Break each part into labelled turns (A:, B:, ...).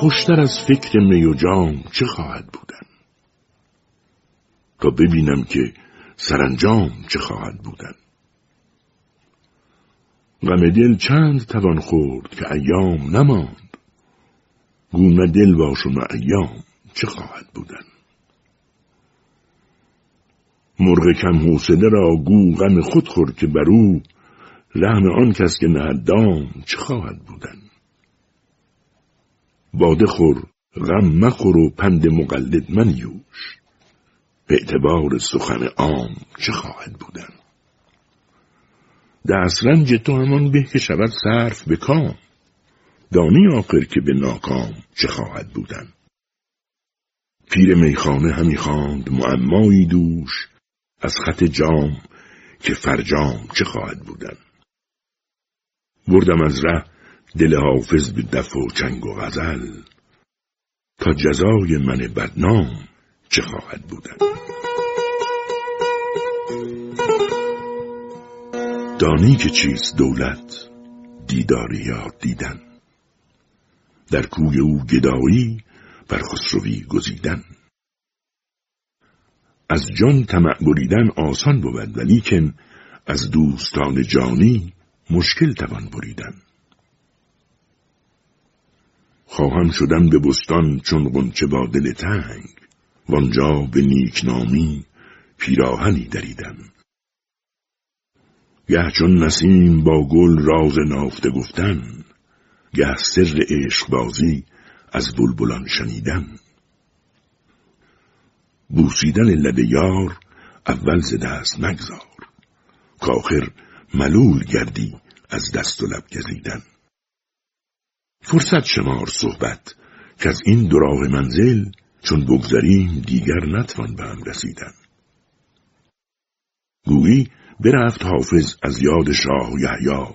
A: خوشتر از فکر می و جام چه خواهد بودن؟ تا ببینم که سرانجام چه خواهد بودن. غم دل چند توان خورد که ایام نماند. گونه دل باش و ایام چه خواهد بودن؟ مرغ کم حوصله را گو غم خود خور که بر او رحم آن کس که نهد دام چه خواهد بودن؟ باده خور غم مخور و پند مقلد منیوش. به اعتبار سخن عام چه خواهد بودن؟ دسترنج تو همان به که شود صرف به کام. دانی آخر که به ناکام چه خواهد بودن؟ پیر میخانه همی خواند معمایی دوش از خط جام که فرجام چه خواهد بودن؟ بردم از ره دل حافظ به دف و چنگ و غزل تا جزای من بدنام چه خواهد بودن. دانی که چیست دولت دیداری یا دیدن؟ در کوی او گدایی بر خسروی گزیدن. از جان طمع بریدن آسان بود ولیکن از دوستان جانی مشکل توان بریدن. خواهم شدن به بستان چون غنچه با دل تنگ. وانجا به نیکنامی پیراهنی دریدن گه چون نسیم با گل راز نافته گفتن گه سر عشق بازی از بلبلان شنیدن بوسیدن لد یار اول ز دست مگذار کاخر ملول گردی از دست و لب گزیدن. فرصت شمار صحبت که از این دراغ منزل چون بگذریم دیگر نتوان به هم رسیدن. گویی برفت حافظ از یاد شاه یحیی.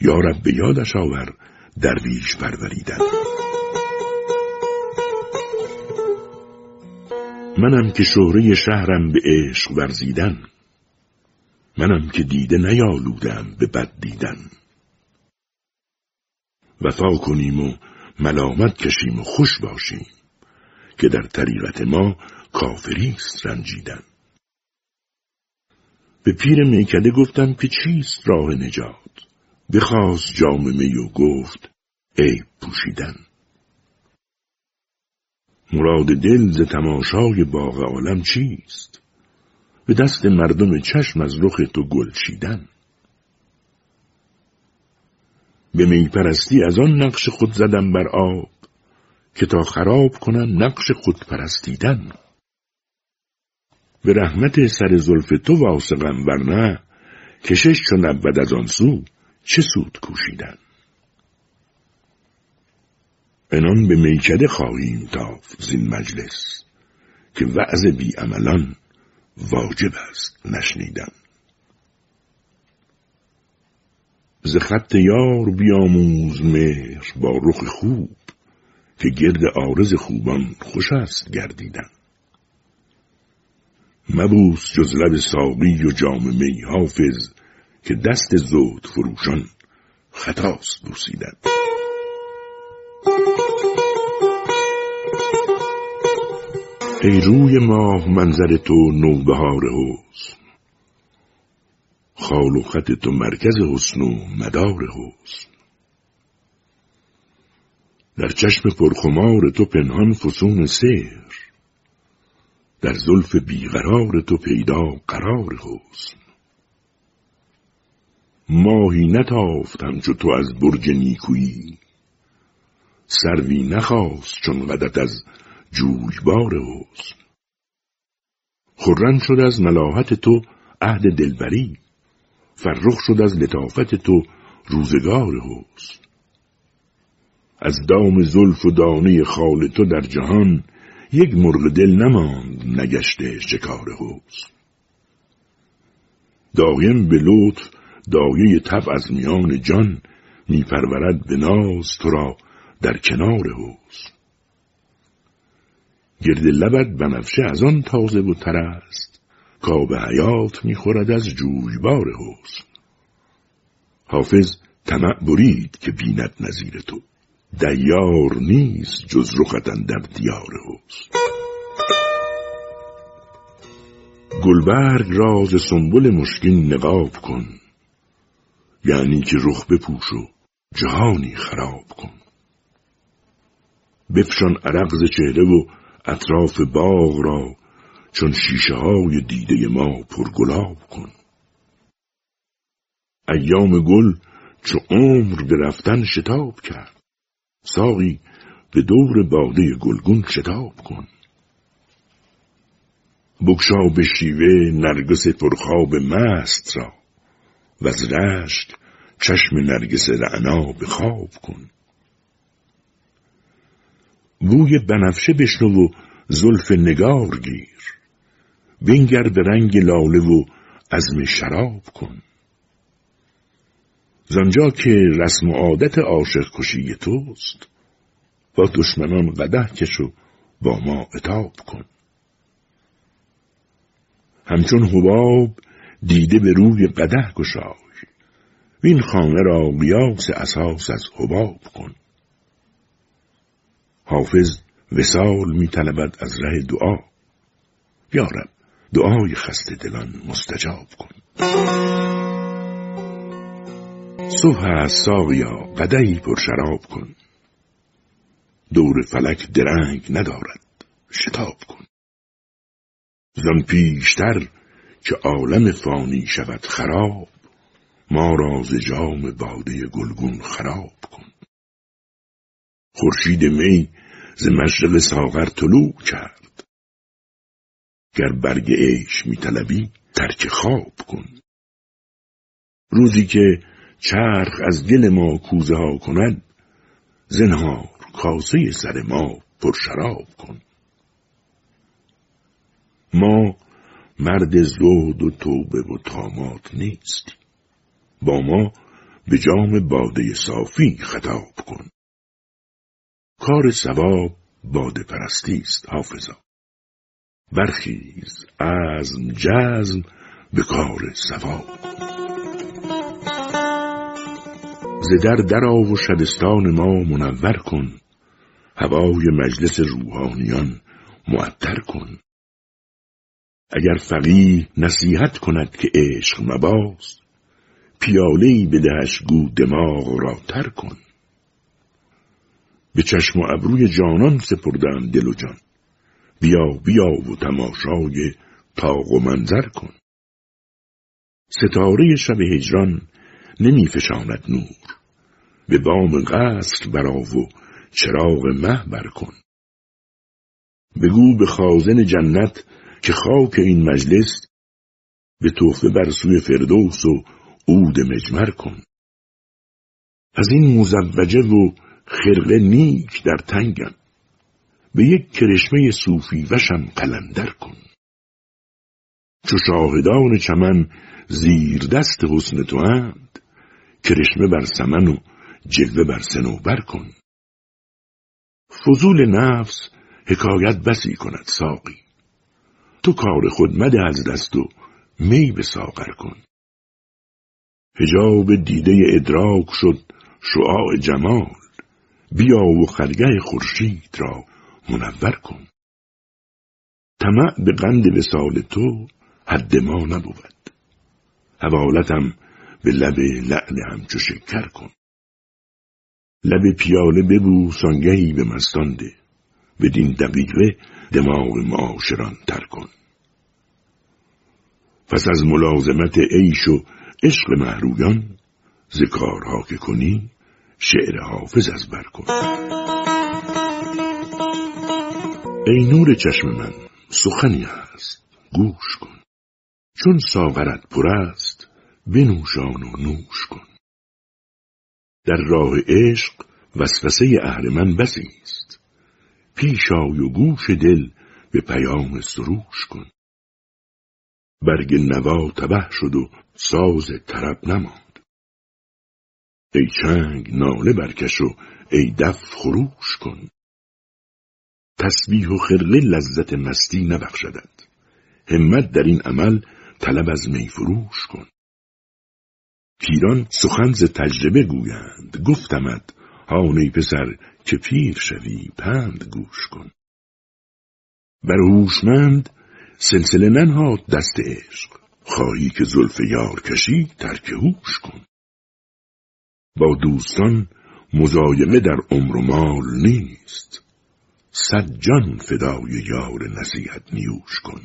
A: یا رب به یادش آور درویش پروریدن. منم که شهره شهرم به عشق ورزیدن. منم که دیده نیالودم به بد دیدن. وفا کنیم و ملامت کشیم و خوش باشیم که در طریقت ما کافریست رنجیدن. به پیر میکده گفتم که چیست راه نجات؟ بخواست جام می و گفت ای پوشیدن. مراد دل ز تماشای باغ عالم چیست؟ به دست مردم چشم از رخ تو گل چیدن. به می پرستی از آن نقش خود زدم بر آب که تا خراب کنم نقش خود پرستیدن. به رحمت سر زلف تو واسقم ورنه کشش چون نبود از آن سو چه سود کوشیدن. انان به میکده خواهیم تافت زین مجلس که وعظ بی عملان واجب است نشنیدن. ز خط یار بیاموز مهر با رخ خوب که گرد آرز خوبان خوش است گردیدن. مبوس جز لب ساقی و جام می حافظ که دست زود فروشان خطاست بوسیدن. ای روی ماه منظر تو نوبهار حسن خال و خط تو مرکز حسن و مدار حسن. در چشم پرخمار تو پنهان فسون سیر در زلف بیقرار تو پیدا قرار حسن. ماهی نتافتم چو تو از برج نیکویی. سروی نخواست چون قدت از جویبار حسن. خرم شد از ملاحت تو عهد دلبری. فرخ شد از لطافت تو روزگار حسن از دام زلف و دانه خال تو در جهان یک مرغ دل نماند نگشته شکار حسن دایم به لطف دایه تب از میان جان میپرورد به ناز تو را در کنار حسن گرد لبت بنفشه از آن تازه و است. کاب حیات می‌خورد از جویبار حسن حافظ طمع برید که بیند نظیر تو. دیار نیست جز رختن در دیار حسن گلبرگ راز سنبل مشکین نقاب کن. یعنی که رخ بپوش و جهانی خراب کن. بفشان عرق ز چهره و اطراف باغ را چون شیشه های دیده ما پرگلاب کن. ایام گل چو عمر به رفتن شتاب کرد. ساقی به دور باده گلگون شتاب کن. بکشا به شیوه نرگس پرخواب مست را و از رشک چشم نرگس رعنا به خواب کن. بوی بنفشه بشنو و زلف نگار گیر. بنگر به رنگ لاله و عزم شراب کن. زنجا که رسم و عادت عاشق کشی توست با دشمنان قده کش و با ما اتاب کن. همچون حباب دیده به روی قده گشای این خانه را قیاس اساس از حباب کن. حافظ وسال می طلبد از ره دعا. یارب دعای خسته دلان مستجاب کن. صبح از ساقیا قدهی پر شراب کن. دور فلک درنگ ندارد شتاب کن. زن پیشتر که عالم فانی شود خراب ما را جام باده گلگون خراب کن. خورشید می ز مشرق ساغر طلوع کرد. گر برگ عیش میطلبی ترک خواب کن. روزی که چرخ از دل ما کوزه ها کند زنهار کاسه سر ما پر شراب کن. ما مرد زهد و توبه و تامات نیستی با ما به جام باده صافی خطاب کن. کار سواب باده پرستی است حافظا. برخیز عزم جزم به کار سواب ز در درآ و شبستان ما منور کن. هوای مجلس روحانیان معطر کن. اگر فقیه نصیحت کند که عشق مباز پیالهای بدهش گو دماغ را تر کن. به چشم و ابروی جانان سپردن دل و جان. بیا بیا و تماشای تاق و منظر کن. ستاره شب هجران نمی فشاند نور. به بام قصر برا و چراغ مه بر کن. بگو به خازن جنت که خاک این مجلس به تحفه بر سوی فردوس و عود مجمر کن. از این مزوجه و خرقه نیک در تنگم. به یک کرشمه صوفی وشم قلندر کن. چو شاهدان چمن زیر دست حسن تو اند کرشمه بر سمن و جلوه بر سنوبر کن. فضول نفس حکایت بسی کند ساقی. تو کار خود مده از دست و می به ساغر کن. هجاب دیده ادراک شد شعاع جمال بیا و خرگه خورشید را منور کن. طمع به قند وسال تو حد ما نبود. حوالتم به لب لعل همچو شکر کن. لب پیاله ببو سانگهی به مستان ده. بدین دقیقه دماغ معاشران تر کن. پس از ملازمت عیش و عشق محرویان ز کارها که کنی شعر حافظ از بر کن. ای نور چشم من سخنی هست. گوش کن. چون ساغرت پر است بنوشان و نوش کن. در راه عشق وسوسه اهرمن بسی است. پیش آی و گوش دل به پیام سروش کن. برگ نوا تبه شد و ساز طرب نماند. ای چنگ ناله برکش و ای دف خروش کن. تسبیح و خرقه لذت مستی نبخشدد همت در این عمل طلب از می فروش کن. پیران سخن ز تجربه گویند. گفتمد هانی پسر که پیر شوی پند گوش کن. بر هوشمند سلسله ننهاد دست عشق. خواهی که زلف یار کشی ترک هوش کن. با دوستان مزایمه در عمر و مال نیست. صد جان فدای یار نصیحت نیوش کن.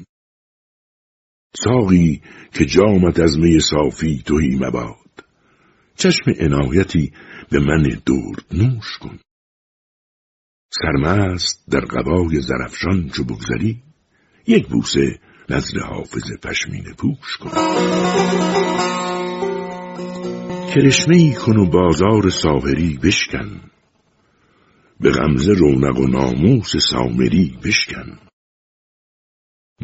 A: ساقی که جامت از می صافی توهی مباد. چشم عنایتی به من درد نوش کن. سرمست در قبای زرفشان چو بگذری یک بوسه نزد حافظ پشمین پوش کن. کرشمه ای کن و بازار ساهری بشکن. به غمزه رونق و ناموس سامری بشکن.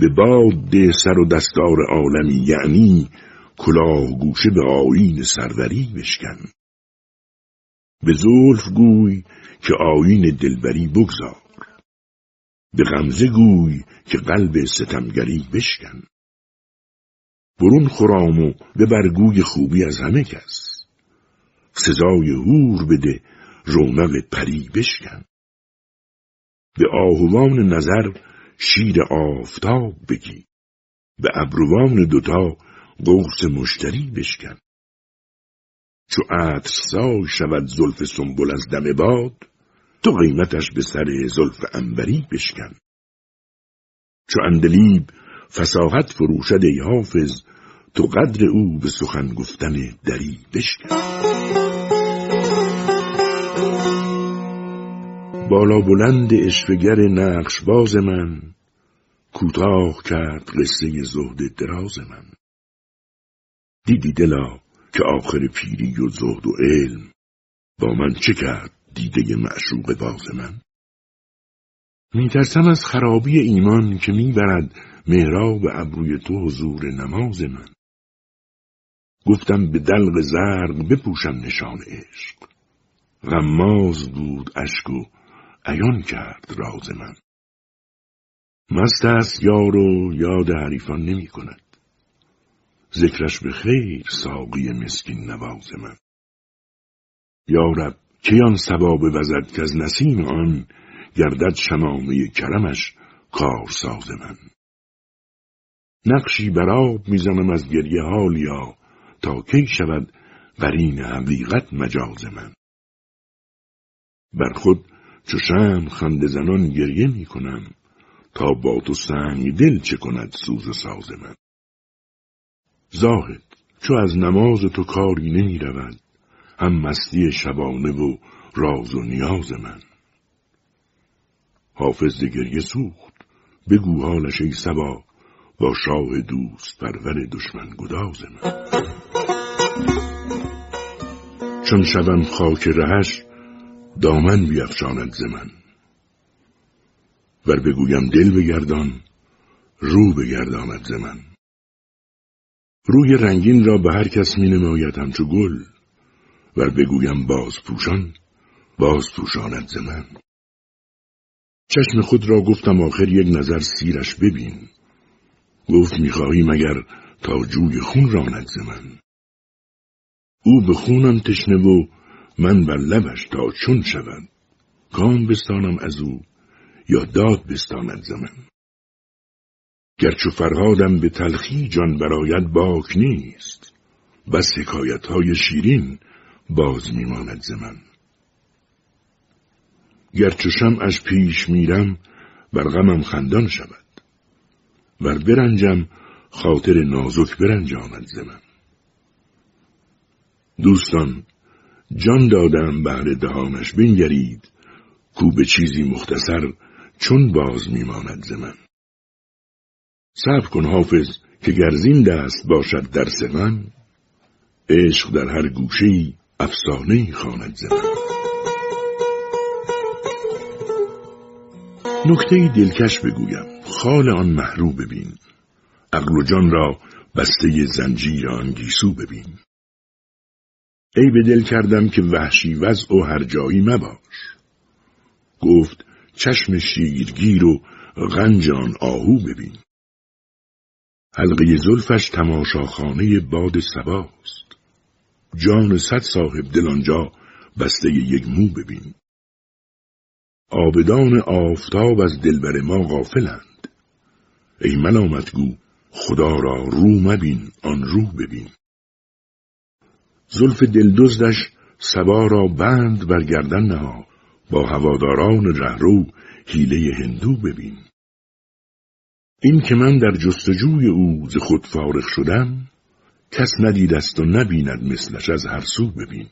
A: به باد ده سر و دستار عالمی یعنی کلاه گوشه به آین سروری بشکن. به زلف گوی که آین دلبری بگذار. به غمزه گوی که قلب ستمگری بشکن. برون خرام و به برگوی خوبی از همه کس. سزای هور بده رونق پری بشکن. به آهوان نظر شیر آفتاب بگی. به ابروان دوتا قوس مشتری بشکن. چو عطر سای شود زلف سنبل از دم باد تو قیمتش به سر زلف انبری بشکن. چو اندلیب فساحت فروشد ای حافظ تو قدر او به سخن گفتن دری بشکن. بالا بلند اشفگر نقش باز من کوتاه کرد قصه زهد دراز من. دیدی دلا که آخر پیری و زهد و علم با من چه کرد دیده معشوق باز من؟ میترسم از خرابی ایمان که می‌برد مهراب ابروی تو حضور نماز من. گفتم به دلق زرق بپوشم نشان عشق. غماز بود اشک و عیان کرد راز من. مست است یار و یاد حریفان نمی کند. ذکرش به خیر ساقی مسکین نواز من. یارب کیان سباب وزد که از نسیم آن گردد شمامه کرمش کارساز من. نقشی بر آب می‌زنم از گریه حالیا تا کی شود قرین حقیقت مجاز من. بر خود چو شم خنده زنان گریه می کنم تا با تو سنگ دل چه کند سوز ساز من. زاهد چو از نماز تو کاری نمی رود هم مستی شبانه و راز و نیاز من. حافظ گریه سوخت بگو حالش ای سبا با شاه دوست پرور دشمن گداز من. چون شوم خاک رهش دامن بیافشاند ز من. ور بگویم دل بگردان رو بگرداند ز من. روی رنگین را به هر کس می نماید همچو گل. ور بگویم باز پوشان باز پوشاند ز من. چشم خود را گفتم آخر یک نظر سیرش ببین. گفت می‌خواهی مگر تا جوی خون راند ز من. او به خونم تشنه و من بر لبش تا چون شود کام بستانم از او یا داد بستاند زمن. گرچه فرهادم به تلخی جان برایت باک نیست بس حکایت های شیرین باز میماند زمن. گرچه اش پیش میرم بر غمم خندان شود. ور برنجم خاطر نازک برنجاند زمن. دوستان جان دادم بهر دهانش بنگرید. کو به چیزی مختصر چون باز میماند ز من. صبر کن حافظ که گرزین دست باشد در من عشق در هر گوشهای افسانه خواند ز من. نکته دلکش بگویم. خال آن محرو ببین. عقل و جان را بسته زنجیر آن گیسو ببین. ای به دل کردم که وحشی وضع و هر جایی مباش. گفت چشم شیرگیر و غنجان آهو ببین. حلقه زلفش تماشاخانه باد سباست. جان صد صاحب دل آنجا بسته یک مو ببین. آبدان آفتاب از دلبر ما غافلند. ای ملامتگو خدا را رو مبین آن رو ببین. زلف دلدزدش سبا را بند بر گردن نها با هواداران رهرو حیله هندو ببین. این که من در جستجوی او ز خود فارغ شدم کس ندیدست و نبیند مثلش از هر سو ببین.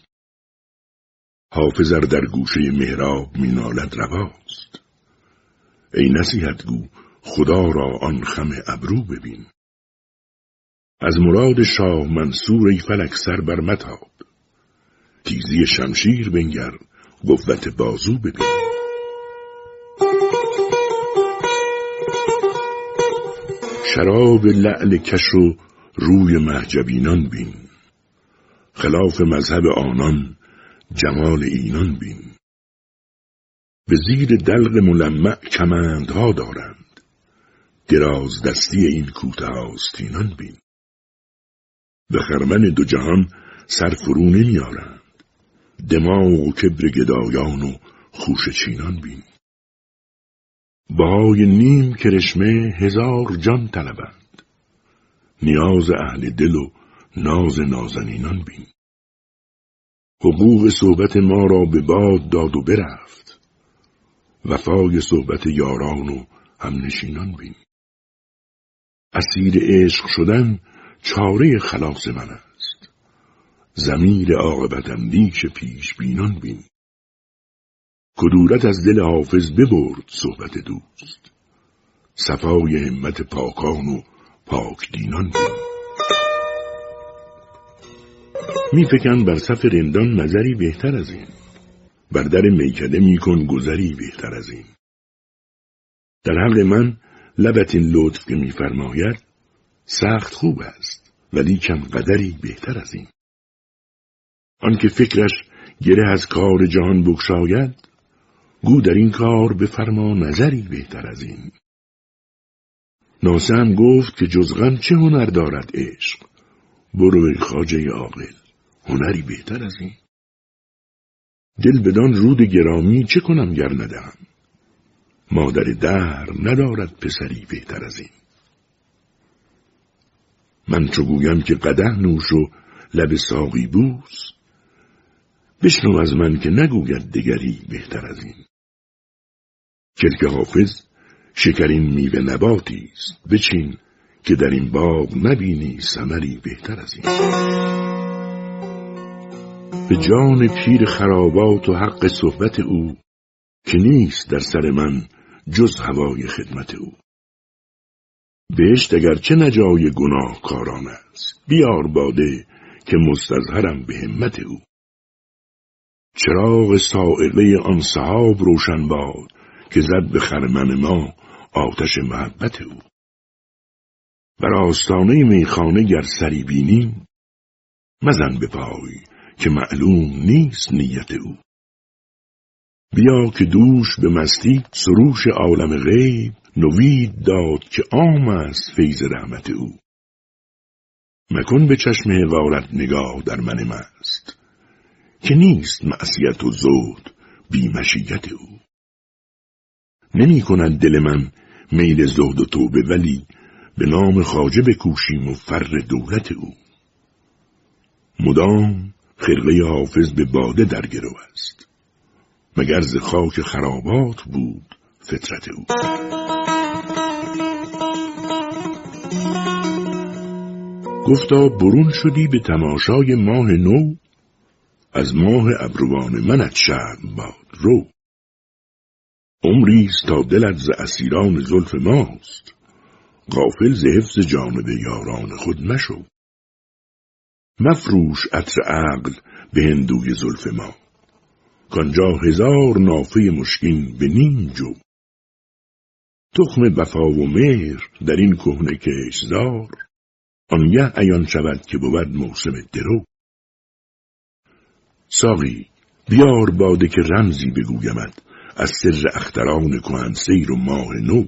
A: حافظر در گوشه مهراب مینالد رواست. ای نصیحت گو خدا را آن خم ابرو ببین. از مراد شاه منصور ای فلک سر بر متاب تیزی شمشیر بنگر قوت بازو ببین. شراب لعل کش و روی محجبینان بین. خلاف مذهب آنان جمال اینان بین. به زیر دلق ملمع کمندها دارند. دراز دستی این کوته آستینان بین. به خرمن دو جهان سر فرو نمیارند. دماغ و کبر گدایان و خوش چینان بین. بهای نیم کرشمه هزار جان طلبند. نیاز اهل دل و ناز نازنینان بین. حقوق صحبت ما را به باد داد و برفت. وفای صحبت یاران و همنشینان بین. اسیر عشق شدن چاره خلاص من است. زمیر عاقبت اندیش پیش بینان بین. کدورت از دل حافظ ببرد صحبت دوست. صفای همت پاکان و پاک دینان بین. میفکن بر صف رندان نظری بهتر از این. بر در میکده میکن گذری بهتر از این. در حق من لبت این لطف که میفرماید سخت خوب است ولی کم قدری بهتر از این. آنکه فکرش گره از کار جهان بگشاید گو در این کار بفرما نظری بهتر از این. ناسم گفت که جزغن چه هنر دارد عشق؟ برو خاجه عاقل هنری بهتر از این. دل بدان رود گرامی چه کنم گر ندهم؟ مادر در ندارد پسری بهتر از این. من چو گویم که قده نوش و لب ساقی بوس. بشنو از من که نگوید دگری بهتر از این. کلک حافظ شکرین میوه نباتی است. بچین که در این باغ نبینی ثمری بهتر از این. به جان پیر خرابات و حق صحبت او که نیست در سر من جز هوای خدمت او. بهشت اگر چه نجای گناه کاران است. بیار باده که مستظهرم به همت او. چراغ سائقه آن صحاب روشن باد که زد به خرمن ما آتش محبت او. بر آستانه میخانه گر سری بینیم مزن به پای که معلوم نیست نیت او. بیا که دوش به مستی سروش عالم غیب نوید داد که عام است فیض رحمت او. مکن به چشم حوارت نگاه در من مست که نیست معصیت و زود بی مشیت او. نمی کند دل من میل زهد و توبه ولی به نام خاجه بکوشیم و فر دولت او. مدام خرقه حافظ به باده در گرو است مگر ز خاک خرابات بود فطرت او. گفتا برون شدی به تماشای ماه نو از ماه ابروان منت شرم باد رو. عمریست تا دلت ز اسیران زلف ماست. غافل ز حفظ جانب یاران خود مشو. مفروش عطر عقل به هندوی زلف ما. کانجا هزار نافه مشکین به نیم جو. تخم وفا و مهر در این کهنه کشزار آنگه عیان شود که بود موسم درو ساقی بیار باده که رمزی بگویمد از سر اختران کهن سیر و ماه نو.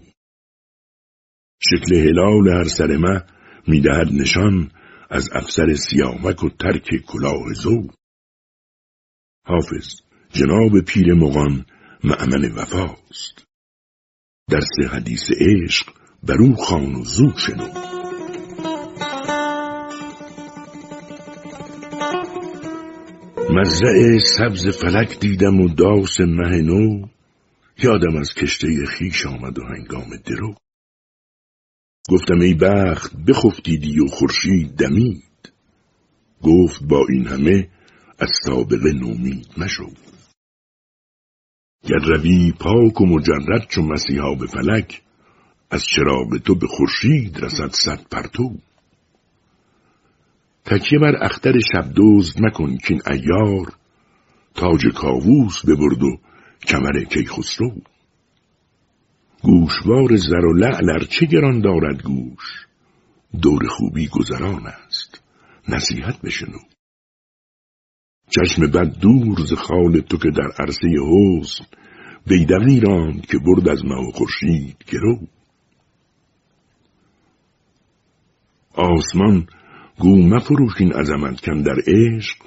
A: شکل هلال هر سر مه می‌دهد نشان از افسر سیامک و ترک کلاه زو. حافظ جناب پیر مغان معمن وفاست. درس حدیث عشق برو خان و زو شنو. مزرع سبز فلک دیدم و داس مه نو. یادم از کشته خیش آمد و هنگام درو. گفتم ای بخت بخفتیدی و خورشید دمید. گفت با این همه از سابقه نومید مشو. گر روی پاک و مجرد چون مسیحا به فلک از چراغ تو به خورشید رسد صد پرتو. تکیه بر اختر شب دزد مکن کین ایار تاج کاووس ببرد و کمر کیخسرو. گوشوار زر و لعل چه گران دارد گوش؟ دور خوبی گذران است. نصیحت بشنو. چشم بد دور ز خال تو که در عرصه حسن بیدقی راند که برد از مه و خورشید گرو. آسمان گو مفروش این عظمت کم در عشق.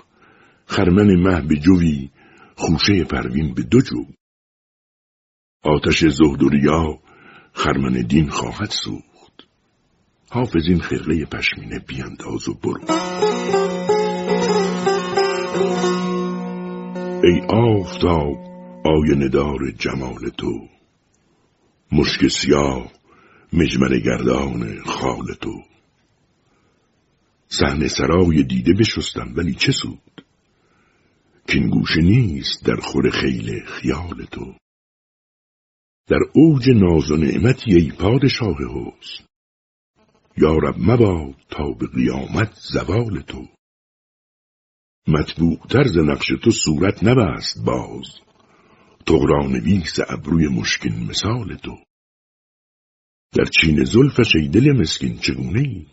A: خرمن مه به جوی خوشه پروین به دو جو. آتش زهد و ریا خرمن دین خواهد سوخت. حافظ این خرقه پشمینه بیانداز و برو. ای آفتاب آینه دار جمال تو. مشک سیاه مجمر گردان خال تو. صحنه سرای دیده بشستم ولی چه سود؟ کین گوشه نیست در خور خیل خیال تو. در اوج ناز و نعمتی ای پادشاه حسن. یارب مباد تا به قیامت زوال تو. مطبوع ز نقش تو صورت نبست باز. تغران ویس ابروی مشکین مثال تو. در چین زلفش ای دل مسکین چگونه ای؟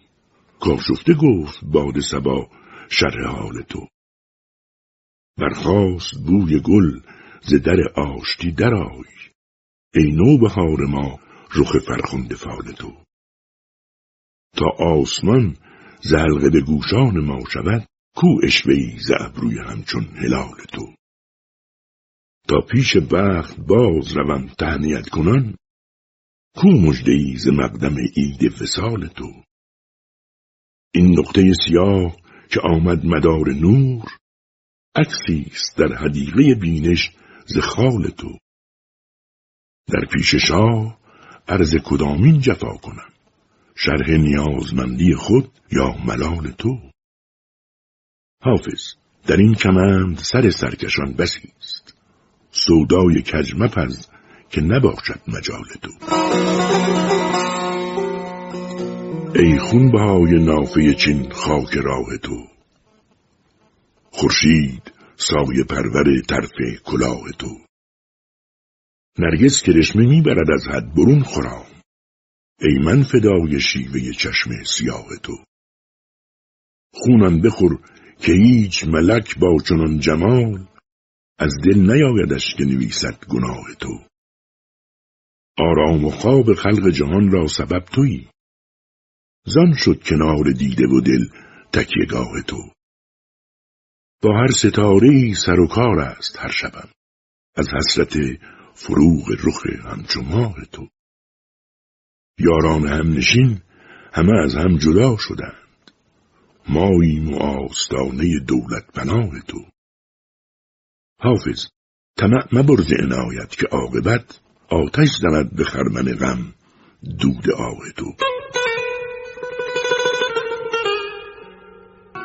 A: کاشفته گفت باد سبا شرح حال تو. برخواست بوی گل ز در آشتی درای ای نوبهار ما رخ فرخنده فال تو. تا آسمان زلغه به گوشان ما شود کو اشوهی ز ابروی همچون هلال تو. تا پیش بخت باز روم تهنیت کنان کو مجده ز مقدم عید وسال تو. این نقطه سیاه که آمد مدار نور عکسی است در حدیقه بینش ز خال تو. در پیش شاه عرض کدامین جفا کنم؟ شرح نیازمندی خود یا ملال تو؟ حافظ در این کمند سر سرکشان بسی است سودای کج مپز که نباشد مجال تو. ای خونبهای نافه چین خاک راه تو. خورشید سایه پرور طرف کلاه تو. نرگس کرشمه می‌برد از حد برون خورام ای من فدای شیوه چشم سیاه تو. خونم بخور که هیچ ملک با چنان جمال از دل نیایدش که نویسد گناه تو. آرام و خواب خلق جهان را سبب تویی. زان شد کنار دیده و دل تکیهگاه تو. با هر ستاره سر و کار است هر شبم. از حسرت فروغ رخ همچو ماه تو. یاران هم نشین همه از هم جدا شدند. ماییم و آستانه دولت پناه تو. حافظ طمع مبرز عنایت که عاقبت آتش زند به خرمن غم دود آه تو.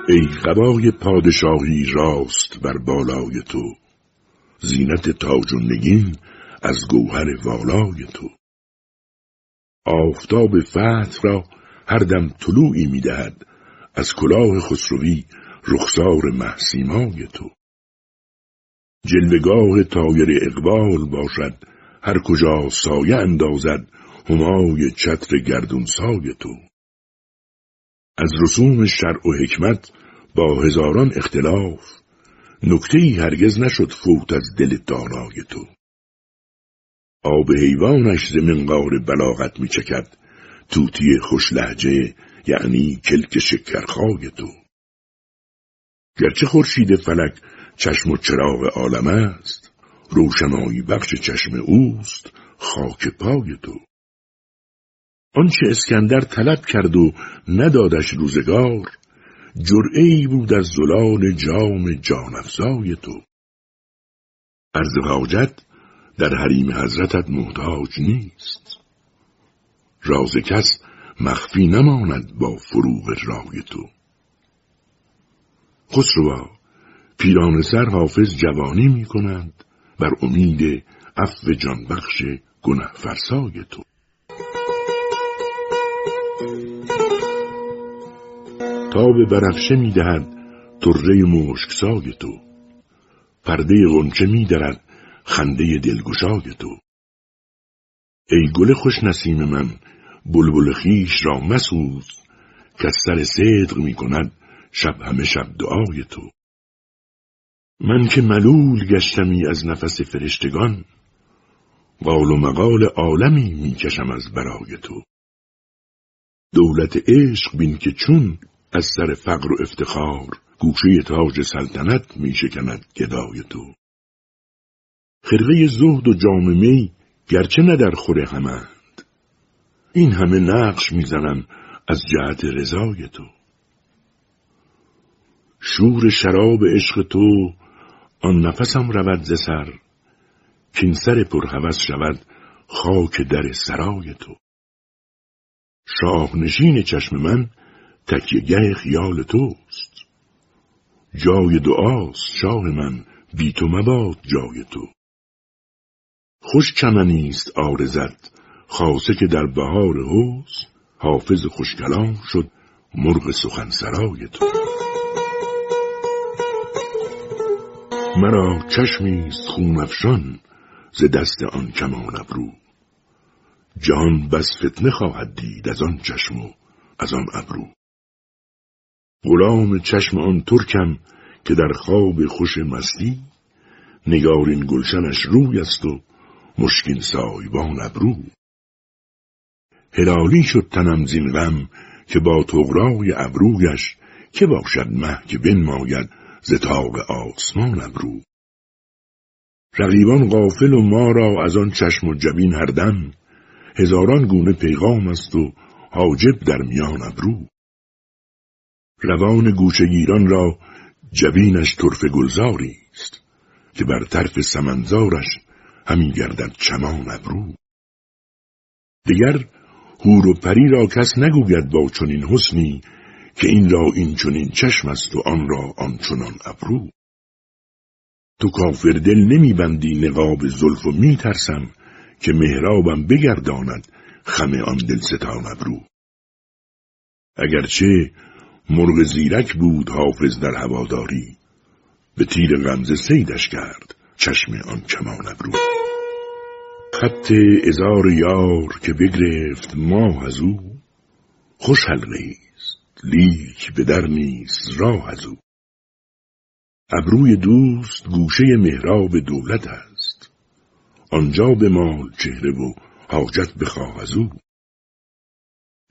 A: ای قبای پادشاهی راست بر بالای تو. زینت تاج و نگین از گوهر والای تو. آفتاب فتح را هر دم طلوعی می‌دهد از کلاه خسروی رخسار محسیمای تو. جلوگاه تایر اقبال باشد هر کجا سایه اندازد همای چتر گردونسای تو. از رسوم شرع و حکمت با هزاران اختلاف. نکته هرگز نشد فوت از دل دانای تو. آب حیوانش ز منقار بلاغت می چکد توتی خوش لحجه یعنی کلک شکرخای تو. گرچه خورشید فلک چشم و چراغ عالم است روشنایی بخش چشم اوست خاک پای تو. آنچه اسکندر طلب کرد و ندادش روزگار جرعی بود از زلال جام جانفزای تو. عرض حاجت در حریم حضرتت محتاج نیست. راز کس مخفی نماند با فروغ رای تو. خسروا پیران سر حافظ جوانی می کند بر امید عفو جانبخش گنه فرسای تو. تاب برفشه می دهد تره مشکسای تو. پرده غنچه می درد خنده دلگشای تو. ای گل خوش نسیم من بلبل خیش را مسوز که سر صدق می کند شب همه شب دعای تو. من که ملول گشتمی از نفس فرشتگان قال و مقال عالمی می‌کشم از برای تو. دولت عشق بین که چون از سر فقر و افتخار گوشه تاج سلطنت میشکند گدای تو. خرقه زهد و جام می گرچه نه در خور همند. این همه نقش می‌زنم از جهت رضای تو. شور شراب عشق تو آن نفسم رود ز سر کین سر پرهوس شود خاک در سرای تو. شاه نشین چشم من تکیه خیال توست. جای دعاست شاه من بی تو مباد جای تو. خوش چمنیست آرزت خاصه که در بهار حوز. حافظ خوشکلام شد مرغ سخن سرای تو. مرا چشمیست خون افشان ز دست آن کمان ابرو. جان بس فتنه خواهد دید از آن چشم و از آن ابرو. غلام چشم آن ترکم که در خواب خوش مستی نگارین گلشنش روی است و مشکین سایبان ابرو. هلالی شد تنم زین غم که با تغرای ابرویش که باشد مه که بنماید ز تاق آسمان ابرو. رقیبان غافل و ما را از آن چشم و جبین هر دم هزاران گونه پیغام است و حاجب در میان ابرو. روان گوشگیران را جبینش طرف گلزاری است که بر طرف سمنزارش همین گردد چمان ابرو. دیگر هور و پری را کس نگوید با چنین حسنی که این را این چنین چشم است و آن را آن چنان ابرو. تو کافر دل نمیبندی نقاب زلف و میترسم که مهرابم بگرداند خم آن دلستان ابرو. اگرچه مرغ زیرک بود حافظ در هواداری. به تیر غمزه سیدش کرد چشم آن کمان ابرو. خط ازار یار که بگرفت ماه از او خوش است لیک به در نیست راه از او. ابروی دوست گوشه مهراب دولت است. آنجا به مال چهره و حاجت بخواه از او.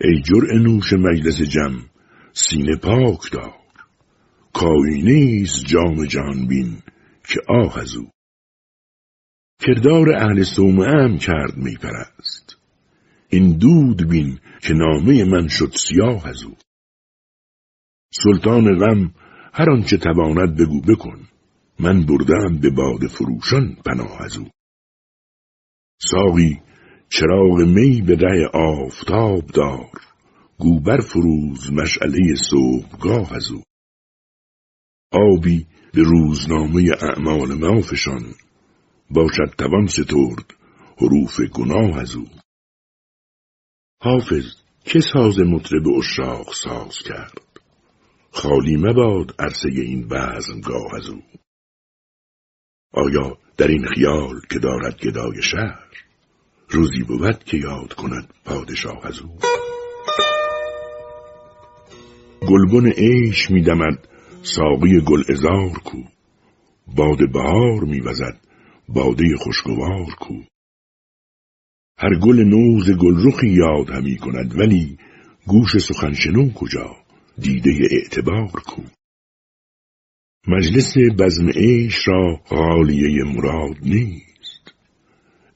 A: ای جرع نوش مجلس جم سینه پاک دار. کاینه جام جهان بین که آه از او. کردار اهل صومعه هم کرد میپرست این دود بین که نامه من شد سیاه از او. سلطان غم هر آنچه تواند بگو بکن. من بردم به باد فروشان پناه از او. ساقی چراغ می به ره آفتاب دار. گوبر فروز مشعله صبحگاه از او. آبی به روزنامه اعمال ما فشان باشد توان سترد حروف گناه از او. حافظ که ساز مطرب اشراق ساز کرد؟ خالی مباد عرصه این بزمگاه از او. آیا در این خیال که دارد گدای شهر روزی بود که یاد کند پادشاه از او؟ گلبن عیش میدمد ساقی گل ازار کو. باد بهار میوزد باده خوشگوار کو. هر گل نوز گلرخی یاد همی کند ولی گوش سخنشنو کجا؟ دیده اعتبار کو. مجلس بزم عیش را غالیه مراد نیست.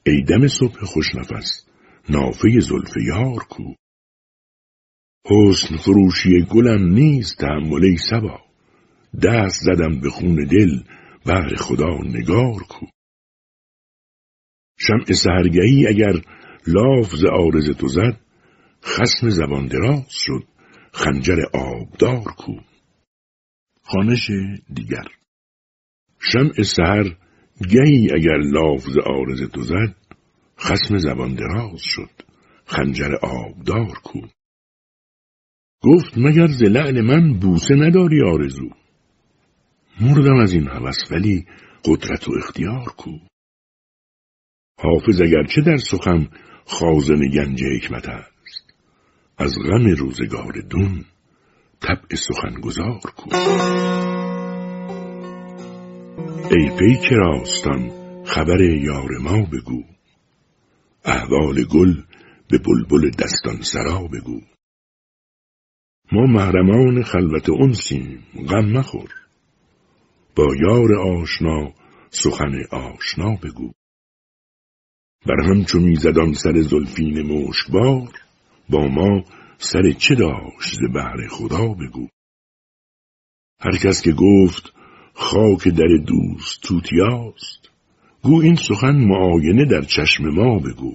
A: ای دم صبح خوشنفس نافه زلف یار کو. حسن فروشی گلم نیست تحمله سبا. دست زدم به خون دل بهر خدا نگار کو. شمع سهرگهی اگر لاف ز تو زد خسم زبان دراز شد خنجر آبدار کو. خانش دیگر. شمع سهر گهی اگر لاف ز تو زد خسم زبان دراز شد خنجر آبدار کو. گفت مگر ز لعل من بوسه نداری آرزو؟ مردم از این هوس ولی قدرت و اختیار کو. حافظ اگرچه در سخن خازن گنج حکمت است. از غم روزگار دون طبع سخنگزار کو. ای پیک راستان خبر یار ما بگو. احوال گل به بلبل دستان سرا بگو. ما محرمان خلوت انسیم. غم مخور. با یار آشنا سخن آشنا بگو. بر هم چو میزدان سر زلفین مشکبار با ما سر چه داشت ز بهر خدا بگو. هر کس که گفت خاک در دوست توتیاست گو این سخن معاینه در چشم ما بگو.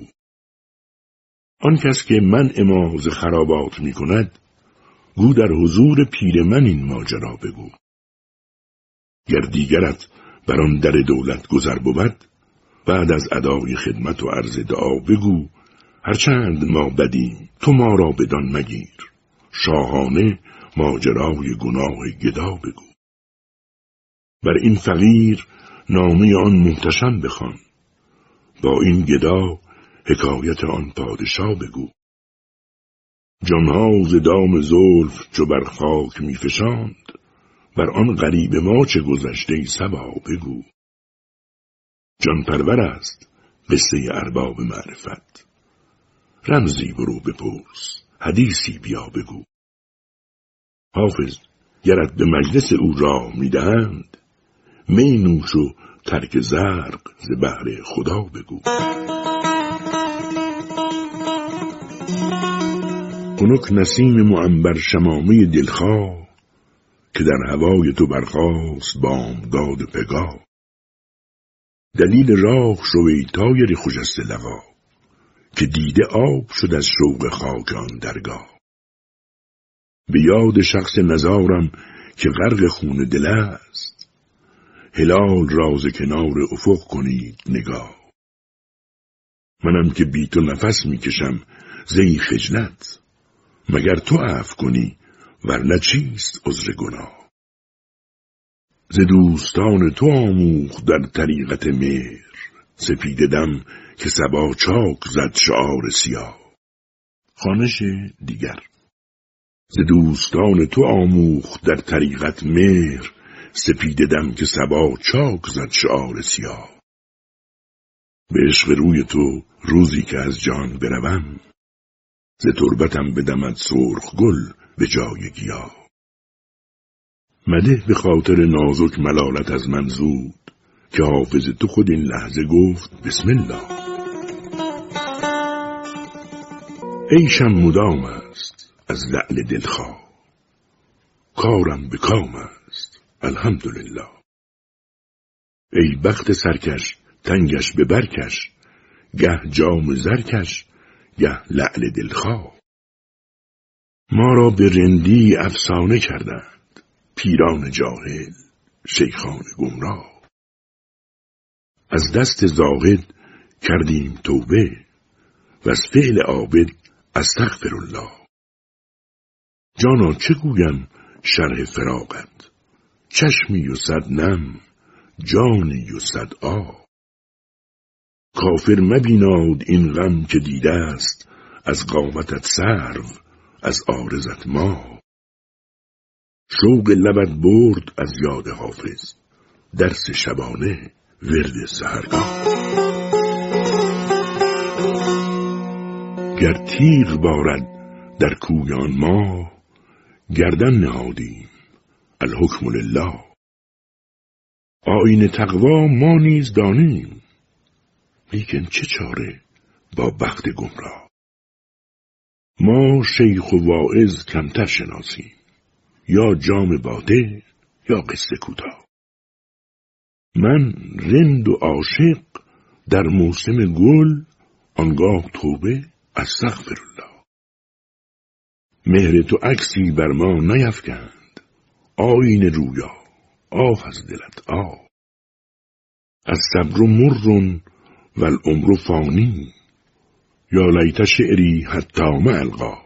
A: آن کس که من اماز خرابات می کند گو در حضور پیر من این ماجرا بگو. گر دیگرت بر آن در دولت گذر بود بعد از ادای خدمت و عرض دعا بگو هرچند ما بدیم تو ما را بدان مگیر. شاهانه ماجرای گناه گدا بگو. بر این فقیر نامه آن محتشم بخوان. با این گدا حکایت آن پادشاه بگو. جانها ز دام زلف چو بر خاک میفشاند. بر آن غریب ما چه گذشته سبا بگو. جان پرور است قصه ارباب معرفت. رمزی برو بپرس حدیثی بیا بگو. حافظ گرت به مجلس او راه می‌دهند. می نوش و ترک زرق ز بهر خدا بگو. خنک نسیم معنبر شمامه دلخواه که در هوای تو برخاست بامداد پگاه. دلیل راه شوی تایر خوشست لقا که دیده آب شد از شوق خاک درگاه. به یاد شخص نزارم که غرق خون دل است. هلال راز کنار افق کنید نگاه. منم که بی تو نفس می‌کشم زی خجلت. مگر تو عف کنی ورنه چیست عذر گناه؟ ز دوستان تو آموخ در طریقت مهر سپید دم که سبا چاک زد شعار سیاه. خانش دیگر. ز دوستان تو آموخ در طریقت مهر سپید دم که سبا چاک زد شعار سیاه. به عشق روی تو روزی که از جان بروم ز تربتم بدمد سرخ گل به جای گیاه. مده به خاطر نازک ملالت از من زود که حافظ تو خود این لحظه گفت بسم الله. عیشم مدام است از لعل دلخواه. کارم به کام است الحمدلله. ای بخت سرکش تنگش به برکش گه جام زرکش گه لعل دلخواه. ما را به رندی افسانه کردند. پیران جاهل شیخان گمراه. از دست زاهد کردیم توبه و از فعل عابد استغفر الله جانا چه گویم شرح فراغت؟ چشمی و صد نم جانی و صد آ کافر مبیناد این غم که دیده است از قامتت سرو از آرزت ما شوق لبت برد از یاد حافظ درس شبانه ورد سهرگاه گر تیغ بارد در کویان ما گردن نهادیم الحکم لله. آین تقوا ما نیز دانیم لیکن چه چاره با بخت گمراه؟ ما شیخ و واعظ کمتر شناسیم یا جام باده یا قصه کوتاه. من رند و عاشق در موسم گل آنگاه توبه استغفر الله مهر تو عکسی بر ما نیفکند آین رویا آه از دلت آه از صبر مرون و العمر فانی. یا لیت شعری حتی القا.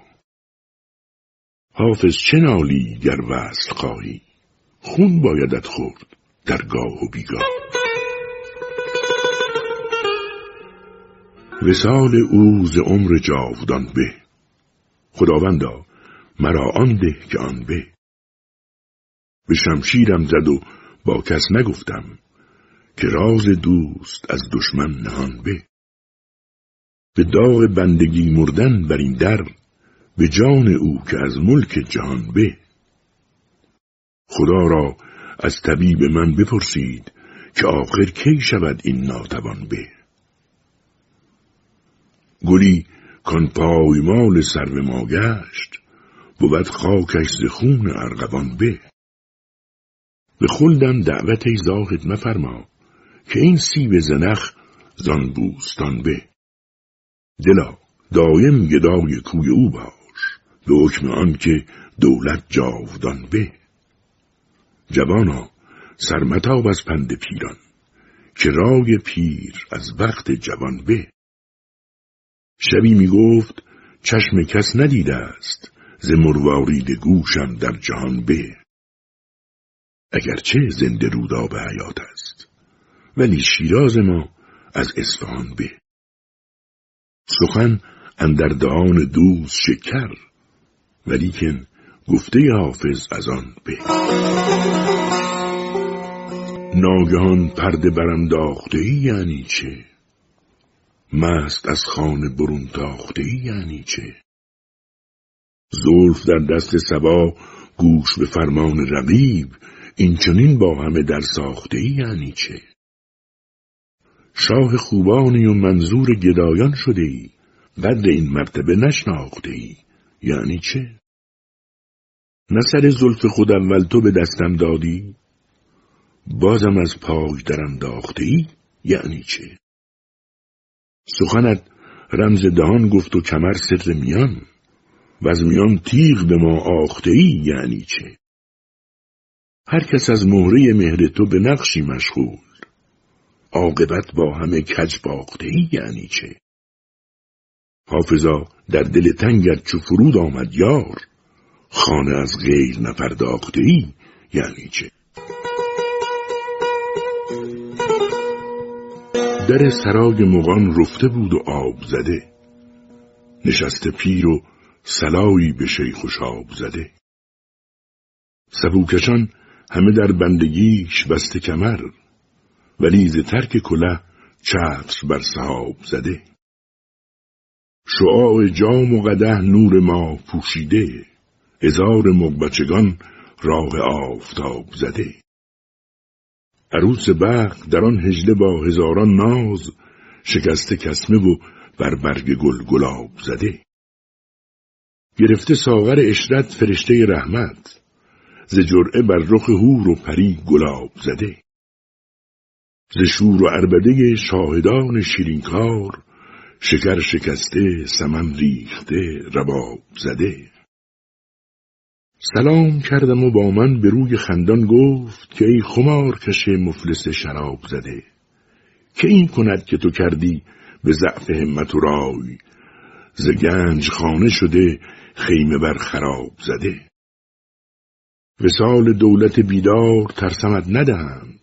A: حافظ چه نالی گر وصل خواهی؟ خون بایدت خورد در گاه و بیگاه. وسال او ز عمر جاودان به. خداوندا مرا آن ده که آن به. به شمشیرم زد و با کس نگفتم که راز دوست از دشمن نهان به. به داغ بندگی مردن بر این در به جان او که از ملک جهان به. خدا را از طبیب من بپرسید که آخر کی شود این ناتوان به. گلی کان پایمال سرو ما گشت بود خاکش ز خون ارغوان به. به خلدم دعوت ای زاهد مفرما که این سیب زنخ زان بوستان به. دلا دایم گدای کوی او باش. به حکم آن که دولت جاودان به. جوانا سرمتاب از پند پیران که رای پیر از وقت جوان به. شبی می گفت چشم کس ندیده است ز مروارید گوشم در جهان به. اگرچه زنده رودا به حیات است. ولی شیراز ما از اصفهان به. سخن اندر دهان دوست شکر ولیکن گفته حافظ از آن به. ناگهان پرده برم داخته ای یعنی چه؟ مست از خانه برون تاخته ای یعنی چه؟ زلف در دست سبا گوش به فرمان رقیب این چنین با همه در ساخته ای یعنی چه؟ شاه خوبانی و منظور گدایان شده ای قدر این مرتبه نشناخته ای یعنی چه؟ نه سر زلف خود اول تو به دستم دادی؟ بازم از پاک درم داخته ای یعنی چه؟ سخنت رمز دهان گفت و کمر سر میان. و از میان تیغ به ما آخته ای یعنی چه؟ هر کس از مهره مهر تو به نقشی مشغول. عاقبت با همه کج باخته یعنی چه؟ حافظا در دل تنگت چو فرود آمد یار. خانه از غیر نپرداخته ای یعنی چه؟ در سرای مغان رفته بود و آب زده. نشسته پیر و سلایی به شیخ و شاب زده. سبوکشان همه در بندگیش بسته کمر. ولی ز ترک کله چتر بر صحاب زده. شعاع جام و قده نور ما پوشیده. هزار مقبچگان راه آفتاب زده. عروس بخت در آن هجله با هزاران ناز شکسته کسمه و بر برگ گل گلاب زده. گرفته ساغر اشرت فرشته رحمت ز جرعه بر رخ هور و پری گلاب زده. ز شور و عربده شاهدان شیرینکار شکر شکسته سمن ریخته رباب زده. سلام کردم و با من به روی خندان گفت که ای خمار کش مفلس شراب زده. که این کند که تو کردی به ضعف همت و رای؟ ز گنج خانه شده خیمه بر خراب زده. وسال دولت بیدار ترسمت ندهند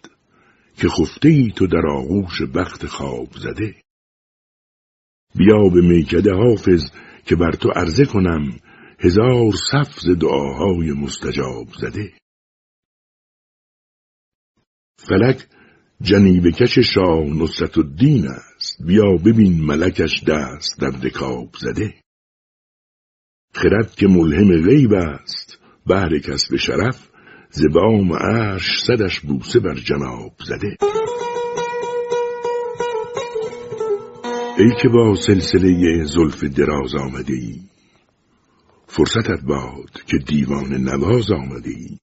A: که خفته ای تو در آغوش بخت خواب زده. بیا به میکده حافظ که بر تو عرضه کنم هزار سفز دعاهای مستجاب زده. فلک جنیب کش شاه نصرت الدین است. بیا ببین ملکش دست در دکاب زده. خرد که ملهم غیب است بهر کسب شرف زبام عرش صدش بوسه بر جناب زده. ای که با سلسله زلف دراز آمده ای فرصتت باد که دیوان نواز آمده ای.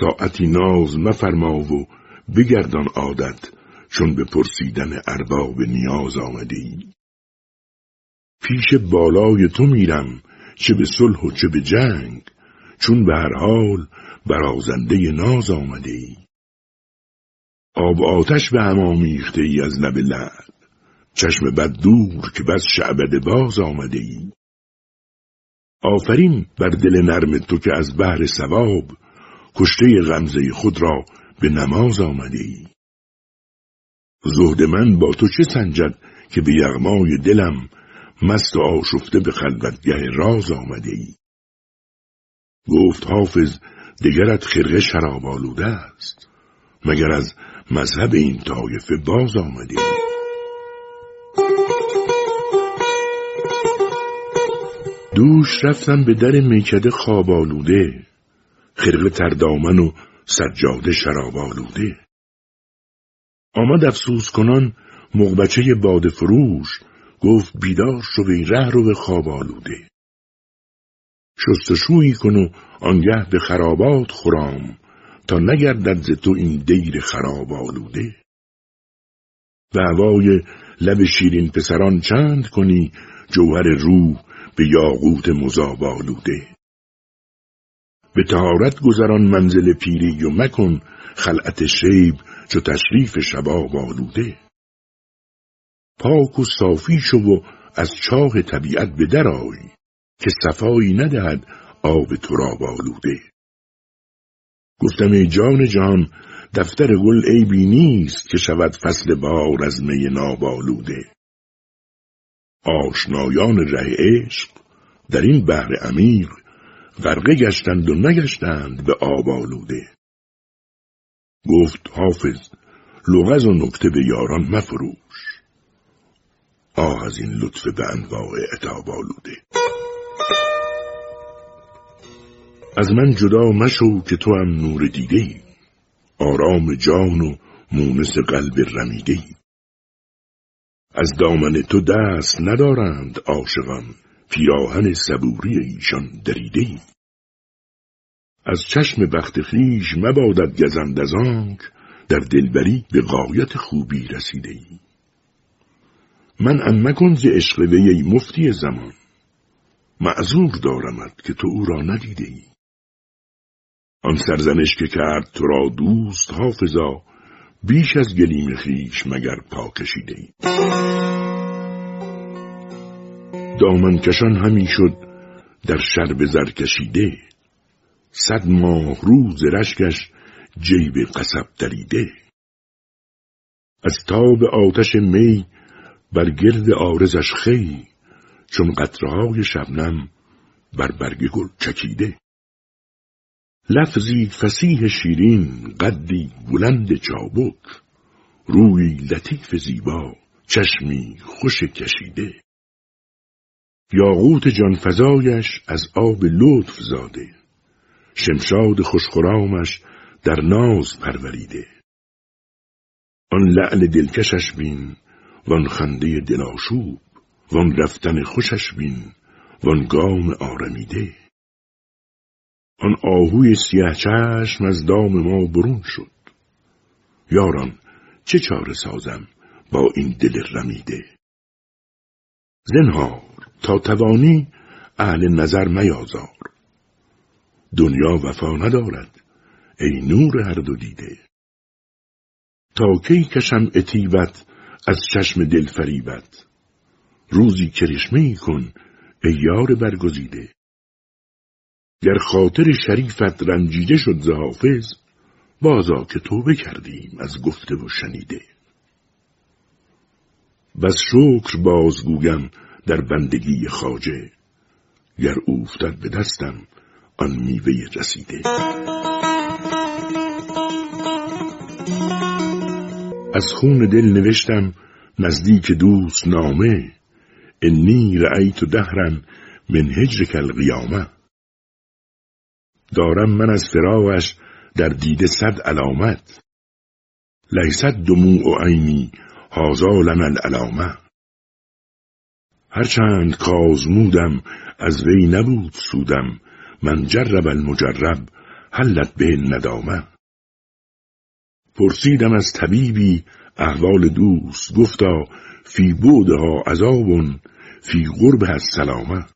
A: ساعتی ناز مفرما و بگردان عادت چون به پرسیدن ارباب نیاز آمده ای. پیش بالای تو میرم چه به صلح و چه به جنگ چون به هر حال برازنده ناز آمده ای. آب آتش به هم آمیخته ای از لب لعل. چشم بد دور که بس شعبد باز آمده ای. آفرین بر دل نرم تو که از بحر سواب کشته غمزه خود را به نماز آمده ای. زهد من با تو چه سنجد که به یغمای دلم مست و آشفته به خلوتگه راز آمده ای؟ گفت حافظ دگرت خرقه شراب آلوده است. مگر از مذهب این طایفه باز آمده ای دوش رفتم به در میکده خواب آلوده. خرقه تردامن و سجاده شراب آلوده. آمد افسوس کنان مغبچه باد فروش. گفت بیدار شو وی ره رو به خواب آلوده. شستشویی کن و آنگه به خرابات خورام تا نگردد ز تو این دیر خراب آلوده. و هوای لب شیرین پسران چند کنی جوهر روح به یاقوت مذاب آلوده. به تهارت گذران منزل پیری و مکن خلعت شیب چو تشریف شباب آلوده. پاک و صافی شو و از چاه طبیعت به درآی که صفایی ندهد آب تراب آلوده گفتم ای جان جان دفتر گل عیبی نیست که شود فصل بار از می ناب آلوده آشنایان ره عشق در این بحر عمیق غرقه گشتند و نگشتند به آب آلوده. گفت حافظ لغز و نکته به یاران مفروش. آه از این لطف به انواع اتاب آلوده. از من جدا مشو که تو هم نور دیده ای آرام جان و مونس قلب رمیده ای از دامن تو دست ندارند عاشقان پیراهن صبوری ایشان دریده ای از چشم بخت خیش مبادت گزند از آنک در دلبری به غایت خوبی رسیده ای من ام مکن ز عشق وی مفتی زمان. معذور دارمت که تو او را ندیده ای آن سرزنش که کرد تو را دوست حافظا بیش از گلیم خیش مگر پا کشیده ای. دامن کشان همی شد در شرب زر کشیده. صد ماه روز رشکش جیب قصب دریده. از تاب آتش می بر گرد آرزش خی چون قطرهای شبنم بر برگ گل چکیده. لفظی فسیح شیرین قدی بلند چابک. روی لطیف زیبا چشمی خوش کشیده. یاقوت جانفزایش از آب لطف زاده. شمشاد خوشخرامش در ناز پروریده. آن لعل دلکشش بین وان خنده دلاشوب وان رفتن خوشش بین وان گام آرمیده. آن آهوی سیه چشم از دام ما برون شد. یاران چه چاره سازم با این دل رمیده؟ زنهار تا توانی اهل نظر میازار. دنیا وفا ندارد ای نور هر دو دیده. تا کی کشم اتیبت از چشم دل فریبت؟ روزی کرشمه کن ای یار برگزیده. گر خاطر شریفت رنجیده شد ز حافظ بازا که توبه کردیم از گفته و شنیده. بس شکر بازگویم در بندگی خاجه گر اوفتد به دستم آن میوه رسیده. از خون دل نوشتم نزدیک دوست نامه انی رأیت دهرن من هجرک القیامه دارم من از فراغش در دیده صد علامت. لیست دموع عینی هازا لنا العلامه هرچند کازمودم از وی نبود سودم من جرب المجرب حلت به ندامه پرسیدم از طبیبی احوال دوست گفتا فی بودها عذاب فی قرب از سلامه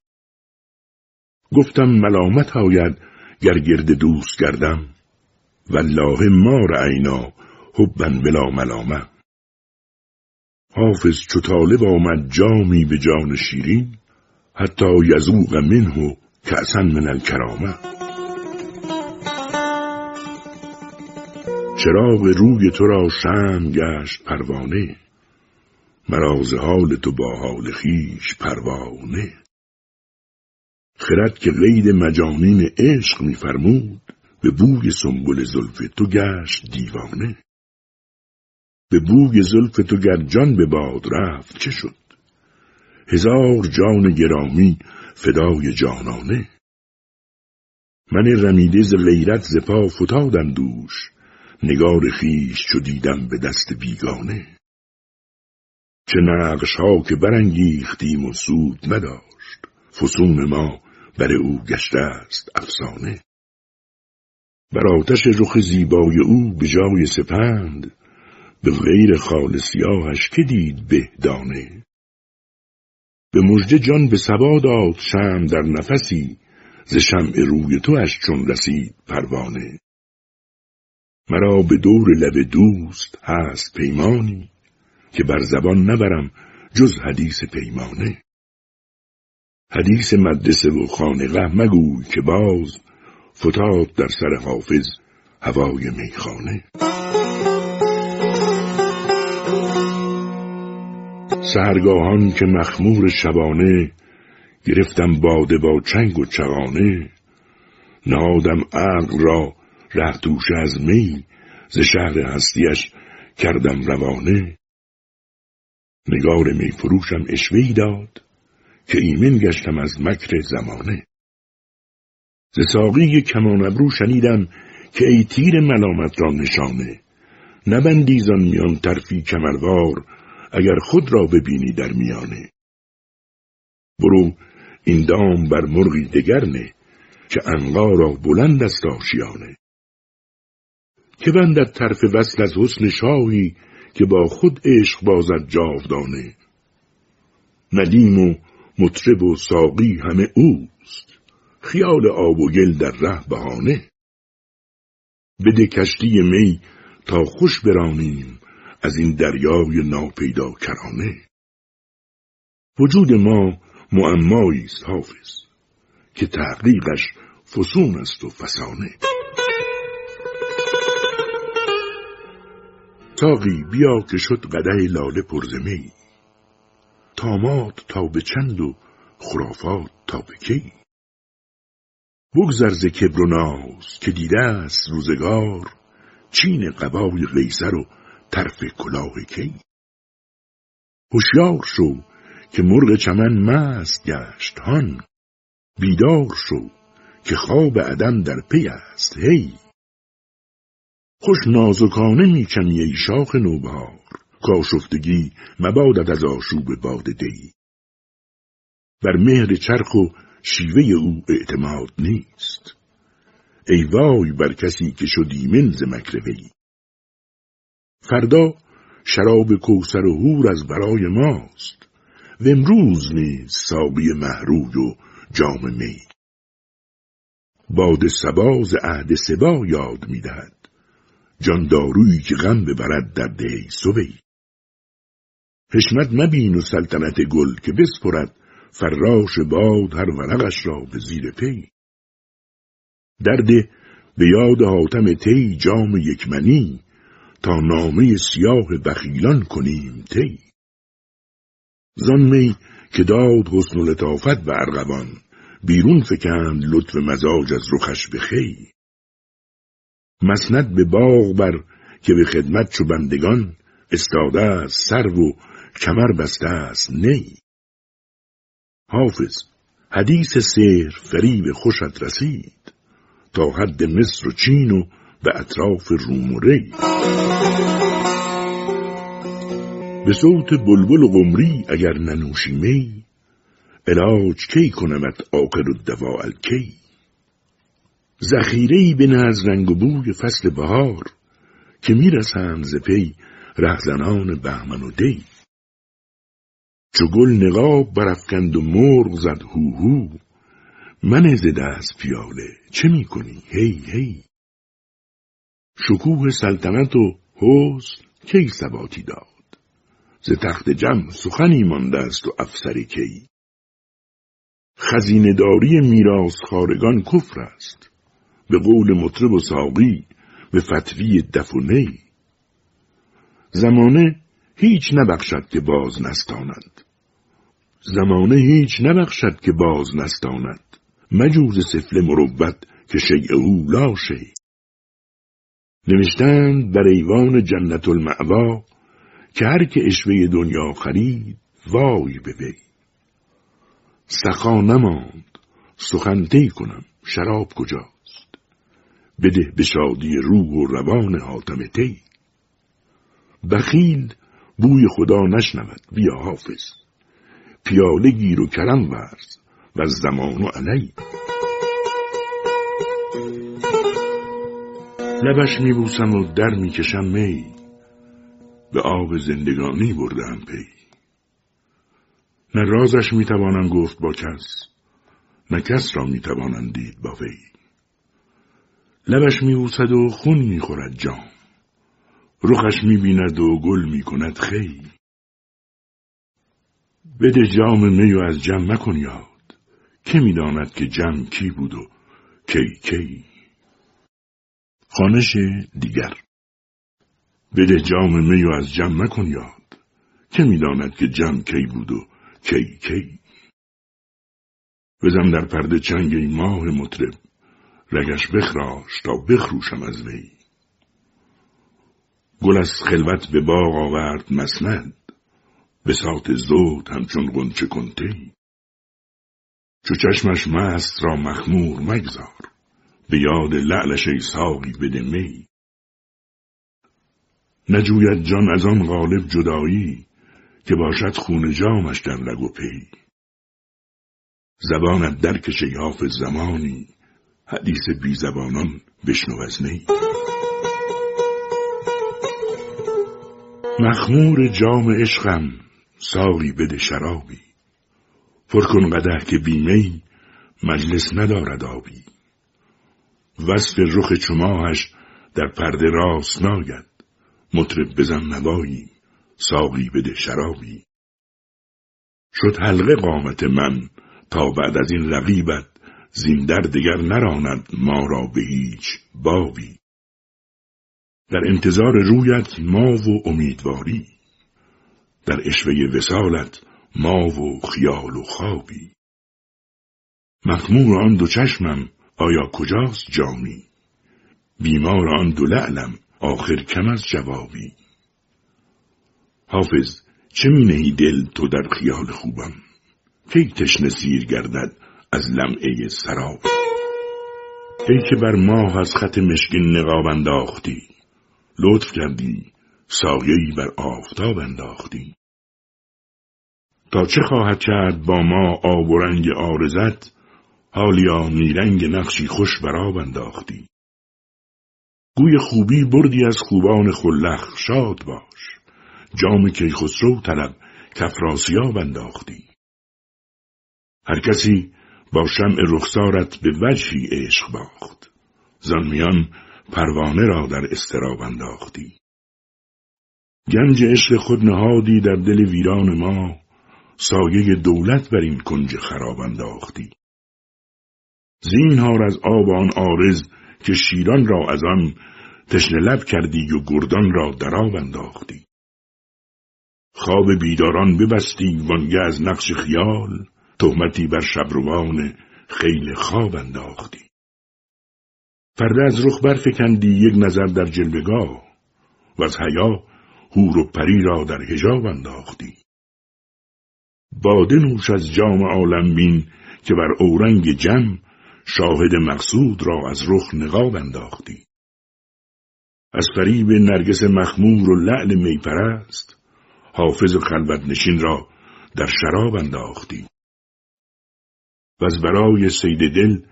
A: گفتم ملامت آید گر گرد دوست گردم والله ما رعینا حبا بلا ملامه حافظ چو طالب آمد جامی به جان شیرین حتی یزوق منه کأسا من الکرامه. چراغ روی تو را شم گشت پروانه مراز حال تو با حال خیش پروانه. خرد که قید مجانین عشق میفرمود به بوی سنبل زلف تو گشت دیوانه. به بوی زلف تو گر جان به باد رفت چه شد؟ هزار جان گرامی فدای جانانه. من رمیده ز غیرت ز پا فتادم دوش نگار خیش چو دیدم به دست بیگانه. چه نقش ها که برانگیختیم و سود نداشت فسون ما بر او گشته است افسانه. بر آتش رخ زیبای او به جای سپند به غیر خال سیاهش که دید به دانه به مژده جان به سبا داد شم در نفسی ز شمع روی تو اش چون رسید پروانه. مرا به دور لب دوست هست پیمانی که بر زبان نبرم جز حدیث پیمانه. حدیث مدرسه و خانقه مگوی که باز فتاد در سر حافظ هوای میخانه. سهرگاهان که مخمور شبانه گرفتم باده با چنگ و چغانه نهادم عقل را ره دوشه از می ز شهر هستیش کردم روانه. نگار می فروشم اشوی داد که ایمن گشتم از مکر زمانه. ز ساقی کمان ابرو شنیدم که ای تیر ملامت را نشانه. نبندیزان میان ترفی کمروار اگر خود را ببینی در میانه. برو این دام بر مرغی دگر نه که انقا را بلند است آشیانه. که بندد طرف وصل از حسن شاهی که با خود عشق بازد جاودانه. ندیم و مطرب و ساقی همه اوست. خیال آب و گل در ره بهانه. بده کشتی می تا خوش برانیم از این دریای ناپیدا کرانه. وجود ما معمایی است حافظ که تحقیقش فسون است و فسانه. ساقی بیا که شد قده لاله پرزمی تامات تا به چند و خرافات تا به کی؟ بگذر ز کبر و ناز که دیده است روزگار چین قبای قیصر و طرف کلاه کی؟ هوشیار شو که مرغ چمن مست گشت هان بیدار شو که خواب عدم در پی است هی. خوش نازکانه می‌کنی ای شاخ نوبهار کاشفتگی مبادت از آشوب باد دی بر مهر چرخ و شیوه او اعتماد نیست. ای وای بر کسی که شدی من ز مکر وی فردا شراب کوسر و هور از برای ماست. و امروز نیز ساقی محروی و جام می. باد سباز عهد سبا یاد می‌دهد. جان دارویی که غم ببرد در دی سوی. حشمت مبین و سلطنت گل که بسپرد فراش باد هر ورقش را به زیر پی. درده به یاد حاتم تی جام یکمنی تا نامه سیاه بخیلان کنیم تی زان می که داد حسن و لطافت به ارغوان بیرون فکند لطف مزاج از رخش به خی. مسند به باغ بر که به خدمت چو بندگان استاده است سر و کمر بسته است نی حافظ حدیث سیر فریب خوشت رسید. تا حد مصر و چین و به اطراف روم و ری. به صوت بلبل و قمری اگر ننوشی می علاج کی کنمت آخر الدوا الکی. ذخیره به از رنگ و بوی فصل بهار که می‌رسند ز پی رهزنان بهمن و دی. چو گل نقاب برافکند و مرغ زد هو هو. من ز دست پیاله چه می‌کنی؟ هی هی. شکوه سلطنت و حسن کی ثباتی داد؟ ز تخت جم سخنی مانده است و افسری کی؟ خزینداری میراث خارگان کفر است. به قول مطرب و ساقی به فتوی دف و نی. زمانه هیچ نبخشد که باز نستاند زمانه هیچ نبخشد که باز نستاند مجوز سفل مروت که شیع او لا شی نوشتند بر ایوان جنت المعوا که هر که اشوه دنیا خرید وای به وی. سخا نماند سخن کنم شراب کجاست؟ بده به شادی روح و روان حاتم تی بخیل بوی خدا نشنود. بیا حافظ. پیاله گیر و کرم ورز و زمان و علی. لبش میبوسم و در می‌کشم می. به آب زندگانی بردم پی. نه رازش می‌توانم گفت با کس نه کس را می‌توانم دید با وی. لبش میبوسد و خون می‌خورد جام رخش می‌بیند و گل می‌کند خی بده جام می و از جمع مکن یاد. که می‌داند که جمع کی بود و کی کی؟ خانش دیگر. بده جام می و از جمع مکن یاد. که می‌داند که جمع کی بود و کی کی؟ بزن در پرده چنگ ماه مطرب. رگش بخراش تا بخروشم از وی. گل از خلوت به باغ آورد مسند. به سات زود همچون غنچه کنتی. چو چشمش مست را مخمور مگذار. به یاد لعلش ای ساقی بده می. نجوید جان از آن غالب جدایی که باشد خون جامش در لگ و پی. زبانت در ای حافظ زمانی حدیث بی زبانان بشنو از نی. مخمور جام عشقم ساقی بده شرابی. پر کن قده که بیمی مجلس ندارد آبی. وصف رخ چماهش در پرده راست ناید. مطرب بزن نوایی ساقی بده شرابی. شد حلقه قامت من تا بعد از این رقیبت زیندر دگر نراند ما را به هیچ بابی. در انتظار رویت ما و امیدواری. در اشوه وسالت ما و خیال و خوابی. مخمور آن دو چشمم آیا کجاست جامی؟ بیمار آن دو لعلم آخر کم از جوابی. حافظ چه می دل تو در خیال خوبم؟ کی تشنه سیر گردد از لمعه سراب؟ ای که بر ماه از خط مشکین نقاب انداختی لطف کردی سایهی بر آفتاب انداختی. تا چه خواهد کرد با ما آب و رنگ آرزت حالیا نیرنگ نقشی خوش براب انداختی. گوی خوبی بردی از خوبان خلخ شاد باش. جام کیخسرو طلب کفراسیاب انداختی. هر کسی با شمع رخسارت به وجهی عشق باخت. زنمیان پروانه را در استراب انداختی. گنج عشق خود نهادی در دل ویران ما سایه دولت بر این کنج خراب انداختی. زینهار از آب آن آرز که شیران را از آن تشنه لب کردی و گردان را دراب انداختی. خواب بیداران ببستی وانگه از نقش خیال تهمتی بر شبروان خیل خواب انداختی. پرده از رخ برفکندی یک نظر در جلوگاه و از حیا هور و پری را در هجاب انداختی. باده نوش از جام عالم بین که بر اورنگ جم شاهد مقصود را از رخ نقاب انداختی. از فریب نرگس مخمور و لعل میپرست حافظ خلوت نشین را در شراب انداختی. و از برای سید دل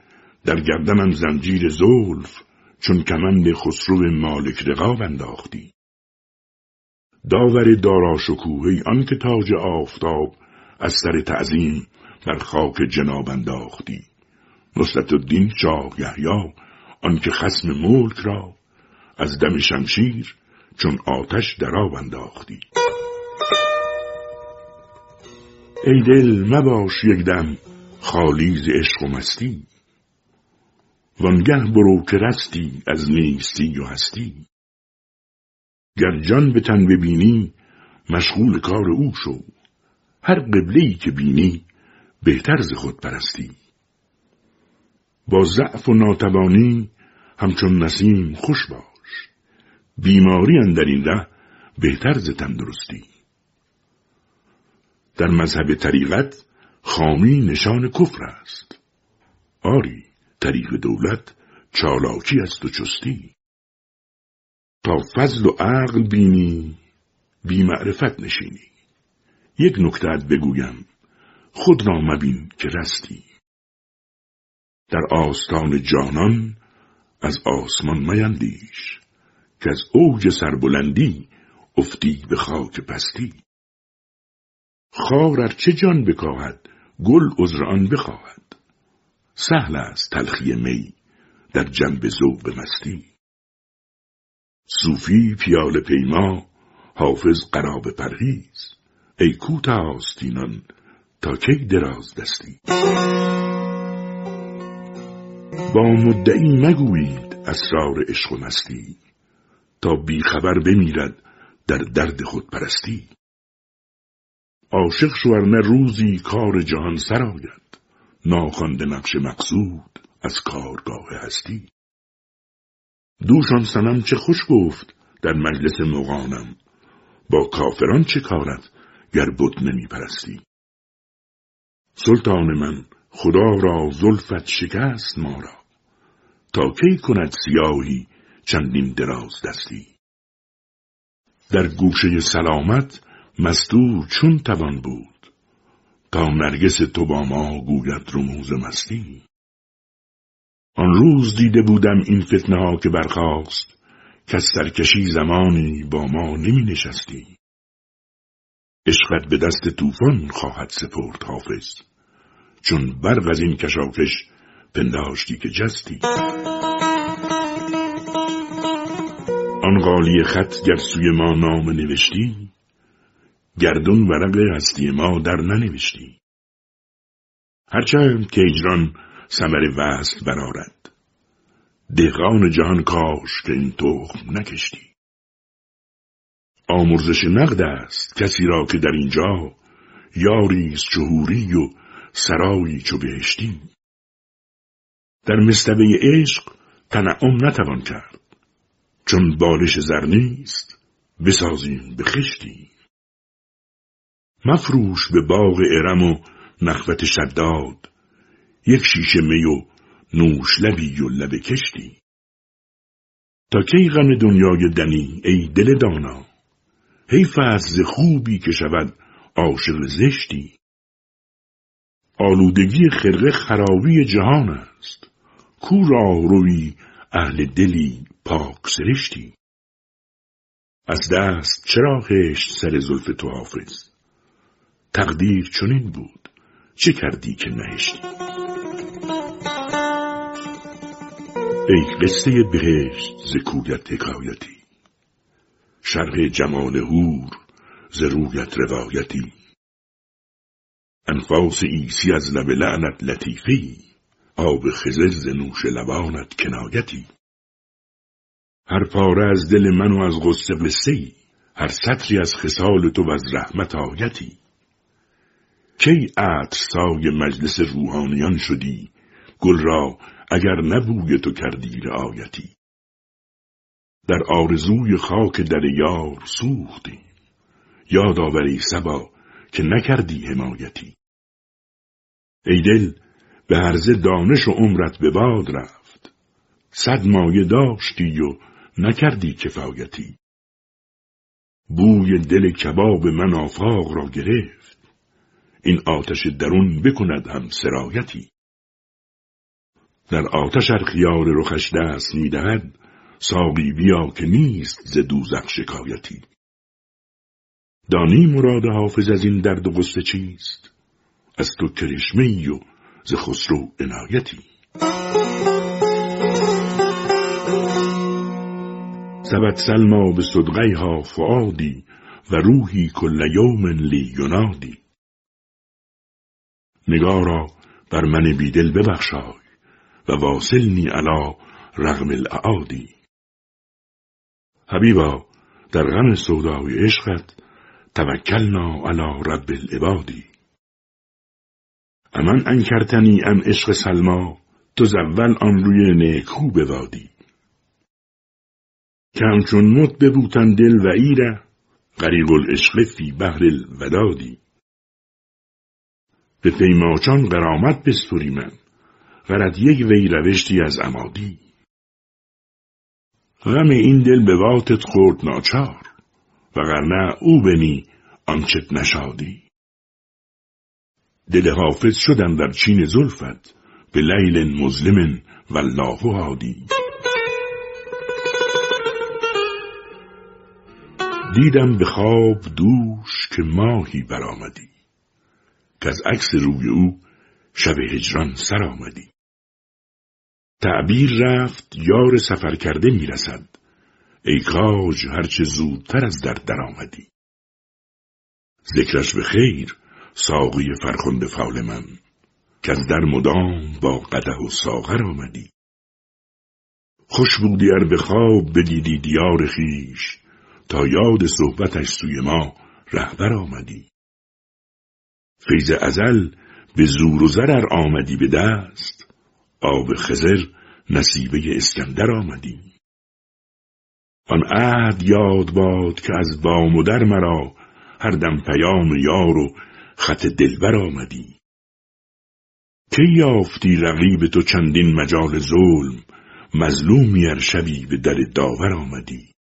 A: در گردنم زنجیر زلف چون کمند خسرو مالک رقاب انداختی. داور دارا شکوهی آن که تاج آفتاب از سر تعظیم بر خاک جناب انداختی. نصرت الدین شاه یحیی آنکه خسم ملک را از دم شمشیر چون آتش دراب انداختی. ای دل مباش یک دم خالی ز عشق و مستی. وانگه برو که رستی از نیستی و هستی. گر جان به تن ببینی مشغول کار او شو. هر قبله که بینی بهتر ز خود پرستی. با ضعف و ناتوانی همچون نسیم خوش باش. بیماری اندر این ره بهتر ز تندرستی. در مذهب طریقت خامی نشان کفر است. آری طریق دولت چالاکی است و چستی. تا فضل و عقل بینی بی معرفت نشینی. یک نکتت بگویم خود را مبین که رستی. در آستان جانان از آسمان میندیش که از اوج سربلندی افتی به خاک پستی. خار چه جان بکاهد گل عذر آن بخواهد. سهل است تلخی می در جنب ذوق مستی. صوفی پیال پیما حافظ قراب پرهیز. ای کوته آستینان تا کی دراز دستی؟ با مدعی مگویید اسرار عشق و مستی تا بیخبر بمیرد در درد خود پرستی. عاشق شو نه روزی کار جهان سرآید ناخوانده نقش مقصود از کارگاه هستی. دوشان سنم چه خوش گفت در مجلس مغانم. با کافران چه کارت گر بت نمی پرستی سلطان من خدا را زلفت شکست ما را. تا کی کند سیاهی چندین دراز دستی؟ در گوشه سلامت مستور چون توان بود. نرگس تو با ما گوید رموز مستی. آن روز دیده بودم این فتنه ها که برخاست که سرکشی زمانی با ما نمی نشستی. عشقت به دست طوفان خواهد سپرد حافظ چون برق از این کشاکش پنداشتی که جستی. آن غالی خط گر سوی ما نام نوشتی گردون ورق هستی ما در ننوشتی. هرچند که اجران سمر وصل برارد دهقان جهان کاش که این تخم نکشتی. آمرزش نقد است کسی را که در اینجا یاری است چهوری و سرایی چو بهشتی. در مستوه عشق تنعم نتوان کرد چون بالش زر نیست بسازیم به خشتی. مفروش به باغ ارم و نخوت شداد. یک شیشه می و نوش لبی و لب کشتی. تا کی غم دنیای دنی ای دل دانا؟ حیف از خوبی که شود عاشق زشتی. آلودگی خرقه خرابی جهان است. کو راه روی اهل دلی پاک سرشتی. از دست چرا هشت سر زلف تو حافظ؟ تقدیر چنین بود. چه کردی که نهشتی؟ ای قصه بهشت ز کویت حکایتی. شرح جمال هور ز رویت روایتی. انفاس عیسی از لب لعنت لطیفی. آب خزر ز نوش لبانت کنایتی. هر پاره از دل من و از غصه قصه هر سطری از خصال تو و از رحمت آیتی. کی عطر سای مجلس روحانیان شدی؟ گل را اگر نبوی تو کردی رعایتی. در آرزوی خاک در یار سوختی. یاد آوری سبا که نکردی حمایتی. ای دل به هرزه دانش و عمرت به باد رفت. صد مایه داشتی و نکردی کفایتی. بوی دل کباب من آفاق را گرفت. این آتش درون بکند هم سرایتی. در آتش خیار رخش دست می‌دهد ساقی بیا که نیست ز دوزخ شکایتی. دانی مراد حافظ از این درد و غصه چیست؟ از تو کرشمه و ز خسرو عنایتی. سبت سلما به صدقیها فعادی و روحی کل یوم لی ینادی نگارا بر من بیدل ببخشای و واصلنی علا رغم الاعادی حبیبا در غم سودای عشقت توکلنا علی رب العبادی. امن انکرتنی ام عشق سلما تو زول آن روی نیکو بوادی که همچون مت ببوتن دل و ایره غریق العشق فی بحر الودادی. به پیماچان قرامت بسپری من غرد یک وی روشتی از امادی غم این دل به واتت خورد ناچار وگرنه او بنی آنچت نشادی. دل حافظ شدن در چین زلفت به لیل مظلم والله هادی دیدم به خواب دوش که ماهی برآمدی. که از عکس روی او شب هجران سر آمدی. تعبیر رفت یار سفر کرده می‌رسد. ای کاج هرچه زودتر از در درآمدی ذکرش به خیر ساقی فرخنده فال من که از در مدام با قده و ساغر آمدی. خوش بودی ار به خواب بدیدی دیار خیش تا یاد صحبتش سوی ما رهبر آمدی. فیض ازل به زور و زرر آمدی به دست. آب خزر نصیبه اسکندر آمدی. آن عهد یاد باد که از بام و در مرا هر دم پیام یار و خط دلبر آمدی. کی یافتی رقیب تو چندین مجال ظلم مظلومی ار شبی به در داور آمدی.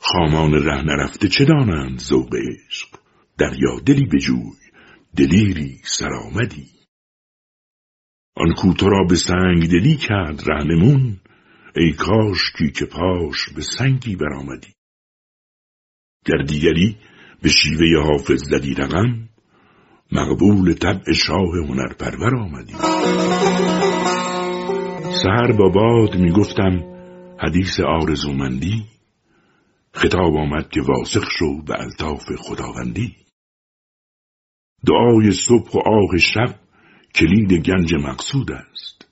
A: خامان ره نرفته چه دانند ذوق عشق؟ دریا دلی بجوی دلیری سرآمدی. آن کو را به سنگ دلی کرد رهنمون ای کاشکی که پاش به سنگی برآمدی. گر دیگری به شیوه حافظ زدی رقم مقبول طبع شاه هنر پرور آمدی. سهر با باد می‌گفتم حدیث آرزومندی. خطاب آمد که واسخ شو به الطاف خداوندی. دعای صبح و آه شب کلید گنج مقصود است.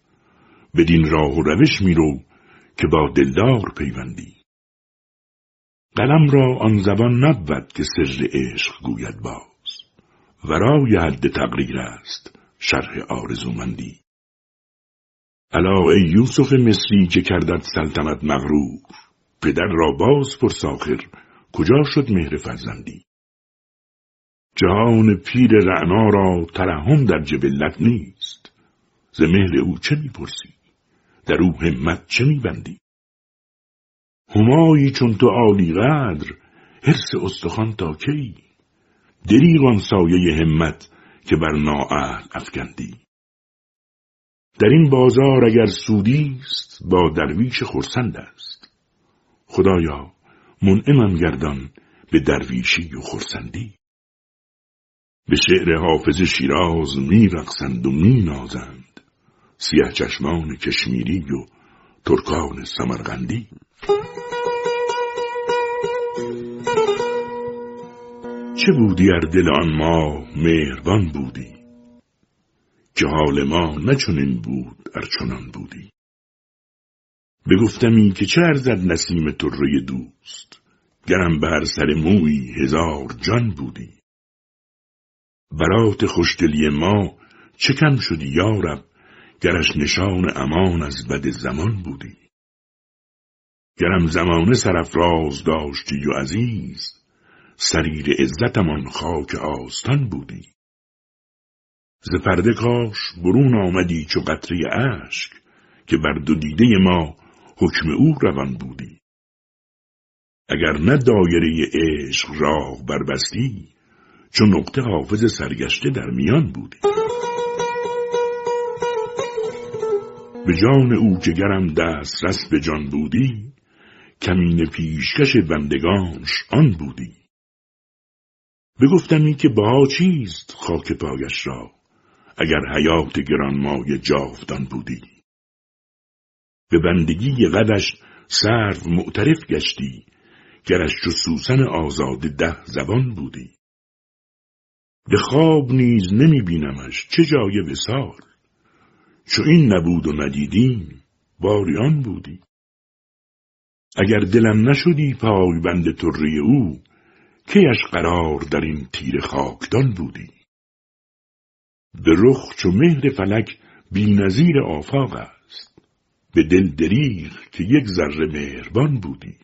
A: بدین راه و روش میرو که با دلدار پیوندی. قلم را آن زبان نبود که سر عشق گوید باز. ورای حد تقریر است شرح آرزومندی. الا ای یوسف مصری که کردد سلطنت مغرور پدر را باز پرساخر کجا شد مهر فرزندی؟ جهان پیر رعنا را ترحم در جبلت نیست. ز مهر او چه می‌پرسی؟ در او همت چه میبندی؟ همایی چون تو عالی قدر حرس استخوان تا کی؟ دریغان سایه همت که بر نااهل افکندی. در این بازار اگر سودی است با درویش خرسند است. خدایا منعمم گردان به درویشی و خرسندی. به شعر حافظ شیراز می رقصند و می نازند سیه چشمان کشمیری و ترکان سمرغندی چه بودی ار دل آن ما مهربان بودی؟ که حال ما نه چنین بود ار چنان بودی. بگفتمی که چه ارزد نسیم طره دوست؟ گرم بر سر موی هزار جان بودی. برات خوشدلی ما چه کم شدی یارب؟ گرش نشان امان از بد زمان بودی. گرم زمانه سرفراز داشتی و عزیز سریر عزتمان خاک آستان بودی. ز پرده کاش برون آمدی چو قطره اشک که بر دو دیده ما حکم او روان بودی. اگر نه دایره عشق راه بربستی چون نقطه حافظ سرگشته در میان بودی به جان او که گرم دست رست به جان بودی کمین پیشکش بندگانش آن بودی. بگفتمی که بها چیست خاک پایش را اگر حیات گرانمای جاودان بودی. به بندگی قدش سرو معترف گشتی گرش چو سوسن آزاده ده زبان بودی. به خواب نیز نمی بینمش چه جای وسال چو این نبود و ندیدیم باریان بودی. اگر دلم نشدی پای بند طره او کیش قرار در این تیر خاکدان بودی؟ به رخ چو مهر فلک بینظیر آفاق است. به دل دریغ که یک ذره مهربان بودی.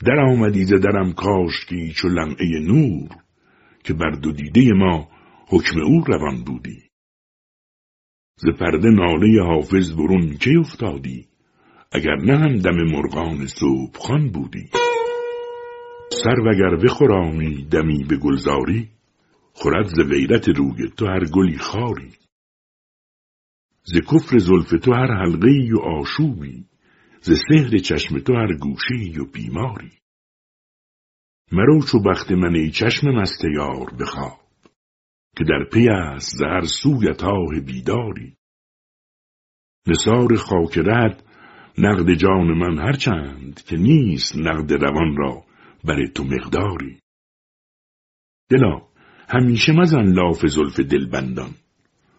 A: در آمدی ز درم کاشکی چو لمعه نور که بر دو دیده ما حکم او روان بودی. ز پرده ناله حافظ برون کی افتادی؟ اگر نه هم دم مرغان صبحخوان بودی. سر وگر بخرامی دمی به گلزاری خورد ز غیرت روی تو هر گلی خاری. ز کفر زلف تو هر حلقه و آشوبی ز سحر چشم تو هر گوشه و بیماری. مرو چو بخت من ای چشم مست یار بخواب که در پی است ز هر سوی تاه بیداری. نثار خاک رد نقد جان من هرچند که نیست نقد روان را بر تو مقداری. دلا همیشه مزن لاف زلف دلبندان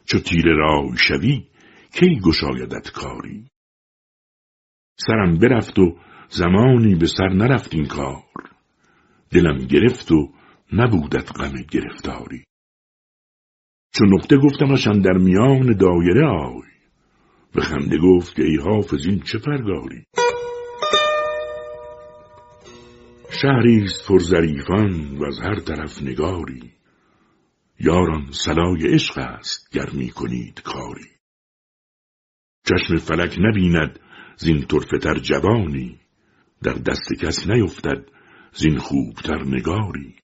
A: چو تیر رای شوی کی گشایدت کاری. سرم برفت و زمانی به سر نرفت این کار. دلم گرفت و نبودت غم گرفتاری. چون نقطه گفتمشان در میان دایره آی. به خنده گفت که ای حافظ این چه پرگاری شهریست پر ظریفان و از هر طرف نگاری. یاران سلای عشق است گر می کنید کاری. چشم فلک نبیند زین طرفتر جوانی. در دست کس نیفتد زین خوبتر نگاری.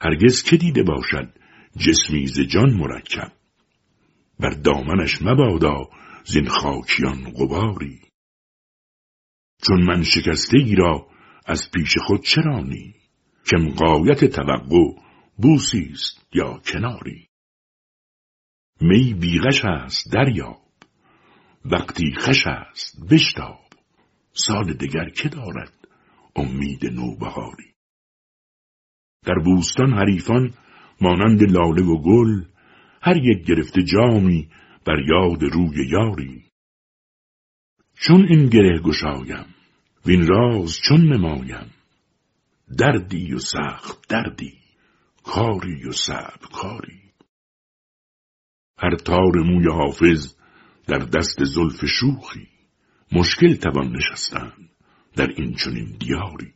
A: هرگز که دیده باشد جسمی ز جان مرکب. بر دامنش مبادا زین خاکیان غباری. چون من شکسته ای را از پیش خود چرانی کم قایت توقع بوسیست یا کناری؟ می بیغش است دریاب وقتی خش است بشتاب. سال دگر که دارد امید نوبهاری. در بوستان حریفان مانند لاله و گل هر یک گرفته جامی بر یاد روی یاری. چون این گره گشایم وین راز چون نمایم. دردی و سخت دردی کاری و صعب کاری. هر تار موی حافظ در دست زلف شوخی مشکل توان نشستن. در این چنین دیاری.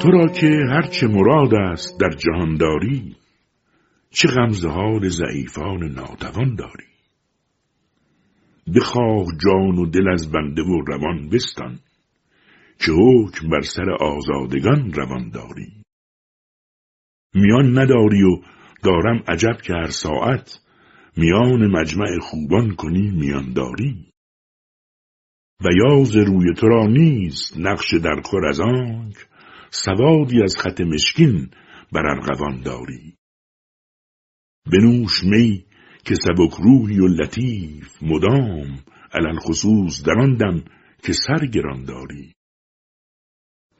A: تو را که هرچه مراد است در جهانداری چه غمزه حال ضعیفان ناتوان داری. بخواه جان و دل از بنده و روان بستان که حکم بر سر آزادگان روان داری. میان نداری و دارم عجب که هر ساعت میان مجمع خوبان کنی میان و یاز روی تو را نیست نقش در خور از آنک سوادی از خط مشکین بر ارغوان داری. بنوش می که سبک روحی و لطیف مدام علل خصوص در آن دم که سر گران داری.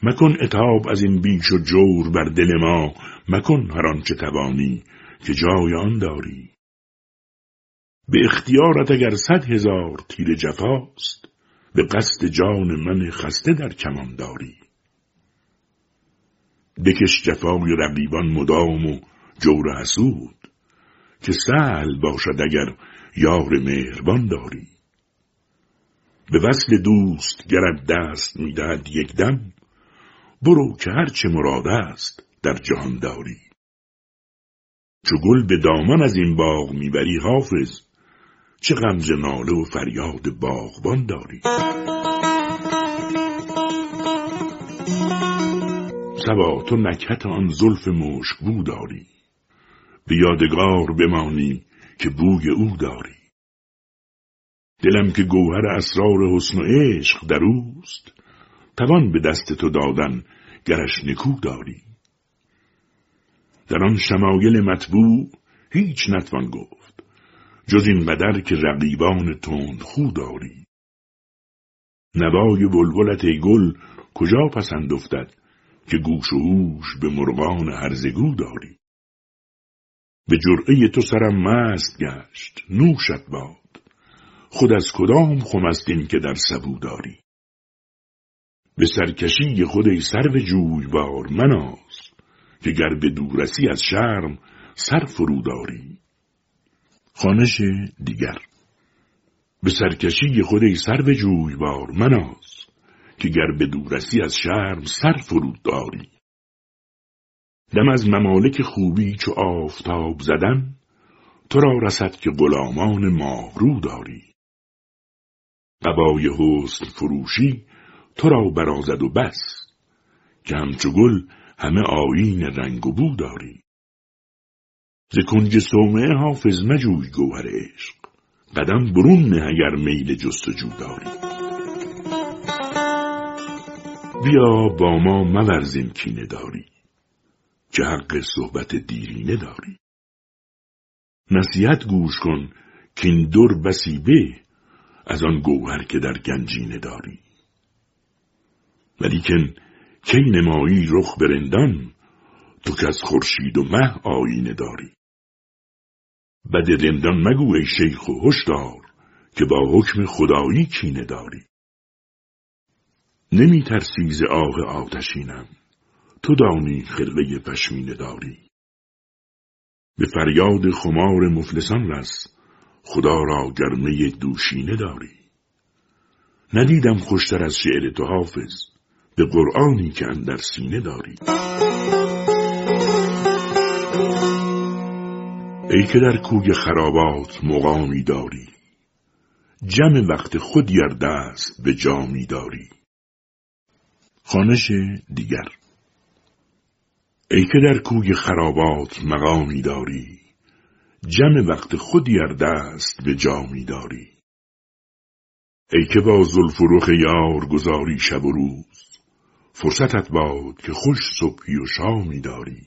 A: مکن اتاب از این بیش و جور بر دل ما مکن هر آنچه توانی که جای آن داری. به اختیارت اگر صد هزار تیر جفاست به قصد جان من خسته در کمان داری. بکش جفای رقیبان مدام و جور حسود که سهل باشد اگر یار مهربان داری. به وصل دوست گرد دست می‌دهد یک دم برو که هرچه مراد است در جهان داری. چو گل به دامان از این باغ می‌بری حافظ چه غمز ناله و فریاد باغبان داری؟ سبا تو نکهت آن زلف مشکبو داری. به یادگار بمانی که بوی او داری. دلم که گوهر اسرار حسن و عشق در اوست توان به دست تو دادن گرش نکو داری. در آن شمایل مطبوع هیچ نتوان گفت. جز این قدر که رقیبان تند خو داری. نوای بلبلت گل کجا پسند افتد که گوش و هوش به مرغان هرزگو داری؟ به جرعه تو سرم مست گشت نوشت باد. خود از کدام خمستین که در سبو داری؟ به سرکشی خود ای سرو جویبار مناز که گر به دورسی از شرم سر فرو داری. خانش دیگر. به سرکشی خود ای سرو جویبار مناز که گر به دورسی از شرم سر فرود داری. دم از ممالک خوبی چو آفتاب زدن تو را رسد که غلامان ماهرو داری. قبای حسن فروشی تو را برازد و بس که همچو گل همه آیین رنگ و بو داری. ز کنج صومعه حافظ مجوی گوهر عشق. قدم برون نه اگر میل جستجو داری. بیا با ما مورزین کینه داری که حق صحبت دیرینه داری. نصیحت گوش کن کین دور بسیبه از آن گوهر که در گنجینه داری. ولیکن کی نمایی رخ برندان تو که از خورشید و مه آینه داری. بد رندان مگو ای شیخ و هشدار که با حکم خدایی کینه داری. نمی ترسی ز آه آتشینم. تو دانی خرقه پشمینه داری. به فریاد خمار مفلسان رس خدا را گرمه دوشینه داری. ندیدم خوشتر از شعر تو حافظ به قرآنی که اندر سینه داری. ای که در کوی خرابات مقامی داری جمع وقت خود یر دست به جامی داری. خانش دیگر ای که در کوی خرابات مقامی داری جمع وقت خود یر دست به جامی داری. ای که با زلف رخ یار گذاری شب و روز فرصتت باد که خوش صبحی و شامی داری.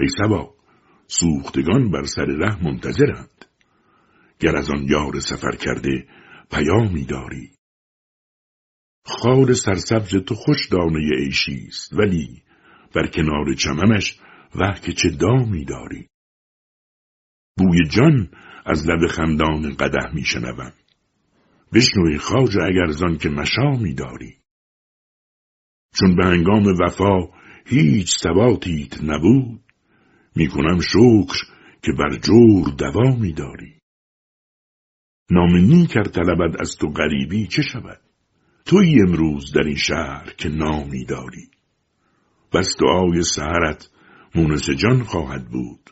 A: ای سبا سوختگان بر سر ره منتظرند. گر از آن یار سفر کرده پیامی داری. خار سرسبز تو خوش دانه عیشی است ولی بر کنار چمنش وه که چه دامی داری. بوی جان از لب خندان قده میشنوم بشنوی خاج اگر زان که مشامی داری. چون به هنگام وفا هیچ ثباتیت نبود می‌کنم شکر که بر جور دوامی داری نام نیکر طلبد از تو غریبی چه شود؟ توی امروز در این شهر که نامی داری. بس دعای سهرت مونس جان خواهد بود.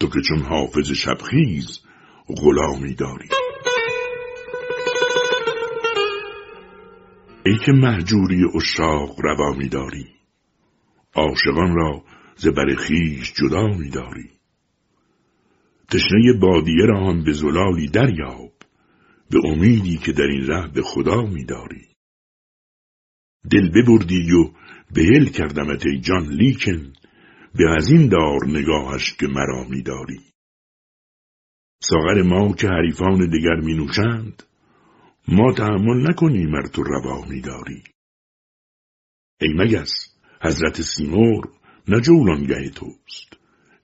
A: تو که چون حافظ شبخیز غلامی داری. ای که محجوری اشاق روا می داری عاشقان را ز بر جدا می داری. تشنه بادیه را هم به زلالی دریاب به امیدی که در این ره به خدا می داری. دل ببردی و بهل کردمت ای جان لیکن به از این دار نگاهش که مرا می داری. ساغر ما که حریفان دیگر می نوشند ما تحمل نکنیم ار تو روا داری. ای مگس حضرت سیمور نه جولانگه توست.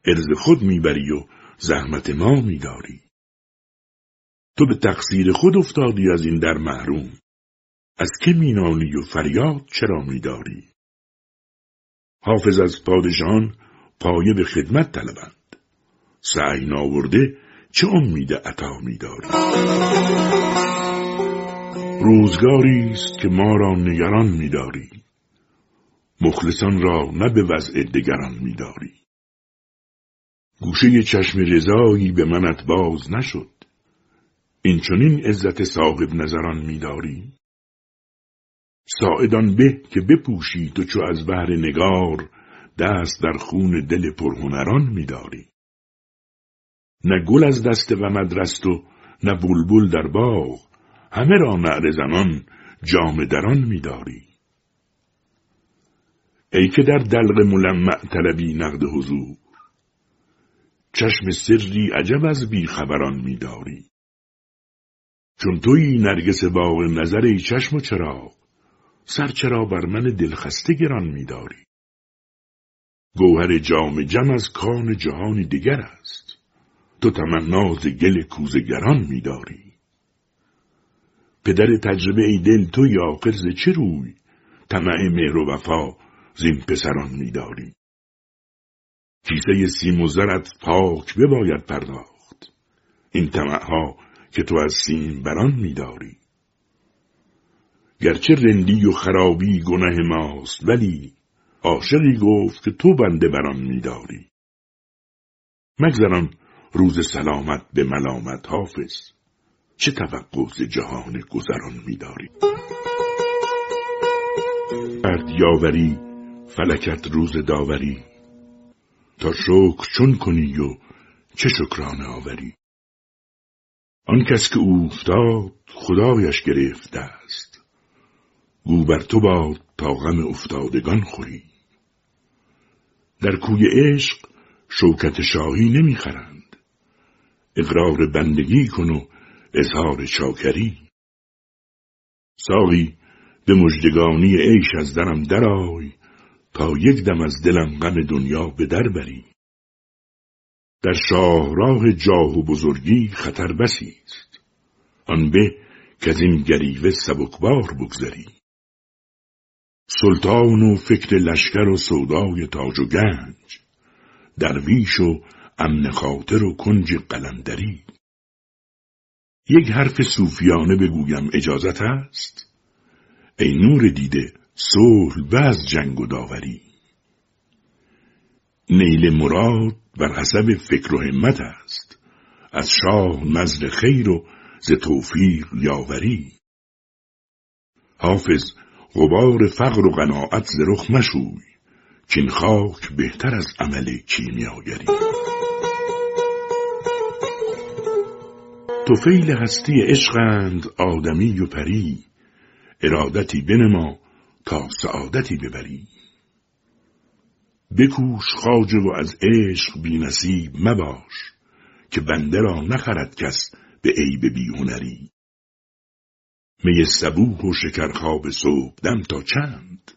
A: ارز خود می‌بری و زحمت ما میداری. تو به تقصیر خود افتادی از این در محروم. از که مینانی و فریاد چرا میداری؟ حافظ از پادشان پایه به خدمت طلبند. سعی ناورده چه امید عطا میداری؟ روزگاری است که ما را نگران میداری. مخلصان را نه به وضع دگران میداری. گوشه چشم رضایی به منت باز نشد. این چنین عزت صاحب نظران میداری؟ ساعدان به که بپوشی تو چو از بهر نگار دست در خون دل پرهنران میداری. نه گل از دست غمت رست و نه بلبل در باغ همه را نعره زنان جام دران میداری. ای که در دلق ملمع طلبی نقد حضور. چشم سری عجب از بیخبران میداری چون توی نرگس باغ نظر ای چشم و چراغ سر چرا بر من دلخسته گران میداری گوهر جام جم از کان جهانی دیگر است. تو تمناز گل کوزگران میداری پدر تجربه ای دل تو یا ز چه روی؟ طمع مهر و وفا زین پسران میداری. کیسه سیم و زرت پاک بباید پرداخت. این طمعها که تو از سیم بران میداری. گرچه رندی و خرابی گناه ماست ولی عاشقی گفت که تو بنده بران میداری. مگذران روز سلامت به ملامت حافظ. چه توقع ز جهان گذران میداری؟ یاوری فلکت روز داوری. تا شکر چون کنی و چه شکرانه آوری. آن کس که اوفتاد خدایش گرفته است گو بر تو باد تا غم افتادگان خوری. در کوی عشق شوکت شاهی نمی‌خرند اقرار بندگی کن و اظهار چاکری. ساقی به مجدگانی عیش از درم درای تا یک دم از دلم غم دنیا به در بری. در شاهراه جاه و بزرگی خطر بسی است. آن به که از این گریوه سبکبار بگذری. سلطان و فکر لشکر و سودای تاج و گنج درویش و امن خاطر و کنج قلندری. یک حرف صوفیانه بگویم اجازت است. ای نور دیده صلح و از جنگ و داوری. نیل مراد بر حسب فکر و همت است. از شاه نظر خیر و ز توفیق یاوری. حافظ غبار فقر و قناعت ز رخ مشوی. کین خاک بهتر از عمل کیمیاگری. فیل هستی عشقند آدمی و پری. ارادتی بنما تا سعادتی ببری. بکوش خاجه و از عشق بی نصیب مباش که بنده را نخرد کس به عیب بیهنری. می سبوه و شکرخواب صبح دم تا چند؟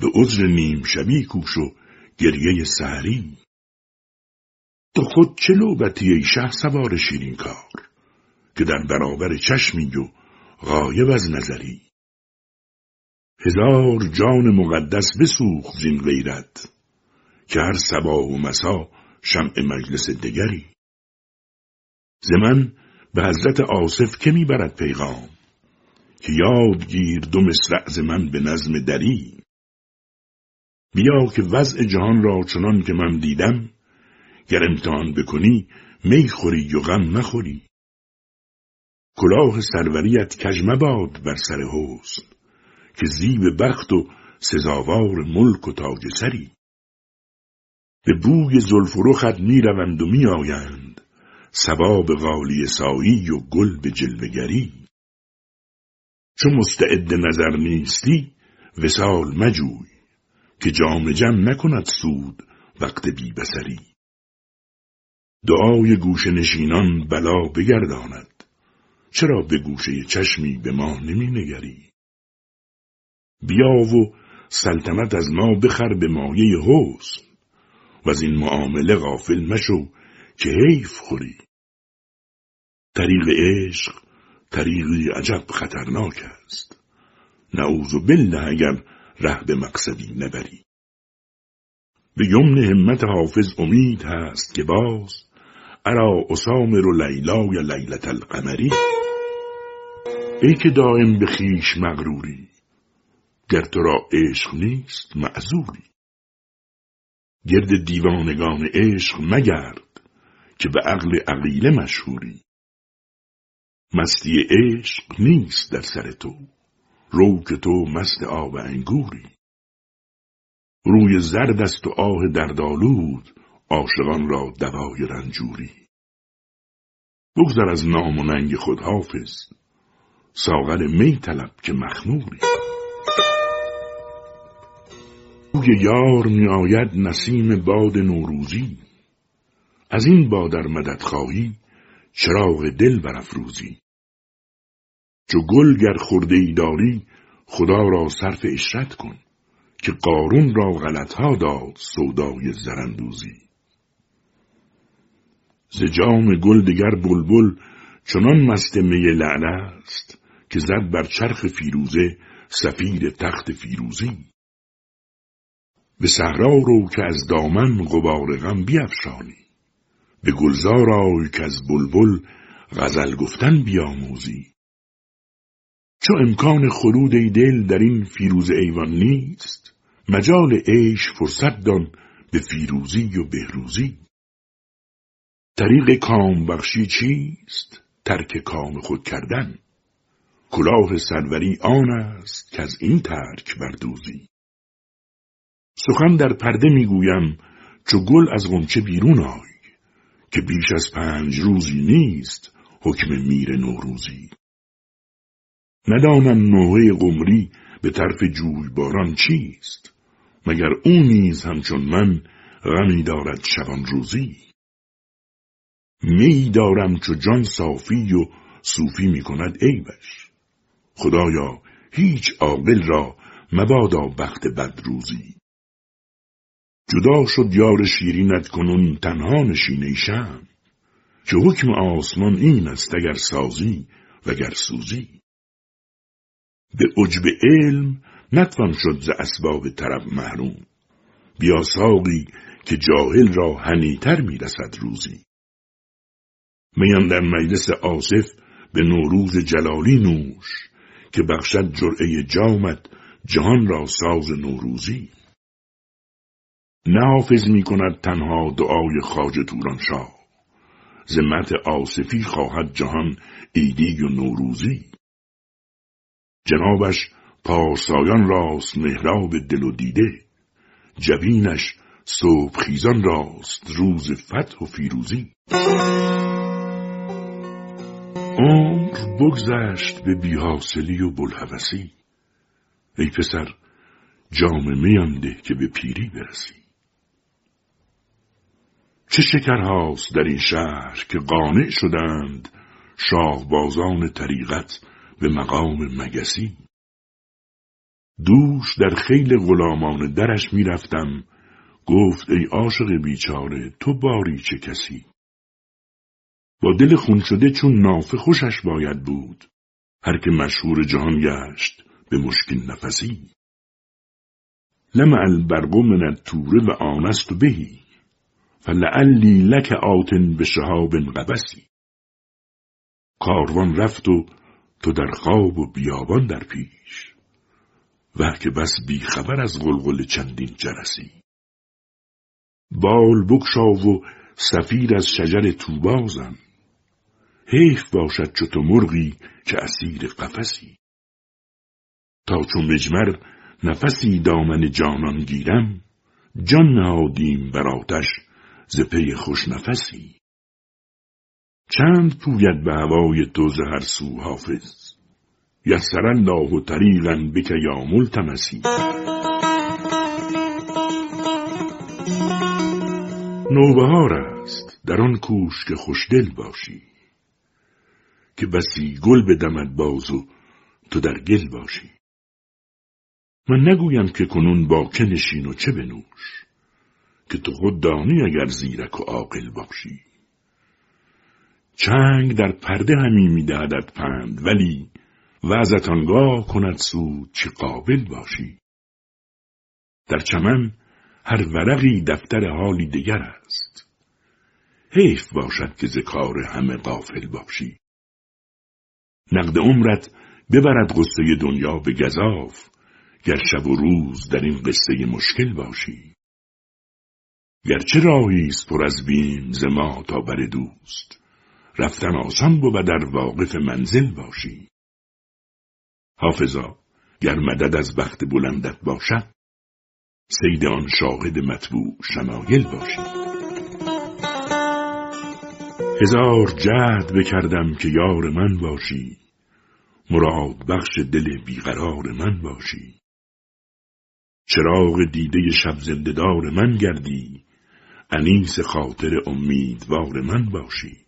A: به عذر نیم شبی کوش و گریه سهری تو خود چه لوبتی ای شه سوار شیرین کار که در برابر چشمی و غایب از نظری؟ هزار جان مقدس بسوخ زین غیرت که هر سبا و مسا شمع مجلس دگری. ز به حضرت آصف که می‌برد پیغام که یاد گیر دو مصرع ز من به نظم دری. بیا که وضع جهان را چنان که من دیدم گر امتحان بکنی می خوری و غم نخوری کلاه سروریت کج مباد بر سر حسن. که زیب بخت و سزاوار ملک و تاج سری. به بوی زلف و رخت می و می آیند سباب غالی سایی و گل به جلوگری چو مستعد نظر نیستی وسال مجوی. که جام جم نکند سود وقت بی بسری دعای گوش نشینان بلا بگرداند. چرا به گوشه چشمی به ما نمی نگری؟ بیا و سلطنت از ما بخر به مایه حسن و از این معامله غافل مشو که حیف خوری. طریق عشق طریقی عجب خطرناک است. نعوذ بالله اگر ره به مقصدی نبری. به یمن همت حافظ امید هست که باز ارا اسامر و لیلا یا لیلت القمری. ای که دائم به خیش مغروری. گر تو را عشق نیست معذوری. گرد دیوانگان عشق مگرد که به عقل عقیله مشهوری. مستی عشق نیست در سر تو رو که تو مست آب انگوری. روی زرد است و آه دردآلود عاشقان را دوای رنجوری. بگذر از نام و ننگ خود حافظ ساغر می طلب که مخموری. روی یار می آید نسیم باد نوروزی. از این بادر مدد خواهی چراغ دل برافروزی. چو گل گر خورده ای داری خدا را صرف اشرت کن که قارون را غلطها داد سودای زرندوزی. ز جام گل دگر بلبل چنان مست می لعل است که زد بر چرخ فیروزه صفیر تخت فیروزی. به صحرا رو که از دامن غبار غم بیافشانی به گلزار آی که از بلبل غزل گفتن بیاموزی. چو امکان خلود ای دل در این فیروز ایوان نیست مجال عیش فرصت دان به فیروزی و بهروزی. طریق کام بخشی چیست؟ ترک کام خود کردن. کلاه سروری آن است که از این ترک بردوزی. سخن در پرده می‌گویم چو گل از غنچه بیرون آی که بیش از پنج روزی نیست حکم میر نوروزی ندانم نوحه قمری به طرف جوی باران چیست مگر او نیز همچون من غمی دارد شبان روزی. می دارم چو جان صافی و صوفی می کند عیبش. خدایا هیچ عاقل را مبادا بخت بد روزی جدا شد یار شیرینت کنون تنها نشینه شم که حکم آسمان این است اگر سازی وگر سوزی. به عجب علم نتوان شد ز اسباب طرب محروم. بیا ساقی که جاهل را هنیتر می‌رسد روزی. میان در مجلس آصف به نوروز جلالی نوش که بخشد جرعه جامت جهان را ساز نوروزی. نه حافظ می کند تنها دعای خاج توران شاه زمت آصفی خواهد جهان ایدی و نوروزی. جنابش پارسایان راست مهراب دل و دیده. جبینش صبح خیزان راست روز فتح و فیروزی. عمر بگذشت به بیحاصلی و بلحوثی ای پسر جام میان ده که به پیری برسی. چه شکرهاست در این شهر که قانع شدند شاهبازان طریقت به مقام مگسی. دوش در خیل غلامان درش می‌رفتم گفت ای عاشق بیچاره تو باری چه کسی؟ با دل خون شده چون نافه خوشش باید بود هر که مشهور جهان گشت به مشکل نفسی. لمع البرق من التوره و آنست بهی. فلعلی لک آتن به شهاب قبسی. کاروان رفت و تو در خواب و بیابان در پیش. و که بس بیخبر از غلغل چندین جرسی. بال بکشا و سفیر از شجر توبازم حیف باشد چو تو مرغی که اسیر قفسی. تا چو مجمر نفسی دامن جانان گیرم جان نهادیم بر آتش ز پی خوش نفسی چند پوید به هوای تو ز هر سو حافظ. یسر الله طریقا بک یا ملتمسی. نوبهار است در آن کوش که خوشدل باشی. که بسی گل بدمد باز و تو در گل باشی. من نگویم که کنون با که نشین و چه بنوش. که تو خود دانی اگر زیرک و عاقل باشی. چنگ در پرده همی میدهدت پند ولی وعظت آنگاه کند سود چه قابل باشی. در چمن هر ورقی دفتر حالی دیگر است. حیف باشد که ز کار همه غافل باشی. نقد عمرت ببرد قصه دنیا به گذاف گر شب و روز در این قصه مشکل باشی. گرچه راهی است پر از بیم ز ما تا بر دوست. رفتن آسان بود در واقف منزل باشی. حافظا گر مدد از بخت بلندت باشد سید آن شاهد مطبوع شمایل باشی. هزار جهد بکردم که یار من باشی. مراد بخش دل بیقرار من باشی. چراغ دیده شب زندهدار من گردی. انیس خاطر امیدوار من باشی.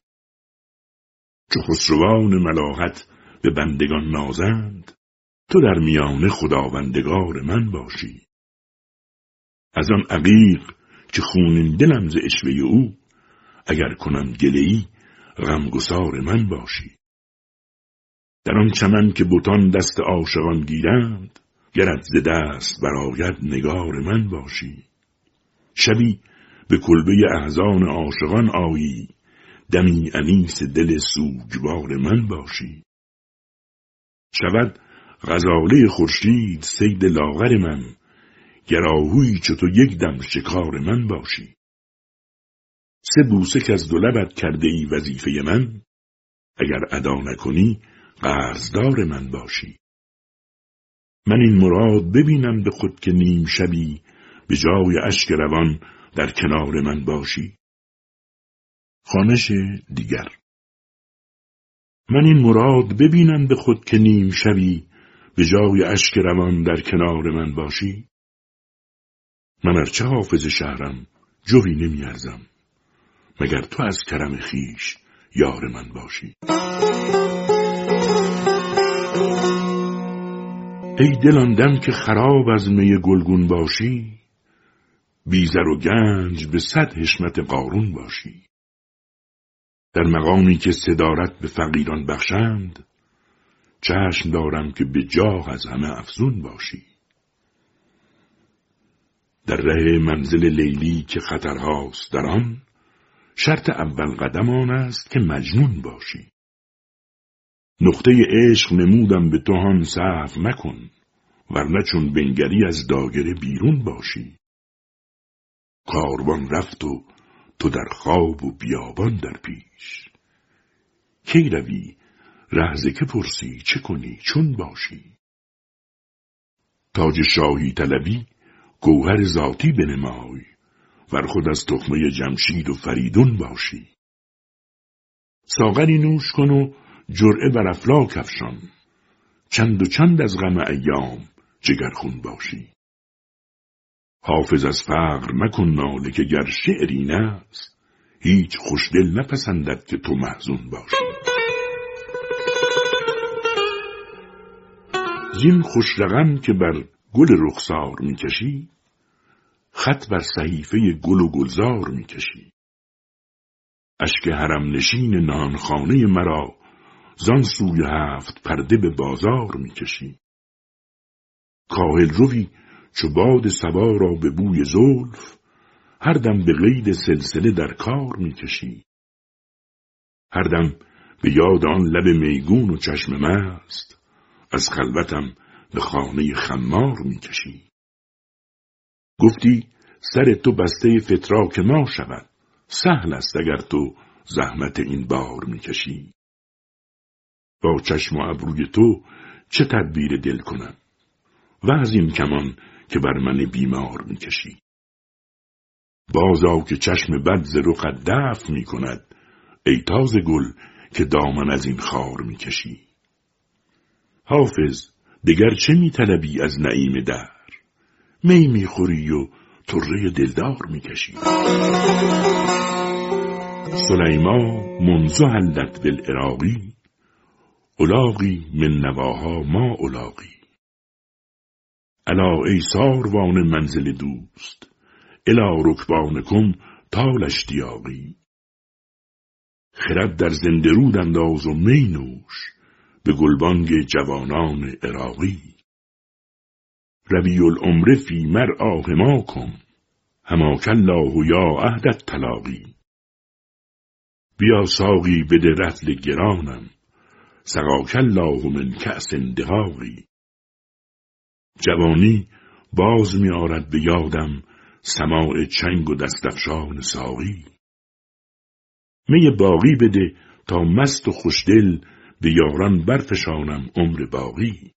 A: چو خسروان ملاحت به بندگان نازند تو در میان خداوندگار من باشی. از آن عقیق که خونین دلم ز اشوه او اگر کنم گلهی غمگسار من باشی. در آن چمن که بوتان دست عاشقان گیرند گرت ز دست براید نگار من باشی. شبی به کلبه احزان عاشقان آیی. دمی انیس دل سوگوار من باشی. شود غزاله خورشید سید لاغر من گراهوی چو تو یک دم شکار من باشی. سه بوسه که از دو لبت کرده ای وظیفه من اگر ادا نکنی قرضدار من باشی. من این مراد ببینم به خود که نیم شبی به جای اشک روان در کنار من باشی؟ خانش دیگر. من این مراد ببینم به خود که نیم شبی به جای اشک روان در کنار من باشی؟ من ارچه حافظ شهرم جوی نمیارزم مگر تو از کرم خیش یار من باشی؟ ای دل که خراب از می گلگون باشی بیزر و گنج به صد حشمت قارون باشی. در مقامی که صدارت به فقیران بخشند چشم دارم که به جاغ از همه افزون باشی. در ره منزل لیلی که خطرهاست در آن شرط اول قدم آن است که مجنون باشی. نقطه عشق نمودم به تو هان صحف مکن ورنه چون بنگری از داگره بیرون باشی. کاروان رفت و تو در خواب و بیابان در پیش. کی روی؟ رهزه که پرسی چه کنی؟ چون باشی. تاج شاهی طلبی گوهر ذاتی بنمای. ور خود از تخمه جمشید و فریدون باشی. ساغری نوش کن و جرعه بر افلاک افشان. چند و چند از غم ایام جگرخون باشی. حافظ از فقر مکن ناله که گر شعری است هیچ خوشدل نپسندد که تو محزون باشی. زین خوش رقم که بر گل رخسار می‌کشی خط بر صحیفه گل و گلزار می‌کشی. اشک حرم نشین نانخانه مرا زان سوی هفت پرده به بازار می‌کشی. کاهل روی چو باد سبا را به بوی زلف هر دم به قید سلسله در کار می‌کشی هر دم به یاد آن لب میگون و چشم مست از خلوتم به خانه خمار می‌کشی گفتی سر تو بسته فتراک ما شود سهل است اگر تو زحمت این بار می‌کشی با چشم و ابروی تو چه تدبیر دل کنم؟ و از این کمان که بر من بیمار می‌کشی. بازا که چشم بد ز رخت دفع می کند ای تازه گل که دامن از این خار می‌کشی. حافظ دگر چه میطلبی از نعیم در می می‌خوری و طره دلدار می‌کشی. سلیما منزو حلت بالعراقی الاغی من نواها ما الاغی الا ای ساروان منزل دوست الا رکبانکم تال اشتیاقی خرد در زنده رود انداز و می نوش به گلبانگ جوانان عراقی. ربی العمر فی مر ما کن هماک الله یا عهدت تلاقی بیا ساقی بده رتل گرانم سقاک الله من کأس دقاقی جوانی باز می آرد به یادم سماع چنگ و دستفشان ساقی. می باقی بده تا مست و خوشدل به یاران برفشانم عمر باقی.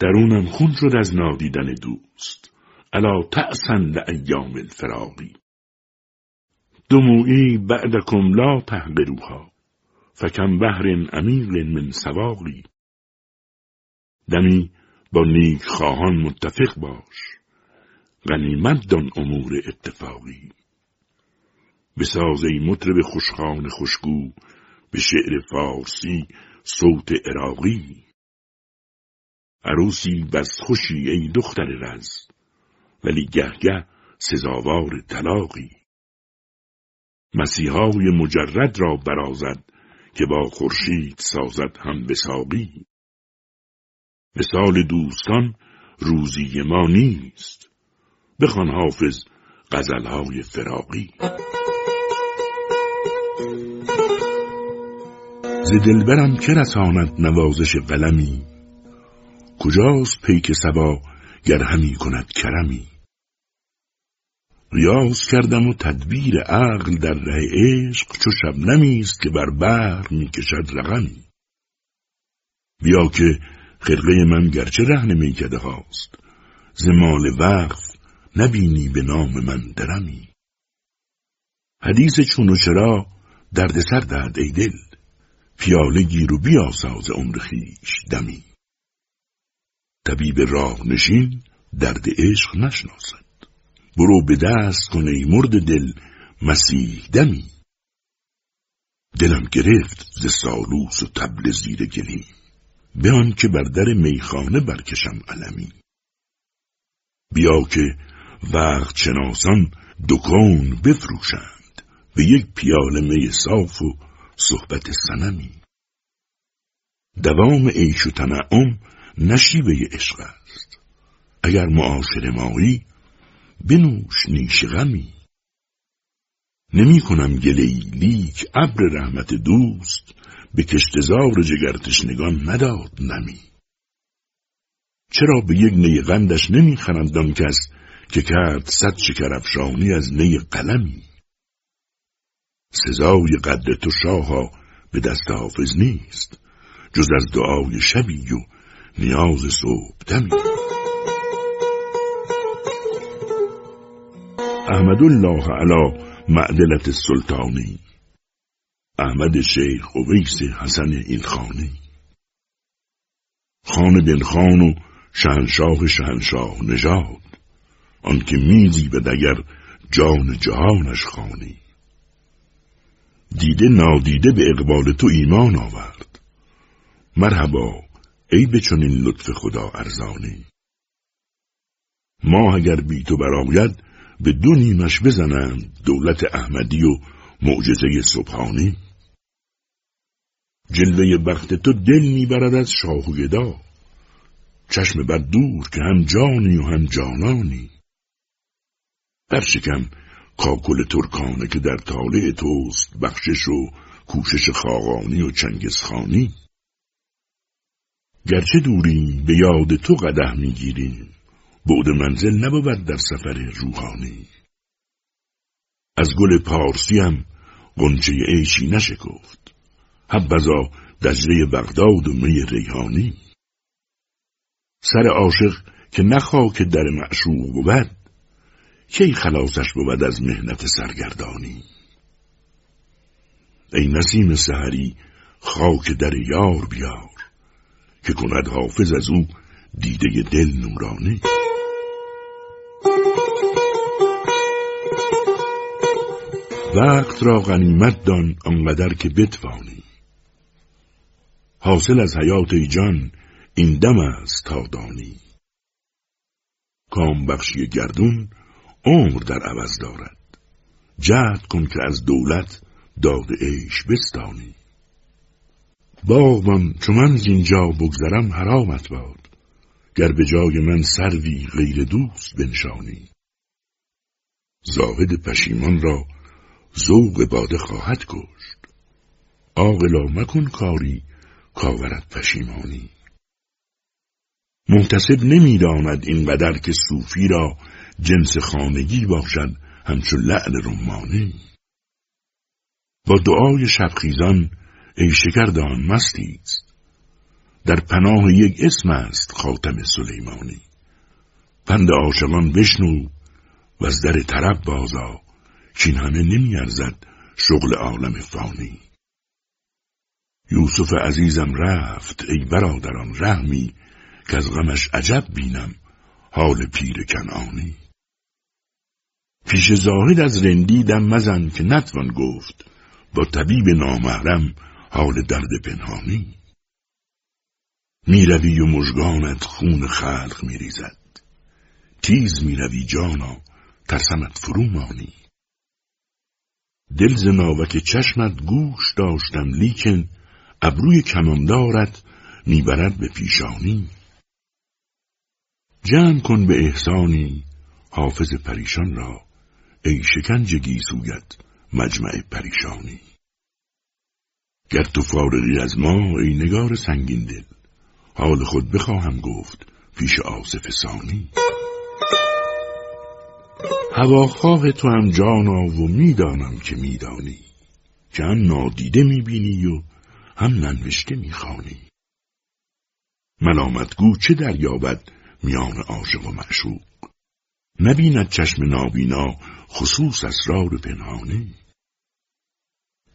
A: درونم خون شد از نادیدن دوست الا تأسن لایام الفراقی. دموعی بعدکم لا تحقروها فکم بحر عمیق من سواقی. دمی با نیک خواهان متفق باش. غنیمت دان امور اتفاقی. بساز ای مطرب خوشخان خوشگو به شعر فارسی صوت عراقی. عروسی بس خوشی ای دختر رز ولی گهگه سزاوار طلاقی. مسیحای مجرد را برازد که با خورشید سازد هم بساقی. سال دوستان روزی ما نیست. بخوان حافظ غزلهای فراقی ز دلبرم که رساند نوازش قلمی؟ کجاست پیک سبا گر همی کند کرمی؟ ریاض کردم و تدبیر عقل در ره عشق چو شبنمی است که بر بحر می‌کشد رقمی. بیا که خرقه من گرچه رهن میکده هاست. ز مال وقف نبینی به نام من درمی. حدیث چون و چرا دردسر درد ای دل. پیاله گیر و بیاساز عمر خیش دمی. طبیب راه نشین درد عشق نشناسد. برو به دست کن ای مرد دل مسیح دمی. دلم گرفت ز سالوس و تبل زیر گلیم به آن که بر در میخانه برکشم علمی. بیا که وقت شناسان دکان بفروشند به یک پیاله می صاف و صحبت سنمی دوام عیش و تنعم نشیبه عشق است. اگر معاشر مایی بنوش نیش غمی. نمی کنم گلی لیک ابر رحمت دوست به کشتزار جگر تشنگان نداد نمی. چرا به یک نی غندش نمی خرند کس که کرد صد شکر افشانی از نی قلمی؟ سزای قدر تو شاها به دست حافظ نیست جز از دعای شبی و نیاز صبح دمی. احمد الله علی معدلت السلطانی احمد شیخ ویس حسن این خانی خان دلخان و شهنشاه شهنشاه نژاد. آنکه میزی به دگر جان جهانش خانی. دیده نادیده به اقبال تو ایمان آورد. مرحبا ای به چنین لطف خدا ارزانی. ما اگر بی تو براید به دو نیمش بزنند دولت احمدی و معجزه سبحانی. جلوه بخت تو دل می‌برد از شاه و گدا. چشم بد دور که هم جانی و هم جانانی. برشکم کاکل ترکانه که در طالع توست بخشش و کوشش خاقانی و چنگزخانی گرچه دوریم به یاد تو قده می‌گیریم بعد منزل نبود در سفر روحانی. از گل پارسی هم قنچه عیشی نشکفت. حبذا دجله بغداد و می ریحانی. سر عاشق که نخواک در معشوق بود کی خلاصش بود از مهنت سرگردانی؟ ای نسیم سحری خاک در یار بیار که کند حافظ از او دیده دل نورانی. وقت را غنیمت دان آنقدر که بتوانی. حاصل از حیات ای جان این دم است تا دانی. کام بخشی گردون عمر در عوض دارد. جهد کن که از دولت داد عیش بستانی. باغبان چو من زینجا بگذرم حرامت باد. گر به جای من سروی غیر دوست بنشانی. زاهد پشیمان را ذوق باده خواهد کشت. عاقلا مکن کاری کاورد پشیمانی. محتسب نمی‌داند اینقدر که صوفی را جنس خانگی باشد همچون لعل رمانی. با دعای شبخیزان ای شکردان مستی است. در پناه یک اسم است خاتم سلیمانی. پند عاشقان بشنو و از در طرب بازا کین همه نمیارزد شغل عالم فانی. یوسف عزیزم رفت ای برادران رحمی که از غمش عجب بینم حال پیر کنعانی. پیش زاهد از رندی دم مزن که نتوان گفت با طبیب نامحرم حال درد پنهانی. می‌روی و مژگانت خون خلق میریزد. تیز می‌روی جانا ترسمت فرو مانی. دل ز ناوک چشمت گوش داشتم لیکن ابروی کماندارت می‌برد به پیشانی. جمع کن به احسانی حافظ پریشان را. ای شکنج گیسویت مجمع پریشانی. گر تو فارغی از ما ای نگار سنگین دل. حال خود بخواهم گفت پیش آصف ثانی. هواخواه تو هم جانا و می‌دانم که میدانی. که هم نادیده می‌بینی و هم ننوشته می‌خوانی. ملامتگو چه دریابد میان عاشق و معشوق؟ نبیند چشم نابینا خصوص اسرار پنهانی.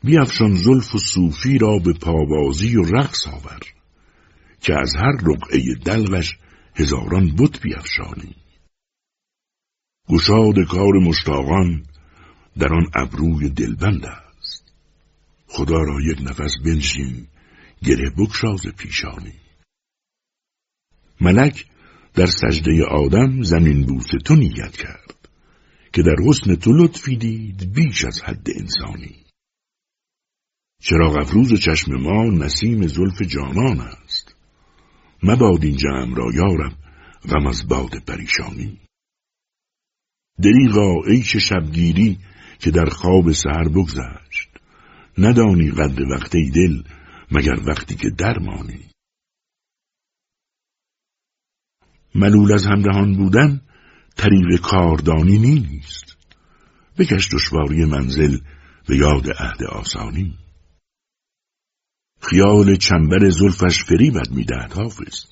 A: بیافشان زلف و صوفی را به پابازی و رقص آور که از هر رقعه دلغش هزاران بت بیافشانی گشاد کار مشتاقان در آن ابروی دلبند خدا را یک نفس بنشین گره بکشاز پیشانی. ملک در سجده آدم زمین بوس تو نیت کرد که در حسن تو لطفی دید بیش از حد انسانی. چراغ افروز چشم ما نسیم زلف جانان است. مباد این جمع را یارم غم از باد پریشانی. دریغا عیش شبگیری که در خواب سهر بگذشت. ندانی قدر وقتی دل مگر وقتی که درمانی ملول از همدهان بودن طریق کاردانی نیست. بکش دشواری منزل به یاد عهد آسانی. خیال چنبر زلفش فریبت می‌دهد حافظ.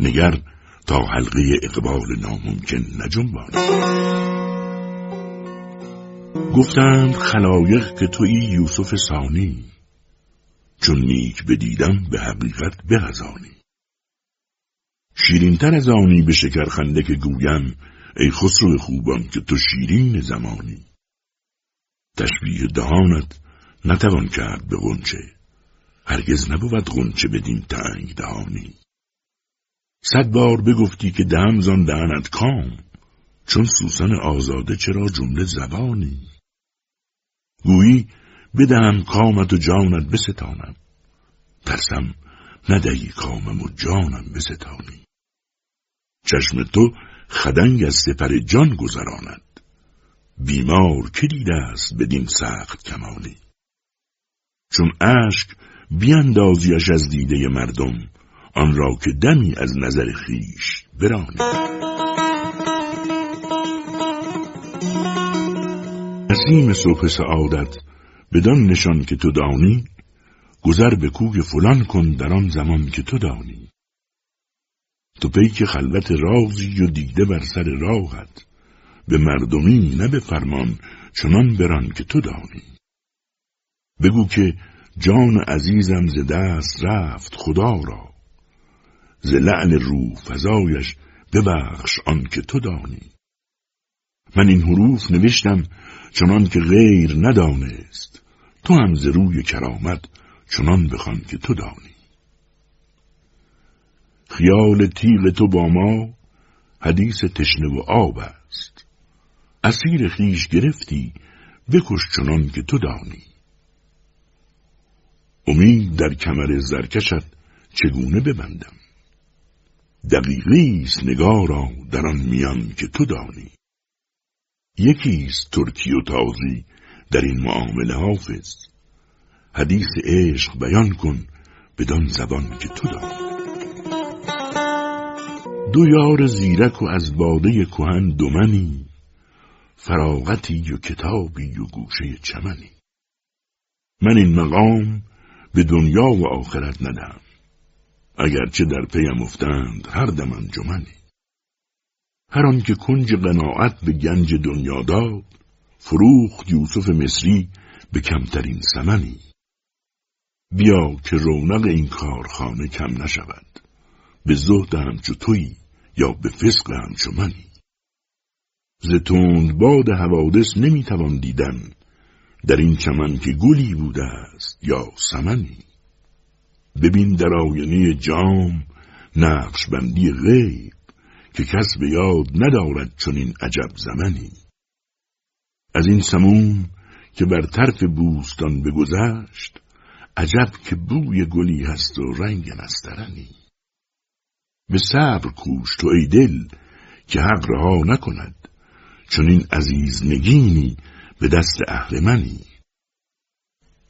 A: نگر تا حلقه اقبال ناممکن نجنبانی. گفتند خلایق که توی یوسف ثانی. چون نیک بدیدم به حقیقت بغزانی شیرینتر از آنی به شکرخنده که گویم ای خسرو خوبان که تو شیرین زمانی. تشبیه دهانت نتوان کرد به غنچه. هرگز نبود غنچه بدین تنگ دهانی. صد بار بگفتی که دم زان دهنت کام. چون سوسن آزاده چرا جمله زبانی؟ گویی بدهم کامت و جانت بستانم ترسم ندهی کامم و جانم بستانی. چشم تو خدنگ از سپر جان گذراند بیمار که دیده است بدین سخت کمانی؟ چون اشک بیاندازیش از دیده مردم آن را که دمی از نظر خیش برانی. نسیم صبح سعادت بدان نشان که تو دانی گذر به کوی فلان کن در آن زمان که تو دانی. تو پیک خلوت رازی و دیده بر سر راهت به مردمی نه به فرمان چنان بران که تو دانی. بگو که جان عزیزم ز دست رفت خدا را ز لعن رو فضایش ببخش آن که تو دانی. من این حروف نوشتم چنان که غیر ندانست. تو هم ز روی کرامت چنان بخوان که تو دانی. خیال تیغ تو با ما حدیث تشنه و آب است. اسیر خیش گرفتی بکش چنان که تو دانی. امید در کمر زرکشت چگونه ببندم؟ دقیقی است نگارا در آن میان که تو دانی. یکیست ترکی و تازی در این معامله حافظ. حدیث عشق بیان کن بدان زبان که تو دانی دو یار زیرک و از باده کهن دمنی فراغتی و کتابی و گوشه چمنی. من این مقام به دنیا و آخرت ندم اگرچه در پیم افتند هر دم انجمنی. هر آن که کنج قناعت به گنج دنیا داد فروخت یوسف مصری به کمترین سمنی بیا که رونق این کارخانه کم نشود. به زهد همچو تویی یا به فسق همچو منی. ز باد حوادث نمی‌توان دیدن در این چمن که گلی بوده است یا سمنی ببین در آینه جام نقش بندی غیب که کس به یاد ندارد این عجب زمنی. از این سموم که بر طرف بوستان بگذشت عجب که بوی گلی هست و رنگ نسترنی. به صبر کوش تو ای دل که حق رها نکند چون این عزیز نگینی به دست اهرمنی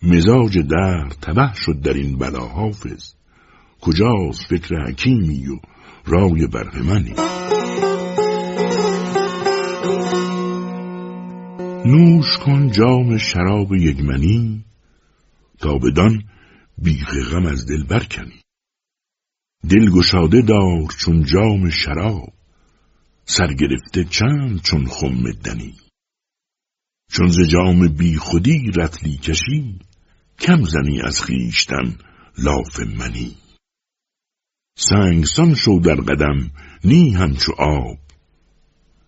A: مزاج در تبه شد در این بلا حافظ کجاست فکر حکیمی و رای برهمنی نوش کن جام شراب یگمنی تا بدان بیخ غم از دل برکنی. دل گشاده دار چون جام شراب سرگرفته چند چون خم دنی. چون ز جام بی خودی رتلی کشی کم زنی از خیشتن لاف منی. سنگسان شو در قدم نی همچو آب.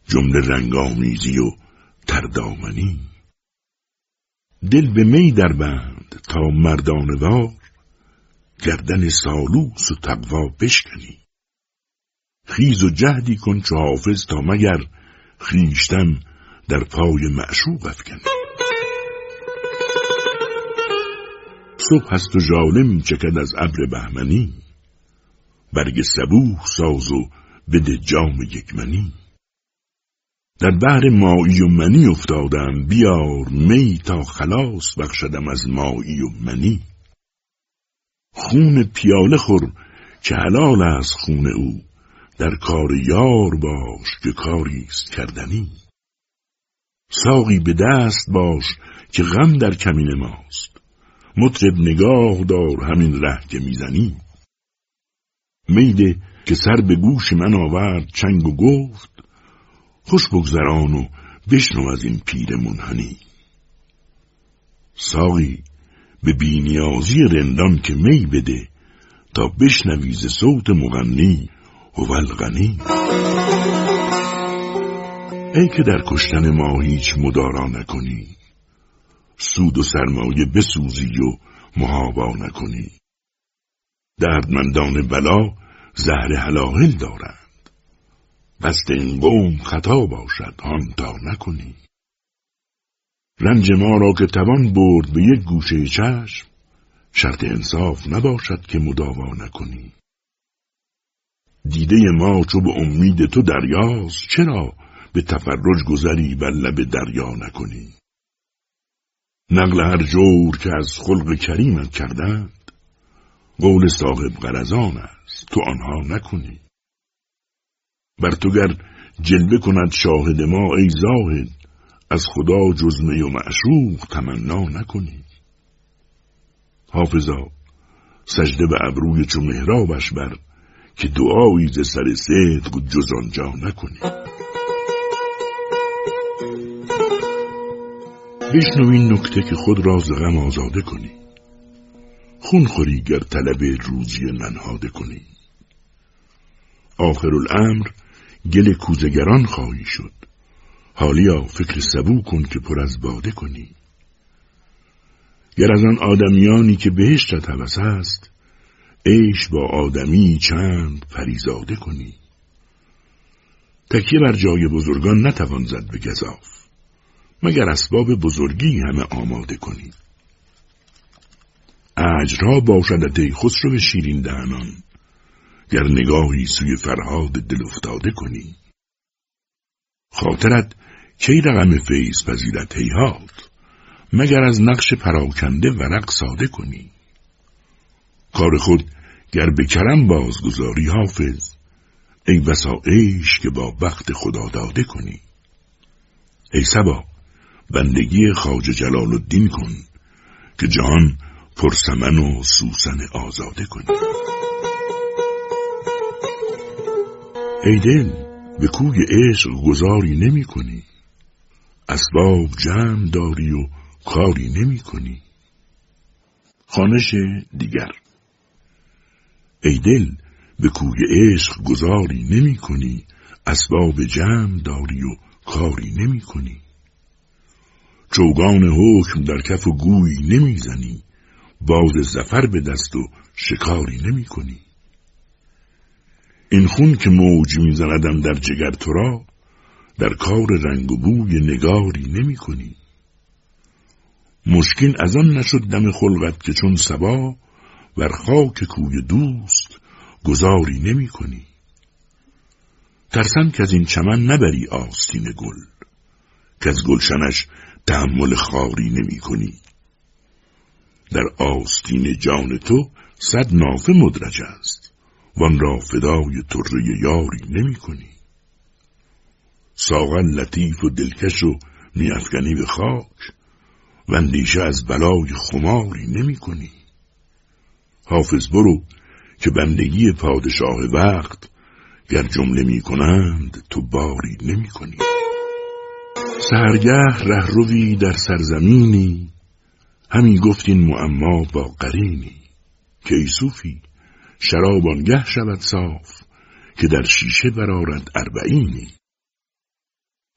A: جمله رنگامیزی و تردامنی. دل به می در بند تا مردانوار گردن سالوس و تقوا بشکنی. خیز و جهدی کن چو حافظ تا مگر خیشتن در پای معشوق افکنی. صبح هست و ژاله می چکد از ابر بهمنی. برگ سبوه ساز و بده جام یکمنی. در بحر مایی و منی افتادم بیار می تا خلاص بخشدم از مایی و منی. خون پیاله خور که حلال است خون او در کار یار باش که کاری است کردنی. ساقی به دست باش که غم در کمین ماست. مطرب نگاه دار همین ره که می‌زنی. میده که سر به گوش من آورد چنگ و گفت خوش بگذران و بشنو از این پیر منحنی ساقی به بینیازی رندان که می بده تا بشنوی ز صوت مغنی هو الغنی ای که در کشتن ما هیچ مدارا نکنی سود و سرمایه بسوزی و محابا نکنی. دردمندان بلا زهر حلاهل دارند. قصد این قوم خطا باشد آن تا نکنی. رنج ما را که توان برد به یک گوشه چشم شرط انصاف نباشد که مداوا نکنی. دیده ما چو به امید تو دریاست چرا به تفرج گذری بر لب دریا نکنی؟ نقل هر جور که از خلق کریمت کردند قول صاحب غرزان است. تو آنها نکنی. بر تو گر جلوه کند شاهد ما ای زاهد از خدا جزمه و معشوق تمنا نکنی. حافظا سجده به ابروی چو مهرابش بر که دعایی ز سر صدق جز آنجا نکنی. بشنو این نکته که خود را ز غم آزاده کنی. خون خوری گر طلب روزی ننهاده کنی. آخر الامر گل کوزگران خواهی شد. حالیا فکر سبو کن که پر از باده کنی. گر از آن آدمیانی که بهشتت هوس است عیش با آدمی چند پریزاده کنی. تکیه بر جای بزرگان نتوان زد به گذاف مگر اسباب بزرگی همه آماده کنی. اجرها باشدت ای خسرو شیرین دهنان. گر نگاهی سوی فرهاد دل افتاده کنی. خاطرت کی رقم فیض پذیرت هیهات مگر از نقش پراکنده ورق ساده کنی؟ کار خود گر به کرم بازگذاری حافظ. ای بسا که با بخت خدا داده کنی. ای سبا بندگی خاج جلال الدین کن که جهان پرسمن و سوسن آزاده کنی. ای دل به کوی عشق گذاری نمی کنی. اسباب جمع داری و کاری نمی کنی. خانش دیگر. ای دل به کوی عشق گذاری نمی کنی. اسباب جمع داری و کاری نمی کنی. چوگان حکم در کف و گوی نمی‌زنی باز زفر به دست و شکاری نمی کنی. این خون که موج میزندم در جگر تو را در کار رنگ و بوی نگاری نمی کنی. مشکین از آن نشد دم خلقت که چون سبا بر خاک کوی دوست گذاری نمی کنی. ترسم که از این چمن نبری آستین گل که از گلشنش تحمل خاری نمی کنی. در آستین جان تو صد نافه مدرج است. وان را فدای طره یاری نمی کنی. ساغن لطیف و دلکش و میافکنی به خاک. و اندیشه از بلای خماری نمی کنی. حافظ برو که بندگی پادشاه وقت گر جمله می کنند تو باری نمی کنی. سهرگه رهروی در سرزمینی همی گفتین معما با قرینی. که ای صوفی شراب آنگه شود صاف که در شیشه برارد اربعینی.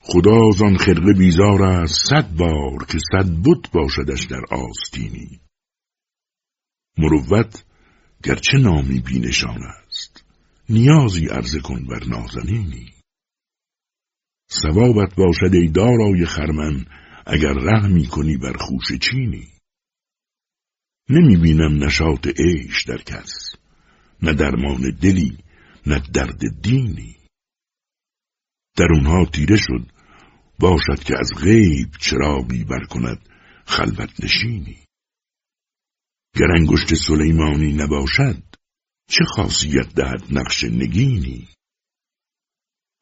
A: خدا آن خرقه بیزار است صد بار که صد بت باشدش در آستینی. مروت گرچه نامی بینشان است نیازی عرضه کن بر نازنینی. ثوابت باشد ای دارای خرمن اگر رحمی کنی بر خوش چینی. نمی بینم نشاط عیش در کس نه درمان دلی نه درد دینی. در اونها تیره شد باشد که از غیب چراغی بر کند خلوت نشینی. گر انگشت سلیمانی نباشد چه خاصیت دهد نقش نگینی؟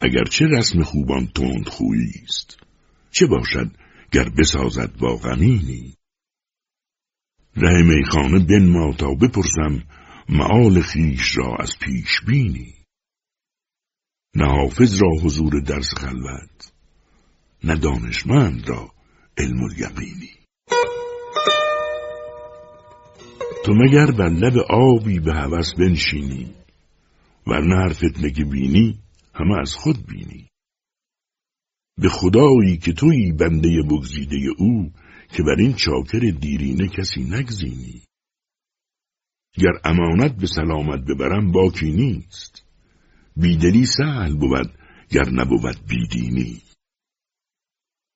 A: اگرچه رسم خوبان تند خویی است چه باشد گر بسازد با غمینی؟ ره میخانه بنما تا بپرسم معال خیش را از پیش بینی. نه حافظ را حضور درس خلوت نه دانشمند را علم الیقینی تو مگر بر لب آبی به هوس بنشینی ورنه هر فتنه که بینی همه از خود بینی. به خدایی که تویی بنده بگزیده او که بر این چاکر دیرینه کسی نگزینی. گر امانت به سلامت ببرم باکی نیست. بیدلی سهل بود گر نبود بیدینی.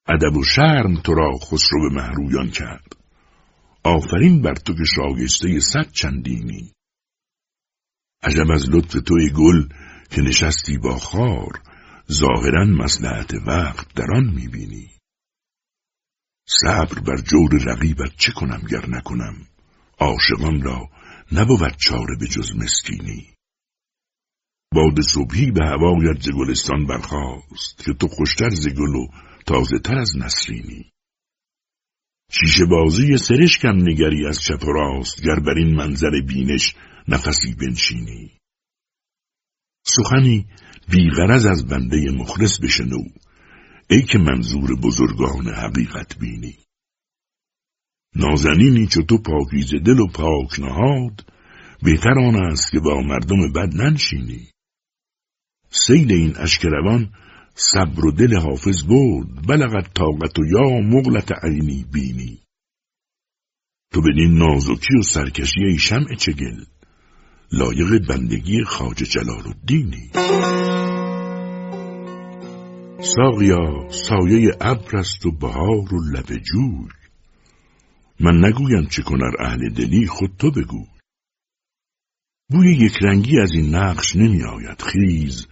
A: ادب و شرم تو را خسرو به محرویان کرد. آفرین بر تو که شاگسته صد چندینی. عجب از لطف توی گل که نشستی با خار ظاهرا مسلحت وقت در آن می‌بینی. صبر بر جور رقیبت چه کنم گر نکنم؟ عاشقان را نبود چاره به جز مسکینی. باد صبحی به هوایت ز گلستان برخاست که تو خوشتر ز گل و تازه تر از نسرینی. شیشه بازی سرشکم نگری از چپ و راست گر بر این منظر بینش نفسی بنشینی. سخنی بیغرز از بنده مخلص بشنو. ای که منظور بزرگان حقیقت بینی. نازنینی چو تو پاکیز دل و پاک نهاد بهتر آن است که با مردم بد ننشینی. سیل این اشکروان صبر و دل حافظ برد بلغت طاقت و یا مغلت عینی بینی. تو بدین نازکی و سرکشی ای شمع چگل لایق بندگی خاج جلال الدینی. ساقیا سایه ابر است و بهار و لب جوی. من نگویم چه کنر اهل دلی خود تو بگو. بوی یک رنگی از این نقش نمی آید خیز.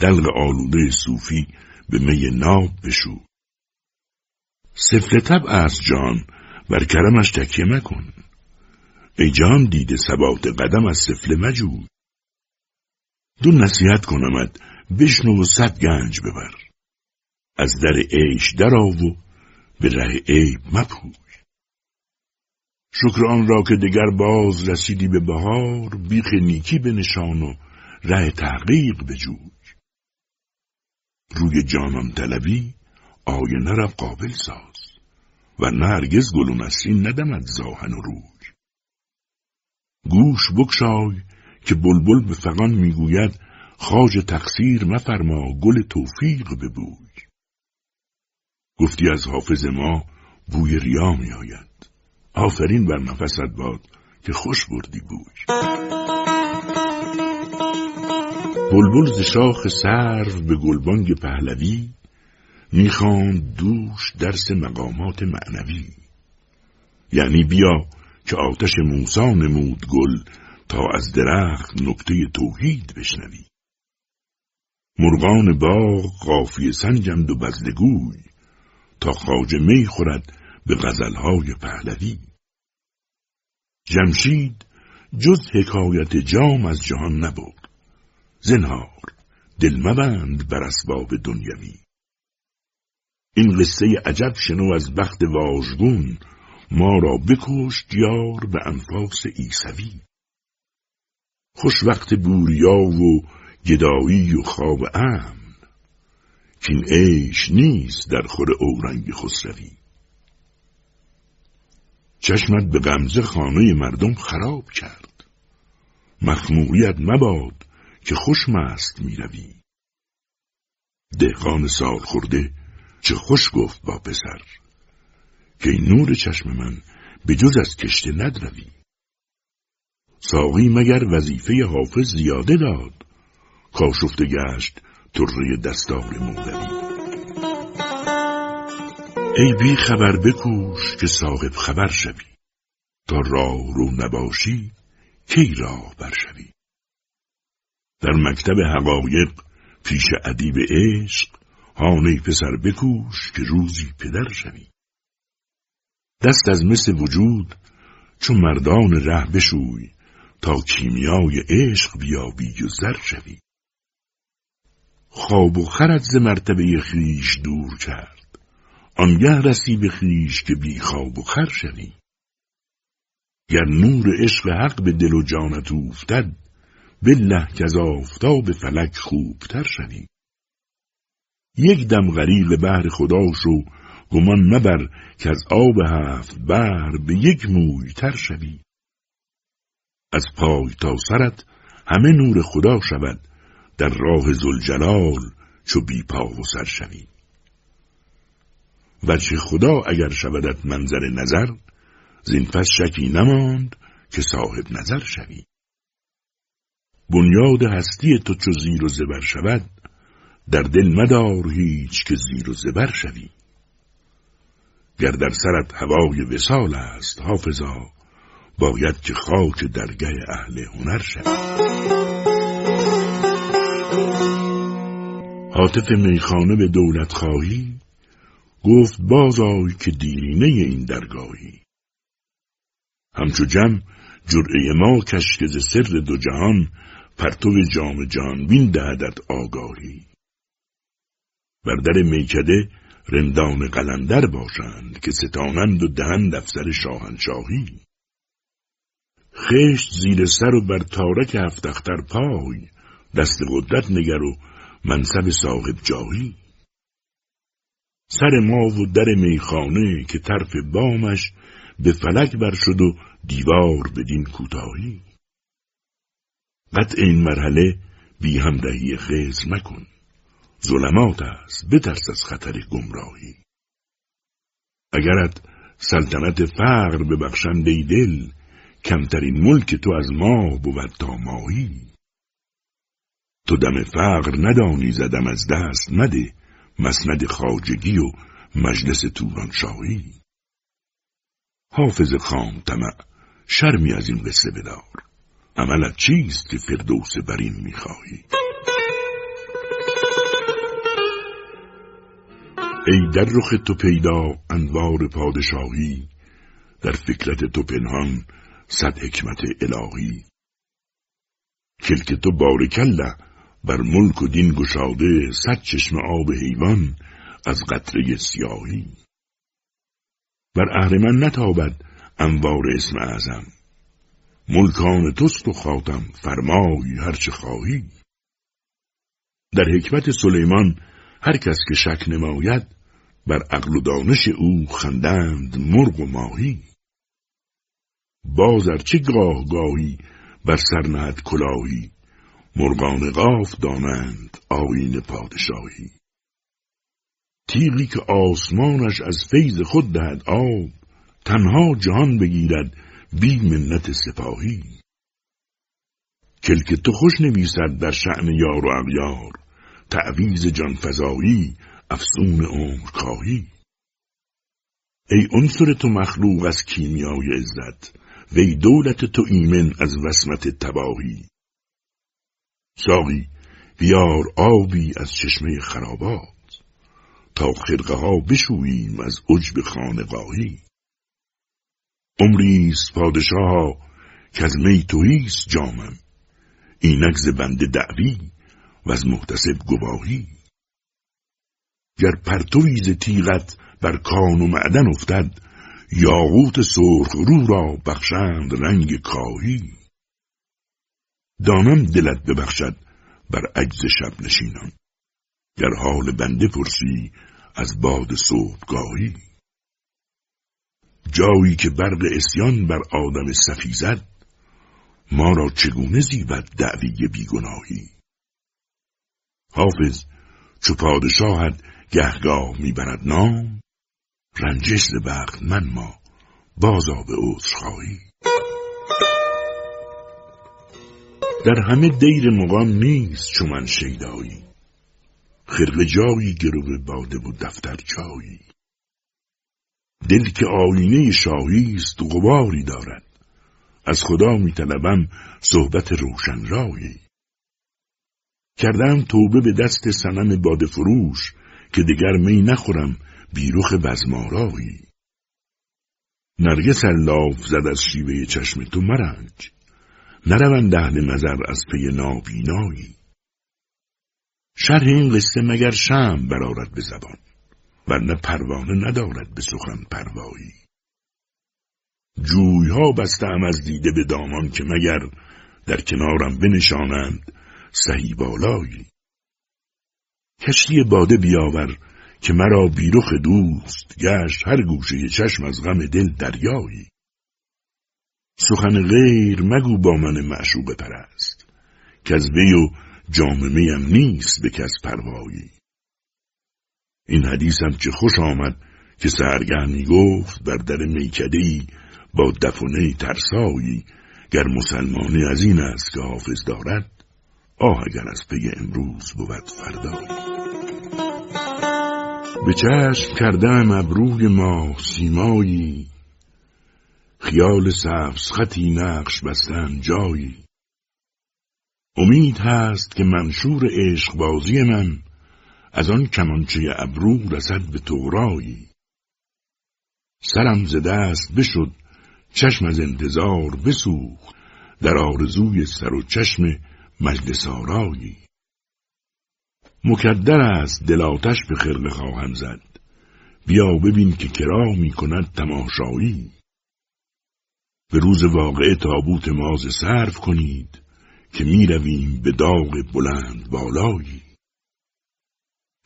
A: دلق آلوده صوفی به می ناب بشو. سفل طبع از جان بر کرمش تکیه مکن. ای جان دیده ثبات قدم از سفله مجود دو نصیحت کنمد بشنو و صد گنج ببر. از در عیش درآو و به ره عیب مپوی. شکر آن را که دگر باز رسیدی به بهار بیخ نیکی بنشان و ره تحقیق بجوی. روی جانان طلبی آینه را قابل ساز و نرگز گل و نسرین ندمد زاهن و روی. گوش بکشای که بلبل به فغان می‌گوید خاج تقصیر مفرما گل توفیق ببوی. گفتی از حافظ ما بوی ریا می آید آفرین بر نفست باد که خوش بردی بوی بلبل ز شاخ سرو به گلبانگ پهلوی می‌خواند دوش درس مقامات معنوی. یعنی بیا که آتش موسا نمود گل تا از درخت نکته توحید بشنوی. مرغان باغ قافی سنجند و بزلگوی تا خاج می خورد به غزلهای پهلوی. جمشید جز حکایت جام از جهان نبود زنهار دل مبند بر اسباب دنیوی. این قصه عجب شنو از بخت واژگون ما را بکشت یار به انفاس ایسوی خوش وقت بوریا و گدایی و خواب امن که این عیش نیست در خور اورنگ خسروی. چشمت به غمزه خانه مردم خراب کرد. مخموریت مباد که خوش مست می‌روی. دهقان سال خورده چه خوش گفت با پسر. که این نور چشم من به جز از کشته ندروی. ساقی مگر وظیفه حافظ زیاده داد. کاشفته گشت طره دستار مولوی. ای بی خبر بکوش که صاحب خبر شوی. تا راه رو نباشی کی راه برشوی در مکتب حقایق پیش ادیب عشق هانه پسر بکوش که روزی پدر شوی. دست از مثل وجود چون مردان ره بشوی تا کیمیای عشق بیابی و زر شوی. خواب و خرد ز مرتبه خیش دور کرد. آنگه رسی به خیش که بی خواب و خر شوی گر نور عشق حق به دل و جانت اوفتد بالله که از آفتاب فلک خوبتر شوی یک دم غریق بحر خدا شو گمان مبر که از آب هفت بر به یک موی تر شوی. از پای تا سرت همه نور خدا شود. در راه زلجلال چو بی پا و سر شوی وجه خدا اگر شودت منظر نظر زین پس شکی نماند که صاحب نظر شوی. بنیاد هستی تو چو زیر و زبر شود در دل مدار هیچ که زیر و زبر شوی. گر در سرت هوای وسال است حافظا باید که خاک درگه اهل هنر شوی. حاطف میخانه به دولت خواهی؟ گفت بازای که دیرینه این درگاهی. همچو جم جرعه ما کشکز سر دو جهان پرتو جام جانبین دهدت آگاهی. بر در میکده رندان قلندر باشند که ستانند و دهند افسر شاهنشاهی. خشت زیر سر و بر تارک هفتختر پای دست قدرت نگر و منصب صاحب جاهی. سر ما و در میخانه که طرف بامش به فلک بر شد و دیوار بدین کوتاهی. قطع این مرحله بی همدهی خزر مکن. ظلمات است بترس از خطر گمراهی. اگرت سلطنت فقر ببخشند ای دل کمترین ملک تو از ما بود تا ماهی. تو دم فقر ندانی زدم از دست مده مسند خاجگی و مجلس توران شاهی حافظ خام طمع شرمی از این قصه بدار. عملت چیست که فردوس برین می‌خواهی؟ ای در رخ تو پیدا انوار پادشاهی در فکرت تو پنهان صد حکمت الهی. کلک تو بارکله بر ملک و دین گشاده صد چشم آب حیوان از قطره سیاهی. بر اهرمن نتابد انوار اسم اعظم. ملکان توست و خاتم فرمای هرچه خواهی. در حکمت سلیمان هر کس که شک نماید بر عقل و دانش او خندند مرغ و ماهی. باز چه گاه گاهی بر سر کلاهی مرغان قاف دانند آیین پادشاهی. تیغی که آسمانش از فیض خود دهد آب تنها جهان بگیرد بی منت سپاهی. کلک تو خوش نویسد در شعن یار و اغیار تعویز جانفزایی افسون عمر کاهی ای عنصر تو مخلوق از کیمیای عزت وی دولت تو ایمن از وسمت تباهی. ساقی بیار آبی از چشمه خرابات. تا خرقه ها بشوییم از عجب خانقاهی. عمریست پادشاه که از می تویست جامم. اینک ز بنده دعوی و از محتسب گواهی. گر پرتوی ز تیغت بر کان و معدن افتد یاقوت سرخ رو را بخشند رنگ کاهی. دانم دلت ببخشد بر عجز شب نشینان گر حال بنده پرسی از باد صبحگاهی. جایی که برق اسیان بر آدم صفی زد ما را چگونه زیبد دعوی بیگناهی؟ حافظ چو پادشاهت گهگاه می‌برد نام رنجش بخت من ما بازا به عذرخواهی. در همه دیر مقام نیست چو من شیدایی. خرق جایی گرو باده و دفتر جایی دل که آینه شاهی است غباری دارد. از خدا میطلبم صحبت روشن رایی کردم توبه به دست سنم باد فروش که دگر می نخورم بیروخ بزمارایی. نرگس لاف زد از شیوه چشم تو مرنج. نروند اهل نظر از پی نابینایی. شرح این قصه مگر شم برارد به زبان ورنه پروانه ندارد به سخن پروایی. جویها بستم از دیده به دامان که مگر در کنارم بنشانند سهی بالایی. کشتی باده بیاور که مرا بیرخ دوست گشت هر گوشه چشم از غم دل دریایی. سخن غیر مگو با من معشوق پرست که از وی و جاممه نیست به کس پروایی. این حدیثم چه خوش آمد که سرگه می گفت بر در میکده با دفنه ترسایی گر مسلمانی از این است که حافظ دارد آه اگر از پی امروز بود فردایی. به چشم کردم ابروی ما سیمایی خیال سبز خطی نقش بستن جایی. امید هست که منشور عشق بازی من از آن کمانچه ابرو رسد به تورایی سرم ز دست بشد چشم از انتظار بسوخت در آرزوی سر و چشم مجلس آرایی مکدر است دلاتش به خرقه خواهم زد. بیا ببین که کرا می کند تماشایی. به روز واقعه تابوت ماز صرف کنید که می رویم به داغ بلند بالایی.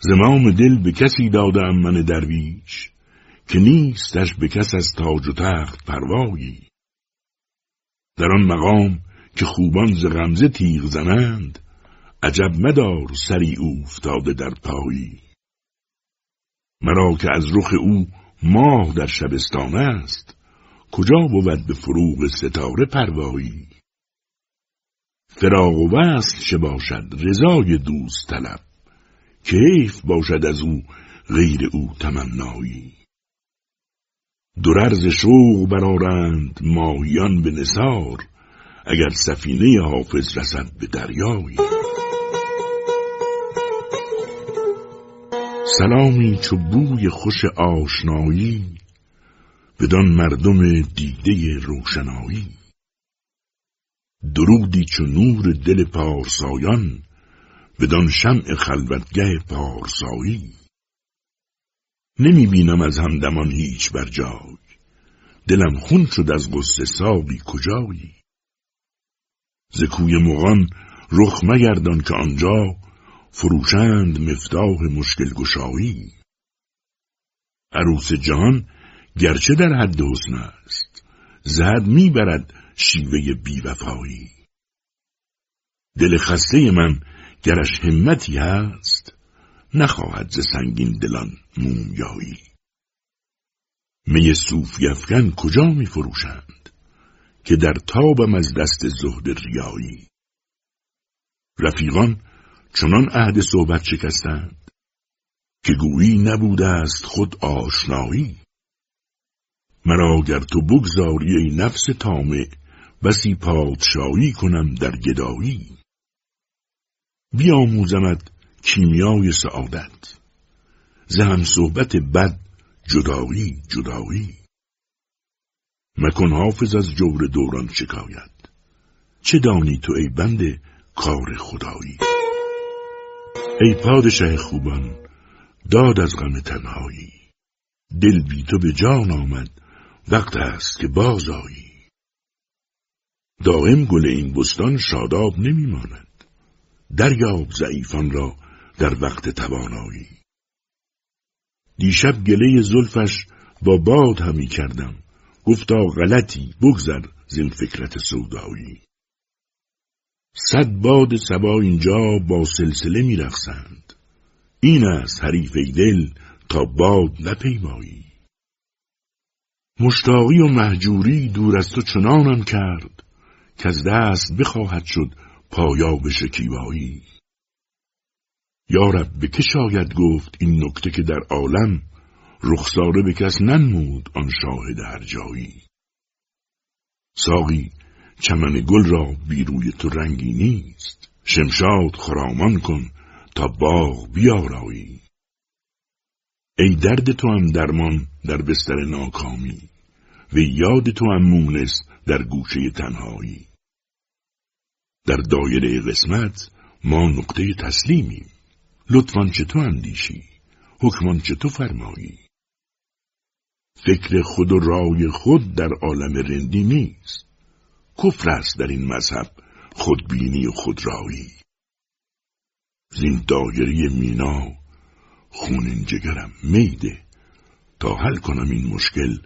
A: زمام دل به کسی دادم من درویش که نیستش به کس از تاج و تخت پروایی. در آن مقام که خوبان ز غمزه تیغ زنند عجب مدار سری افتاده در پایی. مرا که از رخ او ماه در شبستان است کجا بود به فروغ ستاره پروایی؟ فراغ و وصل چه باشد رضای دوست طلب؟ کیف باشد از او غیر او تمنایی؟ دررز شوق برارند ماهیان به نصار اگر سفینه حافظ رسد به دریایی. سلامی چو بوی خوش آشنایی بدان مردم دیده روشنایی. درودی چو نور دل پارسایان بدان شمع خلوتگه پارسایی. نمی بینم از همدمان هیچ بر جای دلم خون شد از غصه ساقی کجایی. ز کوی مغان رخ مگردان که آنجا فروشند مفتاح مشکل گشایی. عروس جهان گرچه در حد حسن است. زد می‌برد شیوه بیوفایی. دل خسته من گرش همتی هست. نخواهد ز سنگین دلان مومیایی. می صوفی افکن کجا می فروشند؟ که در تابم از دست زهد ریایی. رفیقان چنان عهد صحبت شکستند که گویی نبوده است خود آشنایی. مرا گر تو بگذاری ای نفس تامه بسی پادشایی کنم در گدایی. بیاموزمت کیمیای سعادت. زهم صحبت بد جدایی جدایی. مکن حافظ از جور دوران شکایت. چه دانی تو ای بنده کار خدایی؟ ای پادشه خوبان داد از غم تنهایی. دل بی تو به جان آمد وقت است که بازایی دائم گل این بستان شاداب نمیماند. دریاب ضعیفان را در وقت توانایی دیشب گله زلفش با باد همی کردم. گفتا غلطی بگذر زین فکرت سودایی. صد باد سبا اینجا با سلسله میرقصند این است حریف دل تا باد نپیمایی. مشتاقی و محجوری دور از تو چنانم کرد که از دست بخواهد شد پایاب شکیبایی. یارب به که شاید گفت این نکته که در عالم رخساره به کس ننمود آن شاهد هر جایی ساقی چمن گل را بیروی تو رنگی نیست. شمشاد خرامان کن تا باغ بیارایی. ای درد تو هم درمان در بستر ناکامی و یاد تو هم مونس در گوشه تنهایی. در دایره قسمت ما نقطه تسلیمیم. لطفان چه تو اندیشی؟ حکمان چه تو فرمایی؟ فکر خود و رای خود در عالم رندی نیست. کفر است در این مذهب خودبینی و خودرایی. زین دایره مینا خونین جگرم میده. تا حل کنم این مشکل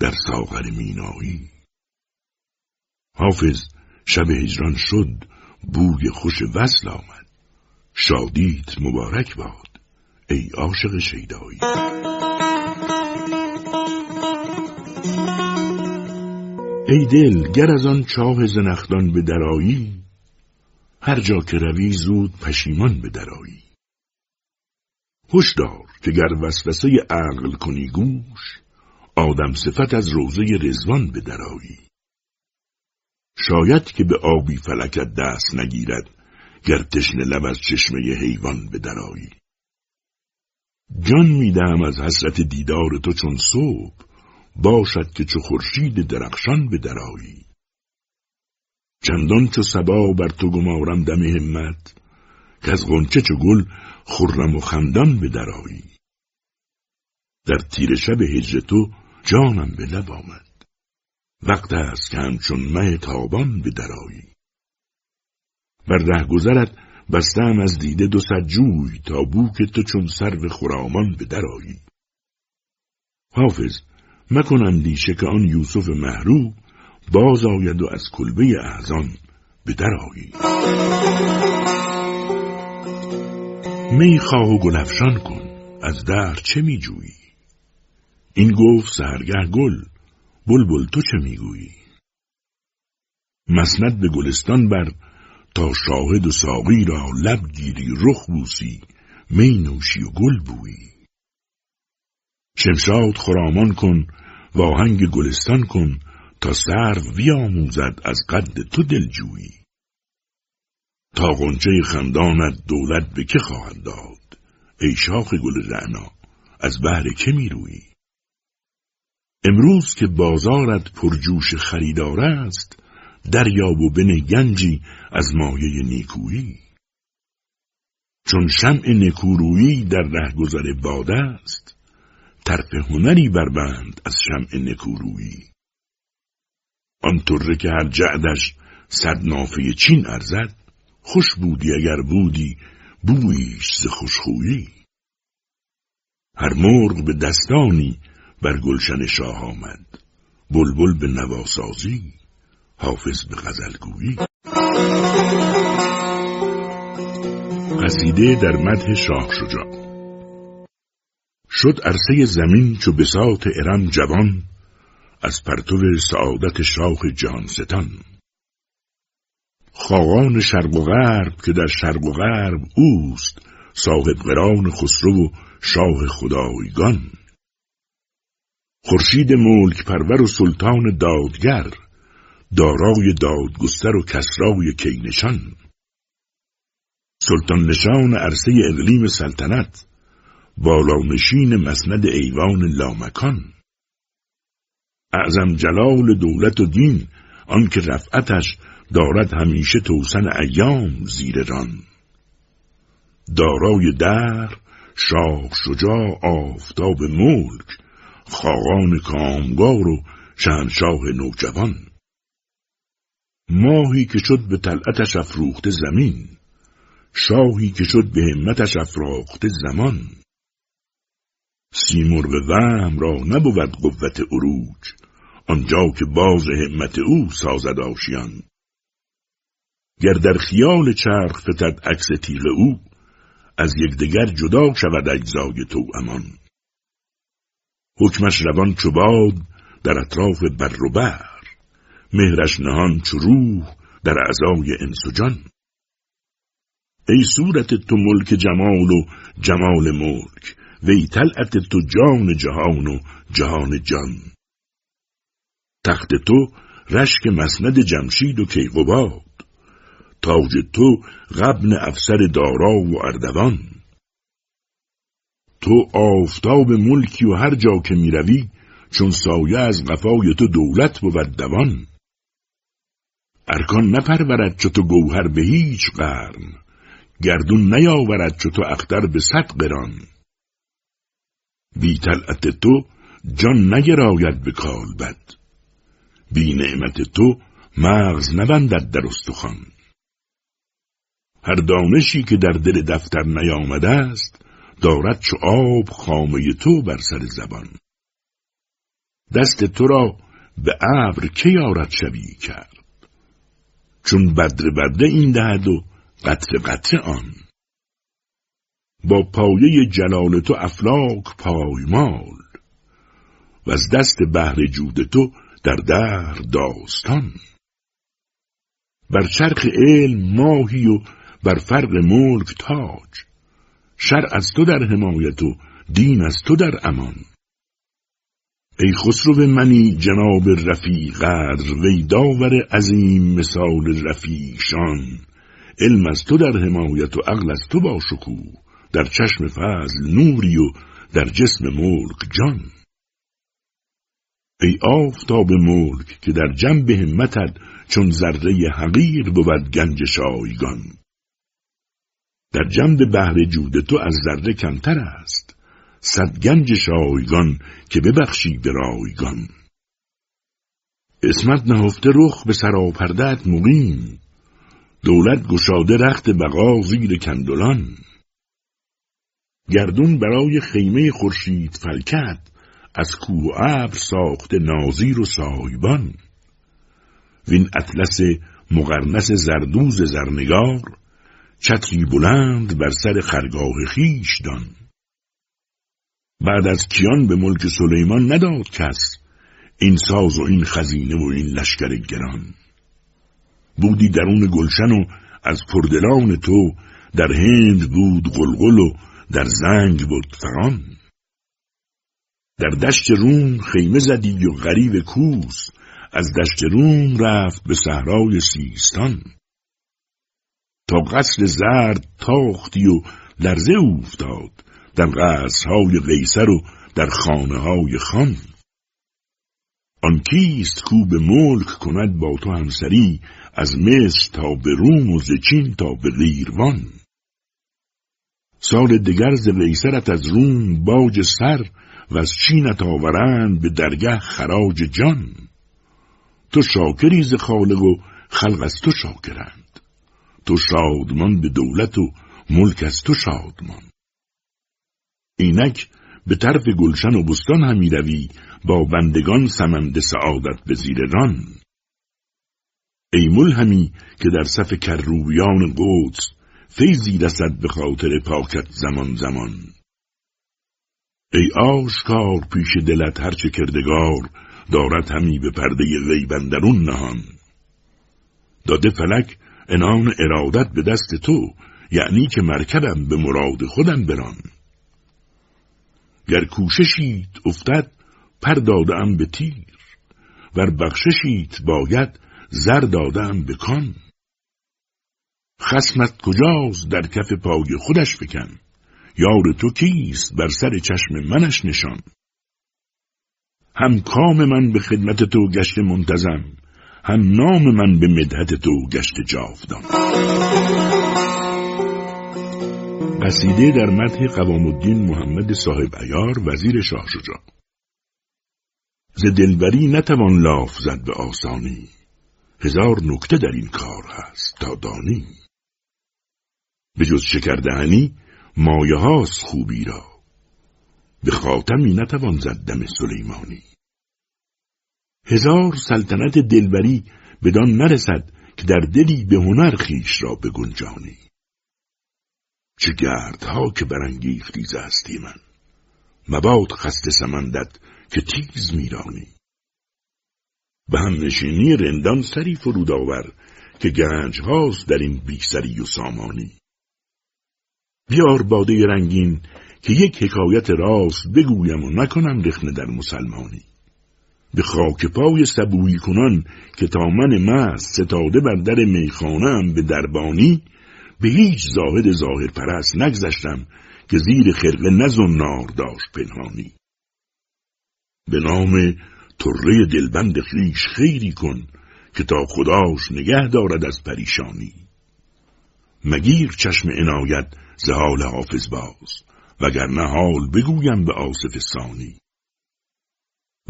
A: در ساغر مینایی. حافظ شب هجران شد بوی خوش وصل آمد. شادیت مبارک باد ای عاشق شیدایی. ای دل گر از آن چاه زنخدان به درایی هر جا که روی زود پشیمان به درایی هشدار که گر وسوسه عقل کنی گوش آدم صفت از روزه رزوان به درایی. شاید که به آبی فلکت دست نگیرد گر تشنه لب از چشمه حیوان به درایی. جان می‌دهم از حسرت دیدار تو چون صبح باشد که چو خورشید درخشان به درایی. چندان چو سبا بر تو گمارم دم همت که از غنچه چو گل خرم و خندان به درایی در تیر شب هجر تو جانم به لب آمد. وقت است که همچون مه تابان به درایی بر ره گذرت بستم از دیده دو جوی تا بوک تو چون سرو خرامان به درایی حافظ مکن اندیشه که آن یوسف محروب باز آید و از کلبه احزان به درایی می خواه و گلفشان کن. از در چه می جویی؟ این گفت سهرگه گل بلبل تو چه می‌گویی مسند به گلستان بر تا شاهد و ساقی را لب گیری رخ بوسی می نوشی و گل بویی. شمشاد خرامان کن و آهنگ گلستان کن تا سرو بیاموزد از قد تو دلجویی. تا غنچه خندانت دولت به که خواهد داد؟ ای شاخ گل رعنا از بهر که میرویی امروز که بازارت پرجوش خریدار است دریاب و بن گنجی از مایه نیکویی. چون شمع نکورویی در رهگذر باده است طرف هنری بربند از شمع نکورویی. آن طره که هر جعدش صد نافه چین ارزد خوش بودی اگر بودی بویش ز خوشخویی. هر مرغ به دستانی بر گلشن شاه آمد بلبل به نواسازی حافظ به غزلگویی. قصیده در مدح شاه شجاع. شد عرصه زمین چو بساط ارم جوان از پرتو سعادت شاه جهان ستان. خاقان شرق و غرب که در شرق و غرب اوست صاحب قران خسرو و شاه خدایگان. خورشید ملک پرور و سلطان دادگر دارای دادگستر و کسرای کینشان. سلطان نشان عرصه اقلیم سلطنت بالانشین مسند ایوان لامکان. اعظم جلال دولت و دین آنکه رفعتش دارد همیشه توسن ایام زیر ران دارای در شاه شجاع آفتاب ملک خاقان کامگار و شهنشاه نوجوان. ماهی که شد به طلعتش افروخته زمین شاهی که شد به همتش افراخته زمان. سیمرغ وهم را نبود قوت عروج آنجا که باز همت او سازد آشیان. گر در خیال چرخ فتد عکس تیغ او از یکدیگر جدا شود اجزای تو امان. حکمش روان چو باد در اطراف بر و بر مهرش نهان چو روح در اعضای انس و جان. ای صورت تو ملک جمال و جمال ملک وی طلعت تو جان جهان و جهان جان. تخت تو رشک مسند جمشید و کیقوباد تاج تو غبن افسر دارا و اردوان. تو آفتاب ملکی و هر جا که می‌روی چون سایه از قفای تو دولت بود دوان. ارکان نپرورد چو تو گوهر به هیچ قرن گردون نیاورد چو تو اختر به صد قران. بی طلعت تو جان نگراید به بد بی نعمت تو مغز نبندد در استخوان. هر دانشی که در دل دفتر نیامده است دارد چو آب خامه تو بر سر زبان. دست تو را به ابر که یارد شبیه کرد؟ چون بدر بدره این دهد و قطر قطر آن. با پایه جلال تو افلاک پایمال و از دست بهر جود تو در در داستان. بر چرخ علم ماهی و بر فرق ملک تاج. شر از تو در حمایت و دین از تو در امان. ای خسرو منی جناب رفیع قدر وی داور عظیم مثال رفیع شان علم از تو در حمایت و عقل از تو با شکوه. در چشم فضل نوری و در جسم ملک جان. ای آفتاب ملک که در جنب همتت چون ذره حقیر بود گنج شایگان. در جنب بهر جود تو از ذره کمتر است. صد گنج شایگان که ببخشی به رایگان. اسمت نهفته رخ به سراپردت مقیم. دولت گشاده رخت بقا زیر کندلان. گردون برای خیمه خورشید فلکت از کوه و ابر ساخته نازیر و سایبان. وین اطلس مقرنس زردوز زرنگار چتری بلند بر سر خرگاه خیش دان. بعد از کیان به ملک سلیمان نداد کس این ساز و این خزینه و این لشکر گران. بودی درون گلشن و از پردلان تو در هند بود قلقل و در زنگ بود فران در دشت روم خیمه زدی و غریب کوس از دشت روم رفت به صحرای سیستان. تا قصر زرد تاختی و لرزه افتاد در قصرهای قیصر و در خانه های خان. آن کیست کو به ملک کند با تو همسری از مصر تا به روم و زچین تا به غیروان. سال دگر ز قیصرت از روم باج سر و از چینت آورند به درگه خراج جان. تو شاکری ز خالق و خلق از تو شاکرند. تو شادمان به دولت و ملک از تو شادمان. اینک به طرف گلشن و بستان همی روی با بندگان سمند سعادت به زیر ران ای ملهمی که در صف کروبیان قدس فیضی رسد به خاطر پاکت زمان زمان. ای آشکار پیش دلت هرچه کردگار دارد همی به پرده غیبندرون نهان. داده فلک انان ارادت به دست تو یعنی که مرکبم به مراد خودم بران. گر کوششیت افتد پر دادم به تیر. ور بخششیت باید زر دادم به کان. خسمت کجاست در کف پای خودش بکن یار تو کیست بر سر چشم منش نشان؟ هم کام من به خدمت تو گشت منتظم. هم نام من به مدحت تو گشت جاودان. قصیده در مدح قوام الدین محمد صاحب ایار وزیر شاه شجاع ز دلبری نتوان لاف زد به آسانی. هزار نکته در این کار هست تا دانی. به جز شکردهنی مایه هاست خوبی را. به خاتمی نتوان زد دم سلیمانی. هزار سلطنت دلبری بدان نرسد که در دلی به هنر خیش را بگنجانی. چه گردها که برانگیختی زستی من. مباد خست سمندت که تیز میرانی. به هم نشینی رندان سری فرود آور که گنج هاست در این بیسری و سامانی. بیار باده رنگین که یک حکایت راست بگویم و نکنم رخنه در مسلمانی. به خاک پای سبویی کنان که تا من مست ستاده بر در میخانه به دربانی به هیچ زاهد ظاهر پرست نگذشتم که زیر خرقه نزنار داشت پنهانی. به نام طره دلبند خیش خیری کن که تا خداش نگه دارد از پریشانی. مگیر چشم عنایت ز حال حافظ باز وگرنه حال بگویم به آصف ثانی.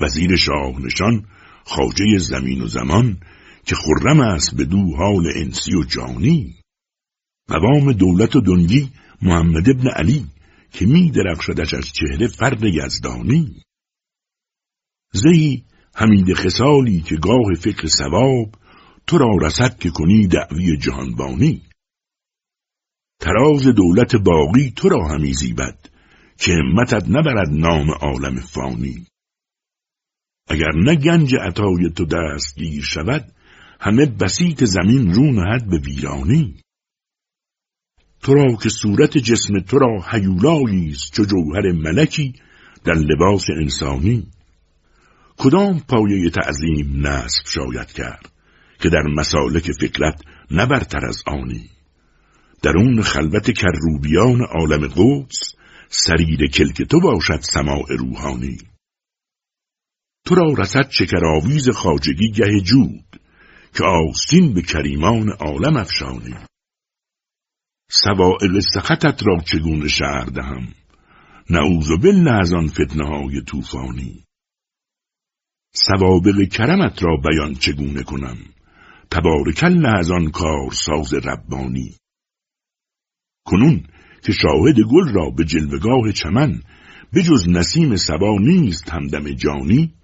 A: وزیر شاه نشان خاجه زمین و زمان که خرم است به دو حال انسی و جانی. قوام دولت و دنگی محمد ابن علی که می درخشدش از چهره فرد یزدانی. زهی حمید خسالی که گاه فکر سواب تو را رسد که کنی دعوی جهانبانی. تراز دولت باقی تو را همی زیبد که همتت نبرد نام عالم فانی. اگر نه گنج عطای تو دستگیر شود همه بسیط زمین رو نهد به ویرانی. تو را که صورت جسم تو را حیولایی است چو جوهر ملکی در لباس انسانی. کدام پایه تعظیم نصب شاید کرد که در مسالک فکرت نبرتر از آنی؟ در اون خلوت کروبیان عالم قدس سریر کلک تو باشد سماع روحانی. تو را رسد شکرآویز خاجگی گه جود که آستین به کریمان عالم افشانی. سوائل سخطت را چگونه شهر دهم؟ نعوذ بالله از آن فتنه های طوفانی. سوابق کرمت را بیان چگونه کنم؟ تبارکل از آن کار ساز ربانی. کنون که شاهد گل را به جلوگاه چمن به جز نسیم سبا نیست همدم جانی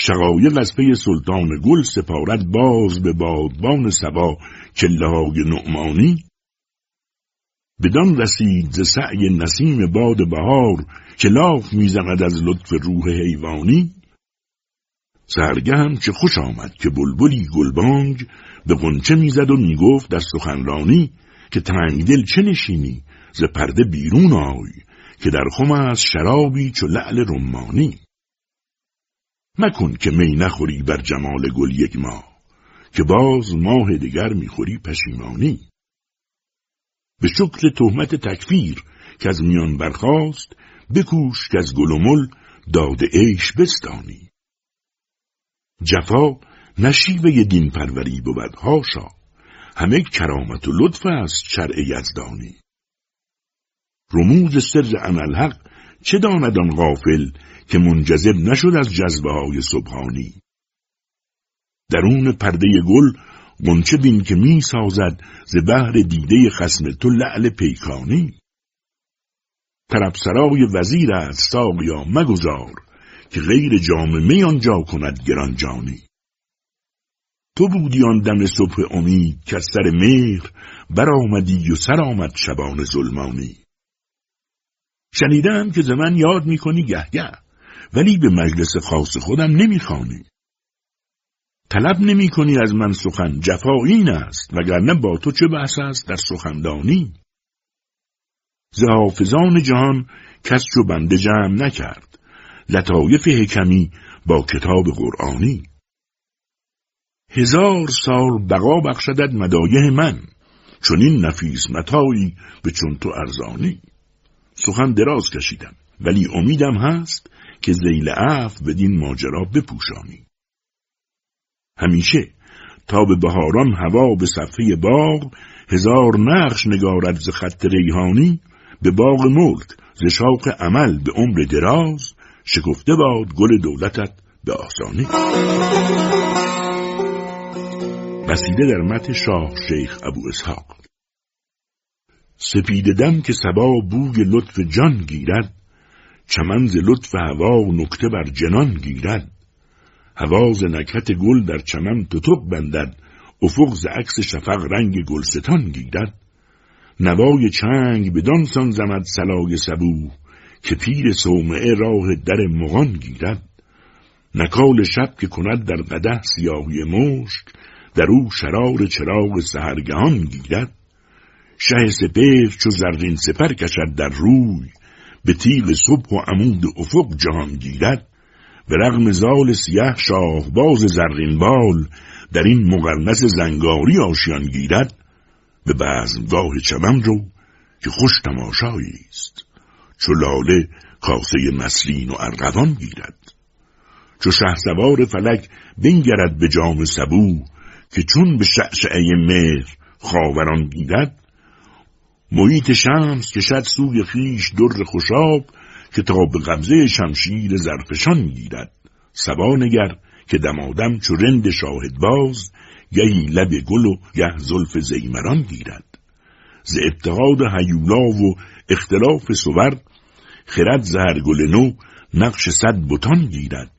A: شقایق از پی سلطان گل سپارد باز به بادبان سبا کله های نعمانی. بدان رسید ز سعی نسیم باد بهار که لاف می‌زند از لطف روح حیوانی. سرگهم چه خوش آمد که بلبلی گلبانگ به قنچه می‌زد و می‌گفت در سخنرانی که تنگدل چه نشینی ز پرده بیرون آی که در خم از شرابی چو لعل رمانی. مکن که می نخوری بر جمال گل یک ماه که باز ماه دیگر می‌خوری پشیمانی. به شکل تهمت تکفیر که از میان برخاست بکوش که از گل و مل داد عیش بستانی. جفا نشیوه دین پروری بود هاشا همه کرامت و لطف است شرع یزدانی. رموز سر انالحق چه داند آن غافل که منجذب نشد از جذبه های سبحانی. درون پرده گل گنچه بین که می سازد ز بهر دیده خسم تو لعل پیکانی. طرب سرای وزیر است ساقیا مگذار که غیر جام می آنجا کند گرانجانی. تو بودی آن دم صبح امید که سر مهر برآمدی و سر آمد شبان ظلمانی. شنیدم که ز من یاد می‌کنی گه گه. ولی به مجلس خاص خودم نمی‌خوانی. طلب نمی کنی از من سخن جفا این است وگرنه با تو چه بحث است در سخندانی؟ ز حافظان جهان کس چو بنده جمع نکرد لطایف حکمی با کتاب قرآنی. هزار سال بقا بخشدد مدایه من چون این نفیس متایی به چون تو ارزانی. سخن دراز کشیدم ولی امیدم هست که زیل عف بدین ماجرا بپوشانی. همیشه تا به بهاران هوا به صفحه باغ هزار نقش نگارد ز خط ریحانی به باغ ملک ز شاق عمل به عمر دراز شکفته باد گل دولتت به آسانی. بسیده در مت شاه شیخ ابو اسحاق. سپید دم که سبا بوی لطف جان گیرد چمن ز لطف هوا نکته بر جنان گیرد. هواز نکهت گل در چمن تتق بندد. افق ز عکس شفق رنگ گلستان گیرد. نوای چنگ به دانسان زمد سلای سبو که پیر صومعه راه در مغان گیرد. نکال شب که کند در قده سیاهی مشک در او شرار چراغ سهرگهان گیرد. شه سپهر چو زرین سپر کشد در روی به تیغ صبح و عمود افق جهان گیرد به رغم زال سیه باز زرین بال در این مقرنس زنگاری آشیان گیرد به بزمگاه چمن رو که خوش تماشایی است. چو لاله کاسه مسلین و ارغوان گیرد. چو سوار فلک بنگرد به جام سبو که چون به شعشعه مهر خاوران گیرد محیط شمس کشد سوی خیش در خوشاب که تا به قبضه شمشیر زرفشان گیرد سبا نگر که دمادم چو رند شاهد باز گهی لب گل و گه زلف زیمران گیرد. ز ابتقاد هیولا و اختلاف سور خرد زهر گل نو نقش صد بتان گیرد.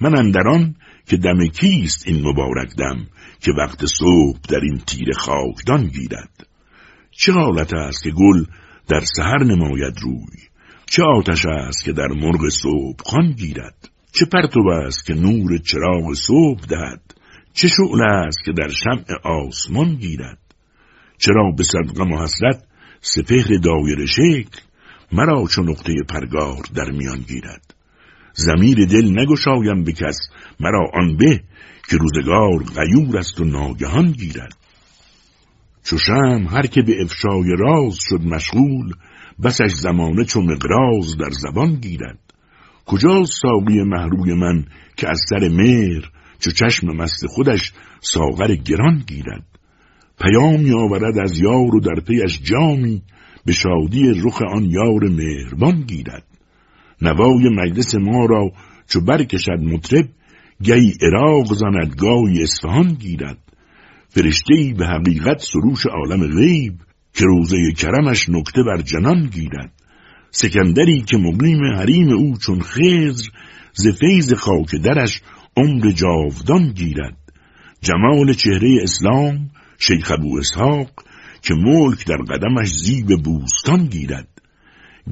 A: من اندران که دم کیست این مبارک دم که وقت صبح در این تیر خاکدان گیرد. چه حالت است که گل در سحر نماید روی؟ چه آتش است که در مرغ صبح خان گیرد؟ چه پرتو است که نور چراغ صبح دهد؟ چه شعله است که در شمع آسمان گیرد؟ چرا به صدقم و حسرت سپهر دایر شکل مرا چو نقطه پرگار در میان گیرد؟ زمیر دل نگشایم به کس مرا آن به که روزگار غیور است و ناگهان گیرد. چو شم هر که به افشای راز شد مشغول بسش زمانه چو مقراز در زبان گیرد. کجا ساقی محروی من که از سر مهر چو چشم مست خودش ساغر گران گیرد؟ پیامی آورد از یار و در پیش جامی به شادی رخ آن یار مهربان گیرد. نوای مجلس ما را چو برکشد مطرب گی عراق زند گاهی اصفهان گیرد. فرشته به حقیقت سروش عالم غیب که روزه کرمش نکته بر جنان گیرد. سکندری که مقیم حریم او چون خزر ز فیض خاک درش عمر جاودان گیرد. جمال چهره اسلام شیخ ابو اسحاق که ملک در قدمش زیب بوستان گیرد.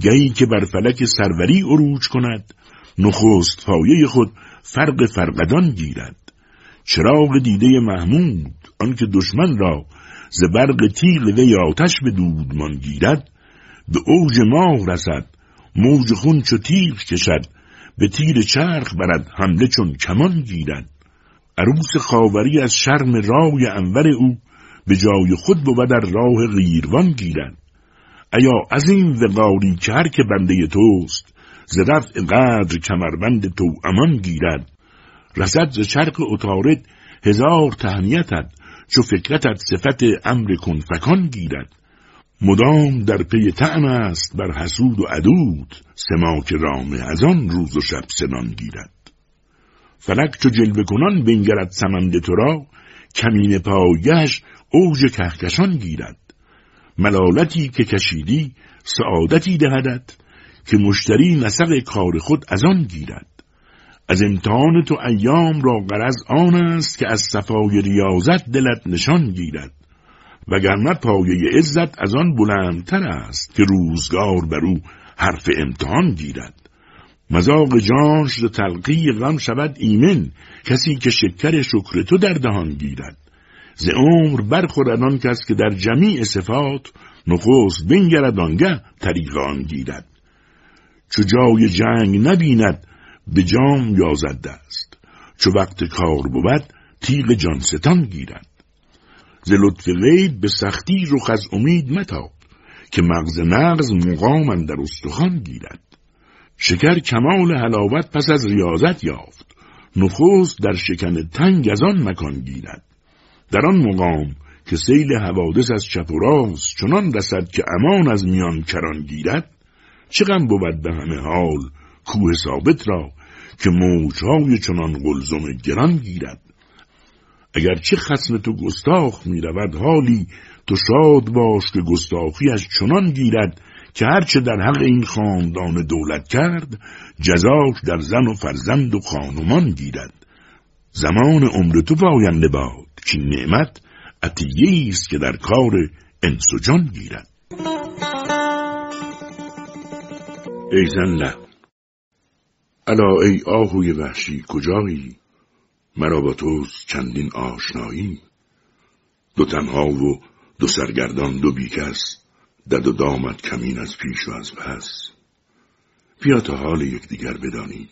A: گهی که بر فلک سروری عروج کند نخست پایه خود فرق فرقدان گیرد. چراغ دیده محمود آنکه دشمن را ز برق تیغ وی آتش به دودمان گیرد به اوج ماه رسد موج خون چو تیغ کشد به تیر چرخ برد حمله چون کمان گیرد. عروس خاوری از شرم رای انور او به جای خود بود در راه غیروان گیرد. ایا عظیم وقاری که هر که بنده توست ز رفع قدر کمربند تو امان گیرد؟ رسد ز چرخ اتارد هزار تهنیتت چو فکرتت صفت امر کن فکان گیرد. مدام در پی تعم است بر حسود و عدود سماک رامه از آن روز و شب سنان گیرد. فلک چو جلوه کنان بنگرد سمند تو را کمین پایش اوج کهکشان گیرد. ملالتی که کشیدی سعادتی دهدت که مشتری نسق کار خود از آن گیرد. از امتحان تو ایام را غرض آن است که از صفای ریاضت دلت نشان گیرد وگرنه پایه عزت از آن بلندتر است که روزگار بر او حرف امتحان گیرد. مذاق جانش ز تلقی غم شود ایمن کسی که شکر شکر تو در دهان گیرد. ز عمر برخورد آن کس که در جمیع صفات نخست بنگرد آنگه طریق آن گیرد. چو جای جنگ نبیند به جام یازد دست. چو وقت کار بود تیغ جانستان گیرد. ز لطف غیب به سختی رخ از امید متاب که مغز نغز مقام در استخوان گیرد. شکر کمال حلاوت پس از ریاضت یافت. نخست در شکن تنگ از آن مکان گیرد. در آن مقام که سیل حوادث از چپ و راست چنان رسد که امان از میان کران گیرد چه غم بود به همه حال کوه ثابت را که موجهای چنان قلزم گران گیرد. اگر چه خسم تو گستاخ می رود حالی تو شاد باش که گستاخیش چنان گیرد که هرچه در حق این خاندان دولت کرد جزاش در زن و فرزند و خانمان گیرد. زمان عمر تو پاینده باد که نعمت عطیه است که در کار انس و گیرد. ای زن الا ای آهوی وحشی کجایی؟ مرا با توست چندین آشنایی. دو تنها و دو سرگردان دو بیکس دد و دامت کمین از پیش و از پس. بیا تا حال یکدیگر بدانی.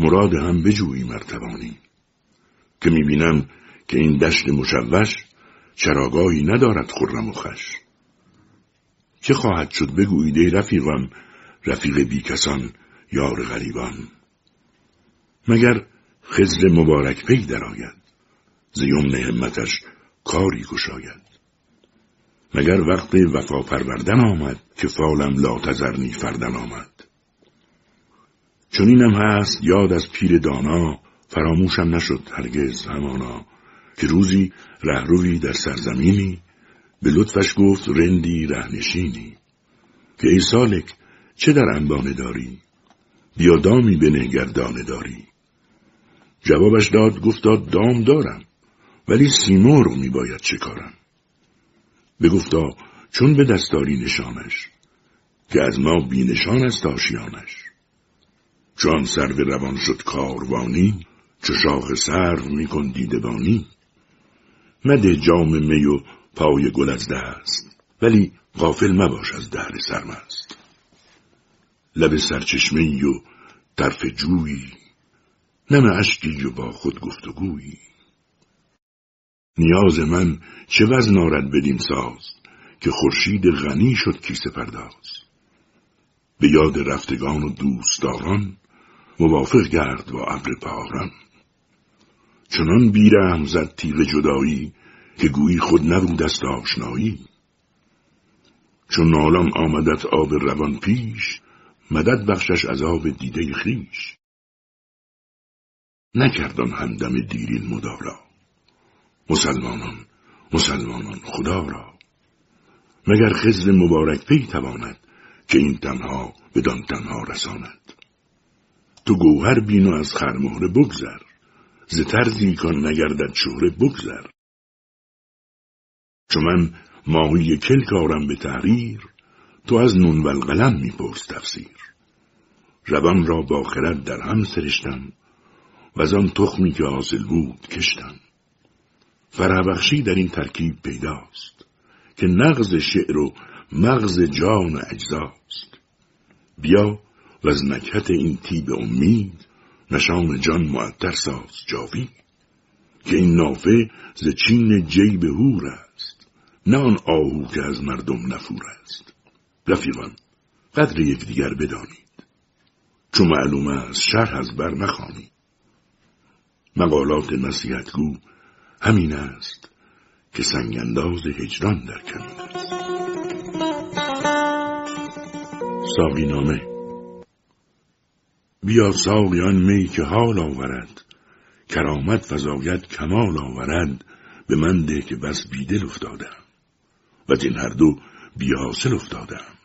A: مراد هم بجویی مرتبانی. که می‌بینم که این دشت مشوش چراگاهی ندارد خرم و خش. چه خواهد شد بگویید ای رفیقان رفیق بیکسان یار غریبان. مگر خزر مبارک پی درآید ز یمن همتش کاری گشاید. مگر وقت وفا پروردن آمد که فالم لا تزرنی فردن آمد. چون هست یاد از پیر دانا فراموشم نشد هرگز همانا که روزی رهروی در سرزمینی به لطفش گفت رندی رهنشینی که ای سالک چه در انبانه داری؟ بیا دامی بنه گردانه داری. جوابش داد گفتا دام دارم ولی سیمرغ می باید چه کارم؟ بگفتا چون به دستاری نشانش که از ما بینشان است آشیانش. چون سر به روان شد کاروانی چو شاخ سرو میکن دیدبانی. مده جام می و پای گل از دست ولی غافل مباش از دهر سرمست. لب سرچشمه و طرف جویی. نم اشکی و با خود گفتگویی. نیاز من چه وزن آرد بدین ساز که خورشید غنی شد کیسه پرداز. به یاد رفتگان و دوستداران موافق گرد با ابر پاران. چنان بیرم زد تیغ جدایی که گویی خود نبود است آشنایی. چون نالان آمدت آب روان پیش مدد بخشش از آب دیده خیش. نکردان همدم دیرین مدارا مسلمانان مسلمانان خدا را. مگر خزر مبارک پی تواند که این تنها بدان تنها رساند؟ تو گوهر بین و از خرمهره بگذر. ز ترزی کن نگردد شهره بگذر. چون من ماهی کل کارم به تحریر تو از نون و القلم میپرس تفسیر. روان را با خرد در هم سرشتم و از آن تخمی که حاصل بود کشتم. فرهبخشی در این ترکیب پیداست که نغز شعر و مغز جان اجزاست. بیا و از نکهت این تیب امید نشان جان معطر ساز جاوی که این نافه ز چین جیب هور است نه آن آهو که از مردم نفور است. رفیقان قدر یکدیگر بدانید. چون معلوم است شرح از بر نخوانید مقالات نصیحتگو همین است که سنگانداز هجران در کمین است. ساقی نامه. بیا ساقیان می که حال آورد. کرامت فضایت کمال آورد به من ده که بس بیدل افتادم. و این هر دو بیاسل افتادم.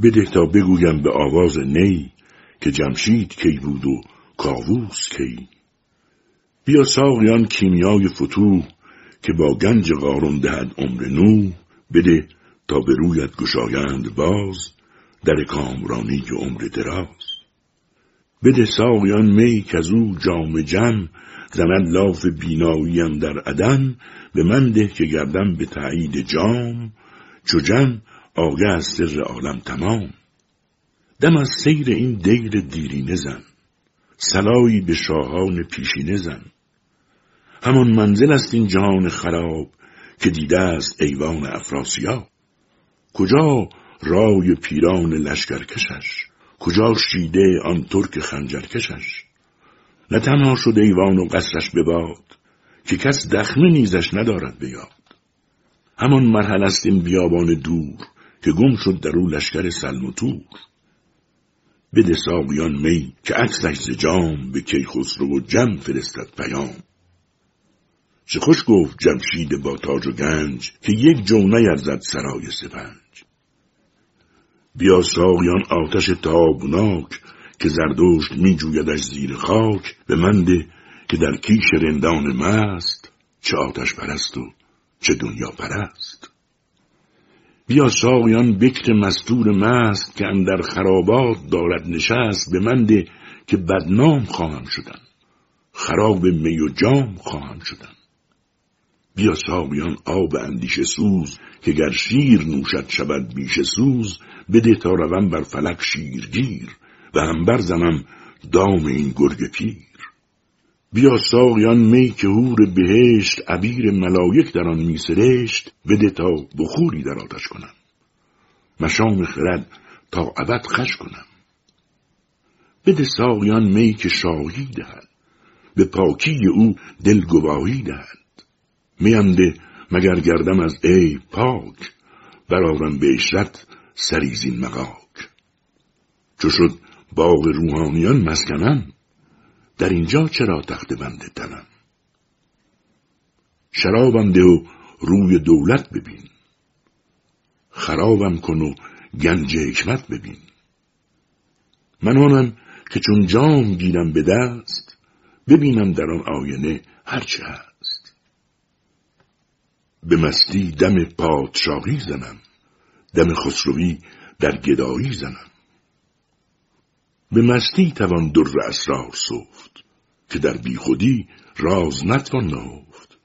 A: بده تا بگویم به آواز نی که جمشید کی بود و کاووس کی. بیا ساقیان کیمیای فتوح که با گنج قارون دهد عمر نو. بده تا به رویت گشایند باز در کامرانی که عمر دراز. بده ساقیان می که او جام جم زند لاف بیناییم در عدم. به من ده که گردم به تایید جام. چو جم آگه از سر عالم تمام. دم از سیر این دیر دیرینه زن. سلایی به شاهان پیشینه زن. همان منزل است این جهان خراب که دیده است ایوان افراسیاب. کجا رای پیران لشکرکشش؟ کجا شیده آن ترک خنجرکشش؟ نه تنها شد ایوان و قصرش بباد که کس دخمه نیزش ندارد به یاد. همان مرحل است این بیابان دور که گم شد در او لشکر سلم و تور بده ساقیان می که عکسش ز جام به کیخسرو و جم فرستد پیام. چه خوش گفت جمشید با تاج و گنج که یک جو نیرزد سرای سپنج. بیا ساقیان آتش تابناک که زردشت می جویدش زیر خاک. به منده که در کیش رندان مست چه آتش پرست و چه دنیا پرست. بیا ساقیان بکر مستور مست که اندر خرابات دارد نشست به منده که بدنام خواهم شدن خراب می و جام خواهم شدن بیا ساقیان آب اندیشه سوز که گر شیر نوشد شود بیش سوز بده تا روم بر فلک شیرگیر و هم برزنم دام این گرگ پیر. بیا ساقیان می که هور بهشت عبیر ملایک در آن میسرشت بده تا بخوری در آتش کنم. مشام خرد تا ابد خش کنم. بده ساقیان می که شاهی دهد به پاکی او دل گواهی دهد میانده مگر گردم از ای پاک برارم به اشرت سریزین مقاک چو شد باغ روحانیان مسکنم در اینجا چرا تخت بنده تنم؟ شرابم ده و روی دولت ببین. خرابم کن و گنج حکمت ببین. من آنم که چون جام گیرم به دست ببینم در آن آینه هرچه هست. به مستی دم پادشاهی زنم دم خسروی در گدایی زنم. به مستی توان در اسرار سفت که در بیخودی راز نتوان نهفت.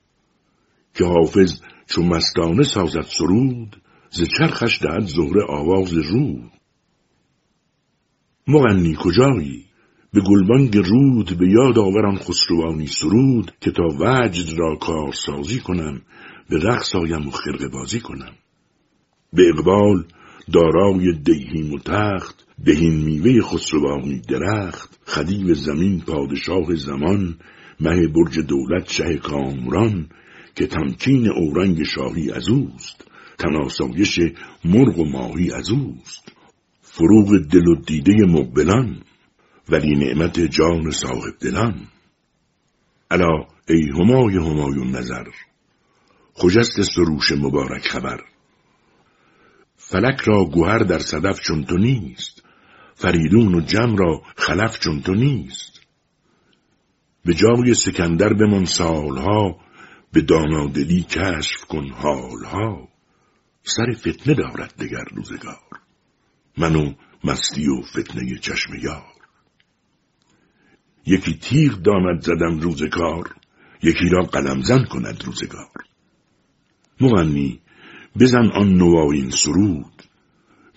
A: که حافظ چون مستانه سازد سرود ز چرخش دهد زهره آواز رود. مغنی کجایی؟ به گلبانگ رود به یاد آوران خسروانی سرود که تا وجد را کارسازی کنم به رقص آیم و خرقه بازی کنم. به اقبال دارای دیهیم و تخت بهین میوه خسروانی درخت خدیو زمین پادشاه زمان مه برج دولت شه کامران که تمکین اورنگ شاهی از اوست تناسایش مرغ و ماهی از اوست. فروغ دل و دیده مقبلان ولی نعمت جان صاحب دلان. الا ای همای همایون نظر خجست سروش مبارک خبر. فلک را گوهر در صدف چون تو نیست. فریدون و جم را خلف چون تو نیست. به جای سکندر بمان سالها به دانادلی کشف کن حالها. سر فتنه دارد دگر روزگار. منو مستی و فتنه چشم یار. یکی تیغ داند زدم روزگار یکی را قلمزن کند روزگار. مغنی بزن آن نواین سرود.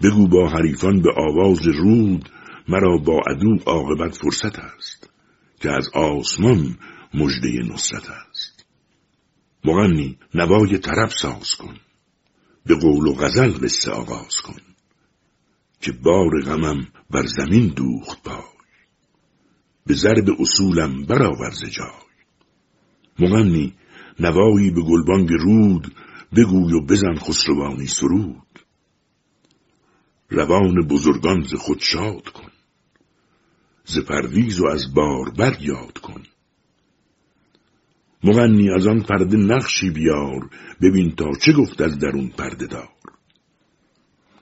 A: بگو با حریفان به آواز رود مرا با عدو عاقبت فرصت است که از آسمان مژده نصرت است. مغنی نوای طرب ساز کن به قول و غزل قصه آغاز کن که بار غمم بر زمین دوخت پای. به ضرب اصولم برآور جای. مغنی نوایی به گلبانگ رود بگوی و بزن خسروانی سرود. روان بزرگان ز خود شاد کن. ز پرویز و از بار بر یاد کن. مغنی از آن پرده نقشی بیار ببین تا چه گفت از درون پرده دار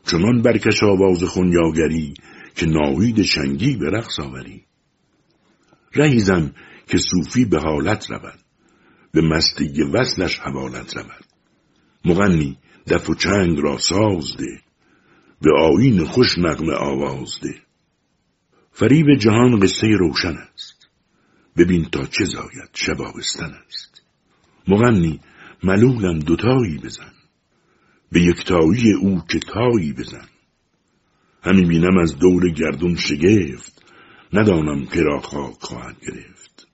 A: چنان برکش آواز خونیاگری که ناوید شنگی به رقص آوری. رهیزم که صوفی به حالت رود به مستی وصلش حوالت رود. مغنی دف و چنگ را ساز ده به آین خوش نغمه آواز ده. فریب جهان قصه روشن است ببین تا چه زاید شبابستن است. مغنی ملولم دوتایی بزن به یکتایی او که تایی بزن. همی بینم از دور گردون شگفت ندانم که را خواهد گرفت.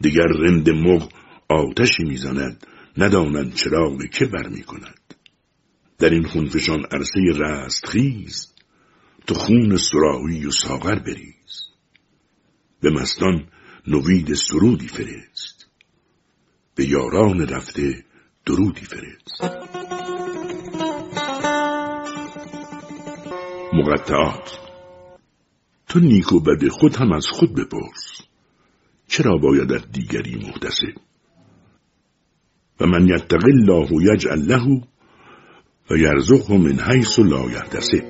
A: دیگر رند مغ آتشی می‌زند ندانند چراغ که بر می کند. در این خونفشان عرصه رست خیز تو خون سراحی و ساغر بریز. به مستان نوید سرودی فرست. به یاران رفته درودی فرست. مقطعات. تو نیک و بد خود هم از خود بپرس. چرا باید از دیگری محتسب؟ و من یتق الله یجعل له و یرزقه من حیث لا یحتسب.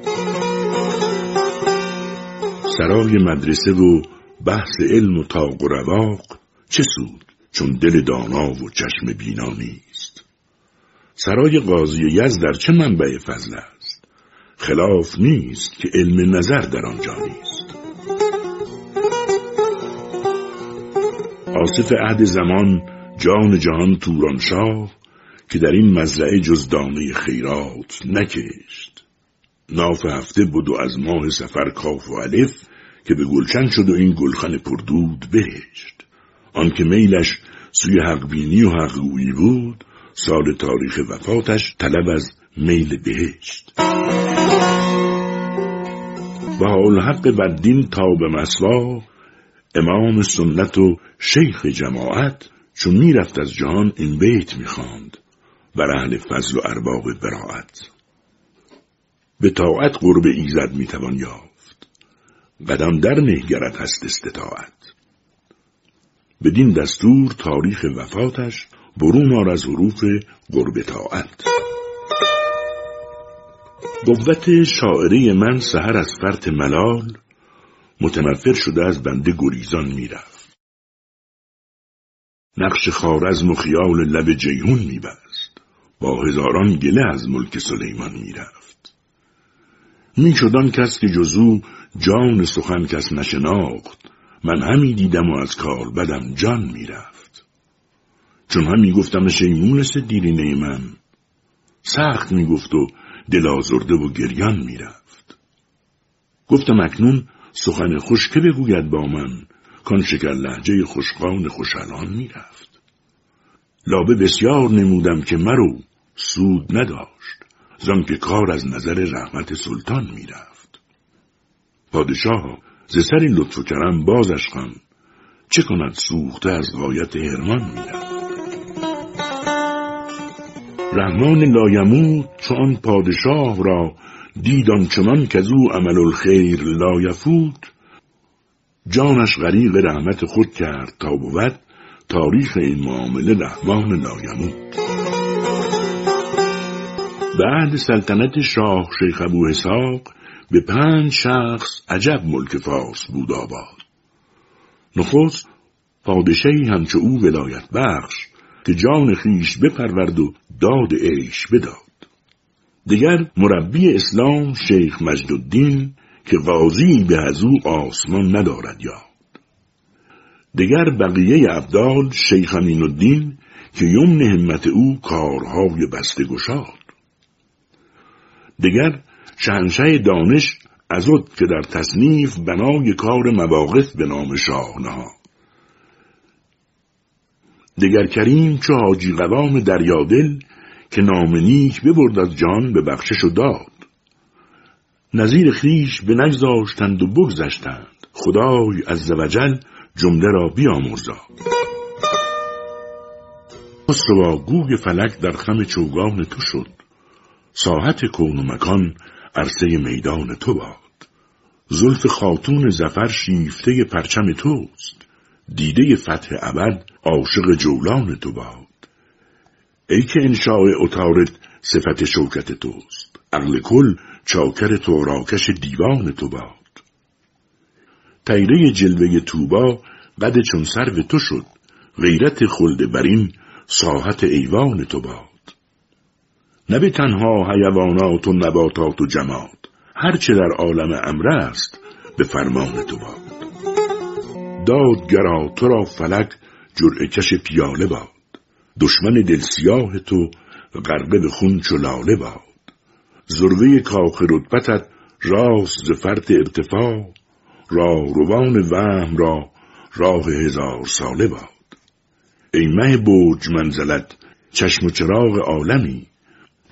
A: سرای مدرسه و بحث علم و تاق و رواق چه سود؟ چون دل دانا و چشم بینا نیست. سرای قاضی یزد در چه منبع فضل است؟ خلاف نیست که علم نظر در آنجا نیست. آصف عهد زمان جان جهان تورانشاه که در این مزرعه جز دانه خیرات نکشت. ناف هفته بود و از ماه سفر کاف و الف که به گلچن شد و این گلخن پردود بهشت. آنکه میلش سوی حقبینی و حقگویی بود سال تاریخ وفاتش طلب از میل بهشت. و حال حق بدین تا به مسوا امام سنت و شیخ جماعت چون می‌رفت از جهان این بیت می‌خواند. بر اهل فضل و ارباب براعت. به طاعت قرب ایزد می‌توان یافت. قدم در نهگرت هست استطاعت. بدین دستور تاریخ وفاتش برون آر از حروف قرب طاعت. قوت شاعری من سهر از فرط ملال متنفر شده از بنده گریزان می‌رفت. نقش خارزم و خیال لب جیهون میبست. با هزاران گله از ملک سلیمان می‌رفت. میشدان کس که جزو جان سخن کس نشناخت. من همی دیدم و از کار بدم جان می‌رفت. چون همی گفتم شیمونس دیرینه من. سخت می‌گفت و دل آزرده و گریان می‌رفت. گفتم اکنون سخن خوش که بگوید با من؟ کان شکر لحجه خوشقان خوشحالان می‌رفت. لابه بسیار نمودم که مرو سود نداشت زن که کار از نظر رحمت سلطان می‌رفت. پادشاه ز سری لطف و کرم بازش خان چه کند سوخته از غایت هرمان می‌رفت. رحمان لایموت چو آن پادشاه را دید آن چنان کز او عمل الخیر لایفوت جانش غریق رحمت خود کرد تا بود تاریخ این معامله رحمان لایموت به عهد سلطنت شاه شیخ ابواسحاق به پنج شخص عجب ملک فارس بود آباد. نخست پادشاهی همچو او ولایت بخش که جان خیش بپرورد و داد عیش بداد. دیگر مربی اسلام شیخ مجدالدین که قاضی به از او آسمان ندارد یاد دیگر بقیه ابدال شیخ امین الدین که یمن همت او کارهای بسته گشاد. دیگر شهنشه دانش ازد که در تصنیف بنای کار مواقف به نام شاه نهاد. دگر کریم چو حاجی قوام دریادل که نام نیک ببرد از جان به بخشش و داد. نظیر خیش به نگذاشتند و بگذشتند. خدای از زوجل جمله را بیامرزاد خسروا گوگ فلک در خم چوگان تو شد. ساحت کون و مکان عرصه میدان تو باد. زلف خاتون زفر شیفته پرچم توست. دیده فتح ابد عاشق جولان تو باد. ای که انشاء اتارت صفت شوکت توست. عقل کل چاکر تو راکش دیوان تو باد. تیره جلوه توبا قد چون سرو تو شد غیرت خلد برین ساحت ایوان تو باد. نه به تنها حیوانات و نباتات و جماد هرچه در عالم امر است به فرمان تو باد. دادگرا تو را فلک جرعه کش پیاله باد. دشمن دلسیاه تو غرقه به خون چو لاله باد. ذروه کاخ رتبتت راست ز فرط ارتفاع روان وهم را راه هزار ساله باد. ای مه برج منزلت چشم و چراغ عالمی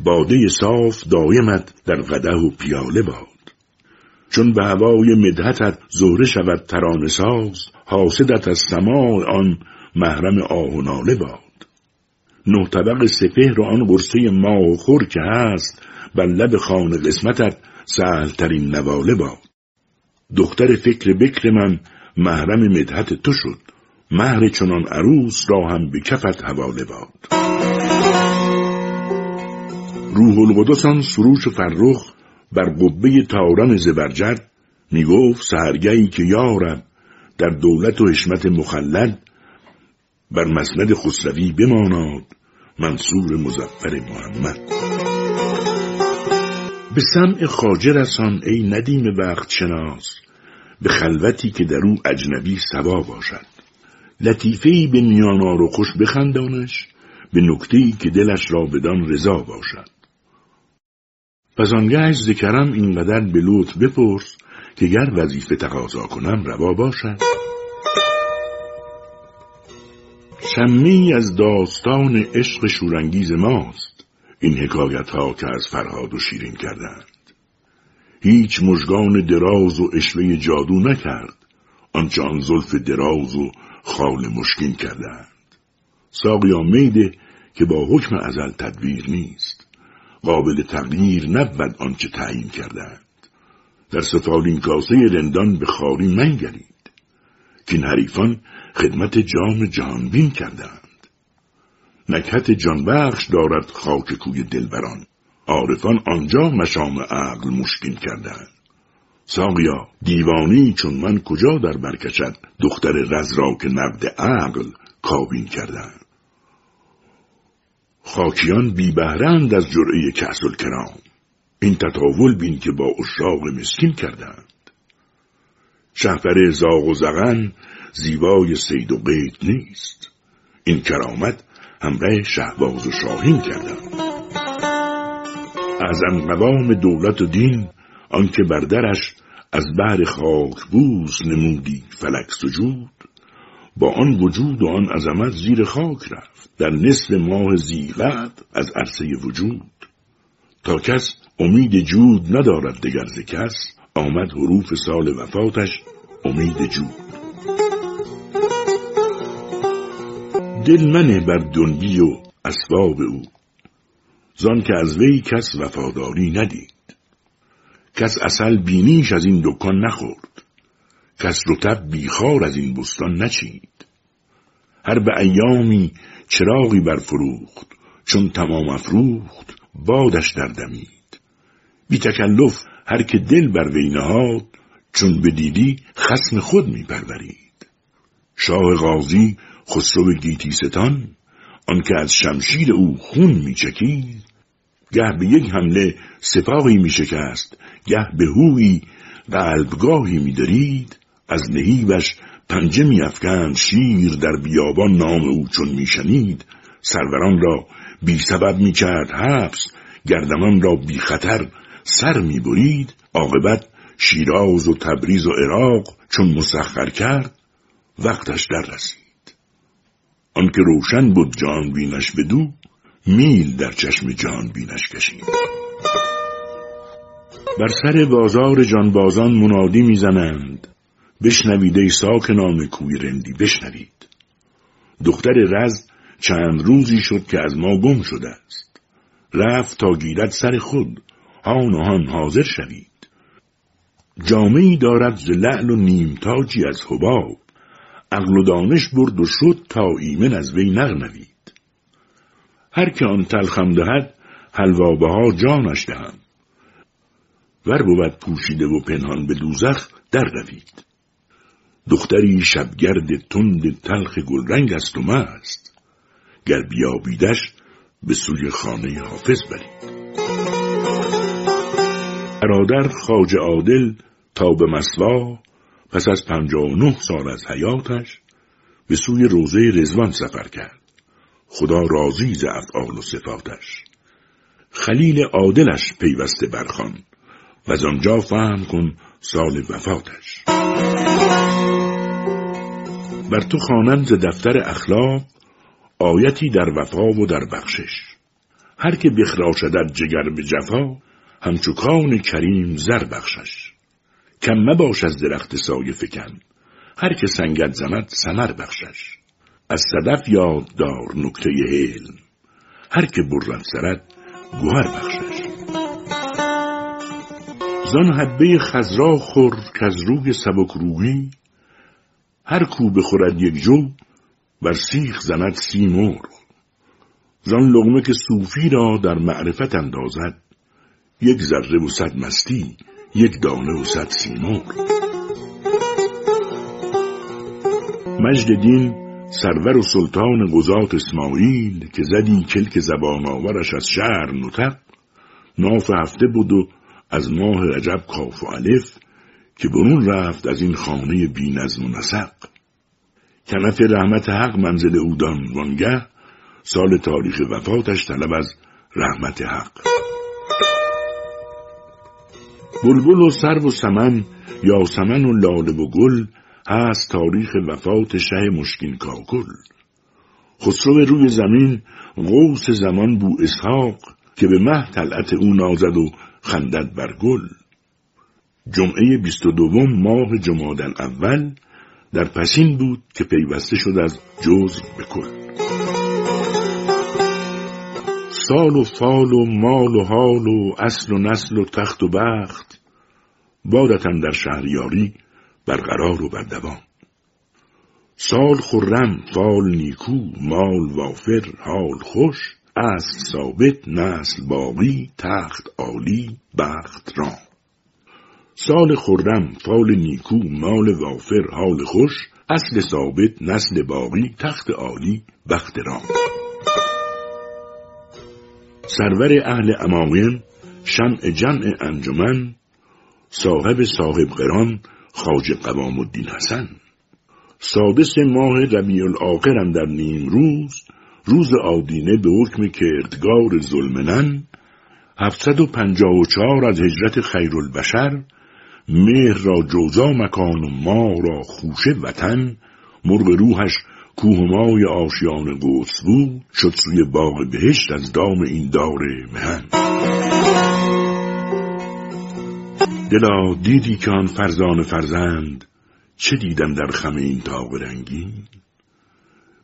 A: باده صاف دایمت در قده و پیاله باد. چون به هوای مدهتت زهره شود ترانه ساز حاسدت از سماع آن محرم آه و ناله باد. نه طبق سپهر آن قرصه ماه خور که هست بر لب خان قسمتت ترین نواله باد دختر فکر بکر من محرم مدهت تو شد. مهر چنان عروس را هم به کفت حواله باد. روح القدس آن سروش فرخ بر قبه تارم زبرجد می‌گفت سهرگهی که یارم در دولت و حشمت مخلد بر مسند خسروی بماناد منصور مزفر محمد. به سمع خاجه رسان ای ندیم وقت شناس به خلوتی که در او اجنبی سوا باشد. لطیفهای به میانار و خوش بخندانش به نکتهی که دلش را بدان رضا باشد. پس آنگهش ذکرم اینقدر به لطف بپرس که گر وظیفه تقاضا کنم روا باشد. شمی از داستان عشق شورانگیز ماست. این حکایت ها که از فرهاد و شیرین کردند. هیچ مژگان دراز و اشوه جادو نکرد. آنچه آن زلف دراز و خال مشکین کردند. ساقیا میده که با حکم ازل تدبیر نیست. قابل تغییر نبود آنچه تعیین کردند. در سفالین کاسه رندان به خاری منگرید. که این خدمت جام جانبین کردند. نکهت جانبخش دارد خاک کوی دلبران. عارفان آنجا مشام عقل مشکین کردند. ساقیا دیوانی چون من کجا در برکشد دختر رز را که نبد عقل کابین کردند. خاکیان بی بهرند از جرعه کسل کرام این تطاول بین که با اشراق مسکین کردند. شهپر زاغ و زغن زیبای سید و قید نیست. این کرامت همراه شهباز و شاهین کردند از انقوام دولت و دین آنکه بر درش از خاک بوس نمودی فلک سجود. با آن وجود و آن عظمت زیر خاک رفت در نصف ماه زیغت از عرصه وجود. تا کس امید جود ندارد دگر ز کس آمد حروف سال وفاتش امید جود. دل منه بر دنگی و اسباب او. زان که از وی کس وفاداری ندید. کس اصل بینیش از این دکان نخورد. کس رتب بیخار از این بستان نچید. هر به ایامی چراغی برفروخت چون تمام افروخت بادش در دمید. بی تکلف هر که دل بر وی نهاد چون بدیدی خسم خود می پرورید. شاه غازی خسرو گیتیستان آنکه از شمشیر او خون می چکید گه به یک حمله سپاهی می شکست گه به هوی قلبگاهی می دارید از نهیبش پنجه می افکند شیر در بیابان نام او چون می شنید سروران را بی سبب می کرد حبس گردمان را بی خطر سر می برید عاقبت شیراز و تبریز و عراق چون مسخر کرد وقتش در رسید. آنکه روشن بود جان بینش بدو میل در چشم جان بینش کشید. بر سر بازار جانبازان منادی می‌زنند. بشنوید ای نام کوی رندی بشنوید. دختر رز چند روزی شد که از ما گم شده است. رفت تا گیرد سر خود هان و هان حاضر شوید. جامعی دارد ز لعل و نیمتاجی از حباب. عقل و دانش برد و شد تا ایمن از وی نغنوید. هر که آن تلخم دهد حلوا ها جانش دهم. ور بود پوشیده و پنهان به دوزخ در روید دختری شبگرد تند تلخ گلرنگ است و مست. گر بیابیدش به سوی خانه حافظ برید. برادر خاج عادل تا به مسوا پس از پنجاه و نه سال از حیاتش به سوی روزه رزوان سفر کرد. خدا راضی ز افعال و صفاتش. خلیل عادلش پیوسته برخان و از آنجا فهم کن سال وفاتش. بر تو خوانند ز دفتر اخلاق آیتی در وفا و در بخشش. هر که بخراشدد جگر به جفا همچو کریم زر بخشش. کم مباش از درخت سایه فکن. هر که سنگت زند سمر بخشش. از صدف یاد دار نکته علم هر که برد سرد گوهر بخشش. زان حبه خزرا خور که از روی سبک روی هر کو بخورد یک جو بر سیخ زند سی مرغ زان لغمه که صوفی را در معرفت اندازد یک ذره و صد مستی یک دانه و صد سیمور مجد دین سرور و سلطان قضات اسماعیل که زدی کلک زبان آورش از شهر نطق. ناف هفته بود و از ماه رجب کاف و الف که برون رفت از این خانه بی نظم و نسق. کنف رحمت حق منزل اودان وانگه سال تاریخ وفاتش طلب از رحمت حق. بلبل و سرو و سمن یا سمن و لاله و گل هست تاریخ وفات شه مشکین کاکل. خسرو روی زمین غوث زمان بو اسحاق که به مه طلعت او نازد و خندد بر گل. جمعه بیست و دوم ماه جمادن اول در پسین بود که پیوسته شد از جزر به سال و فال و مال و حال و اصل و نسل و تخت و بخت بادتن در شهریاری برقرار و بردوام سال خرم فال نیکو مال وافر حال خوش اصل ثابت نسل باقی تخت عالی بخت رام. سال خرم فال نیکو مال وافر حال خوش اصل ثابت نسل باقی تخت عالی بخت رام. سرور اهل اماقین شمع جمع انجمن صاحب صاحب قران خاج قوام الدین حسن. سادس ماه ربیع الاخر در نیم روز روز آدینه به حکم کردگار ظلمنن هفتصد و پنجاه و چهار از هجرت خیر البشر مهر را جوزا مکان و ما را خوشه وطن مرغ روحش کوهمای آشیان قدس بود شد سوی باغ بهشت از دام این دار مهن. دلا دیدی که آن فرزان فرزند چه دیدن در خم این تاق رنگین؟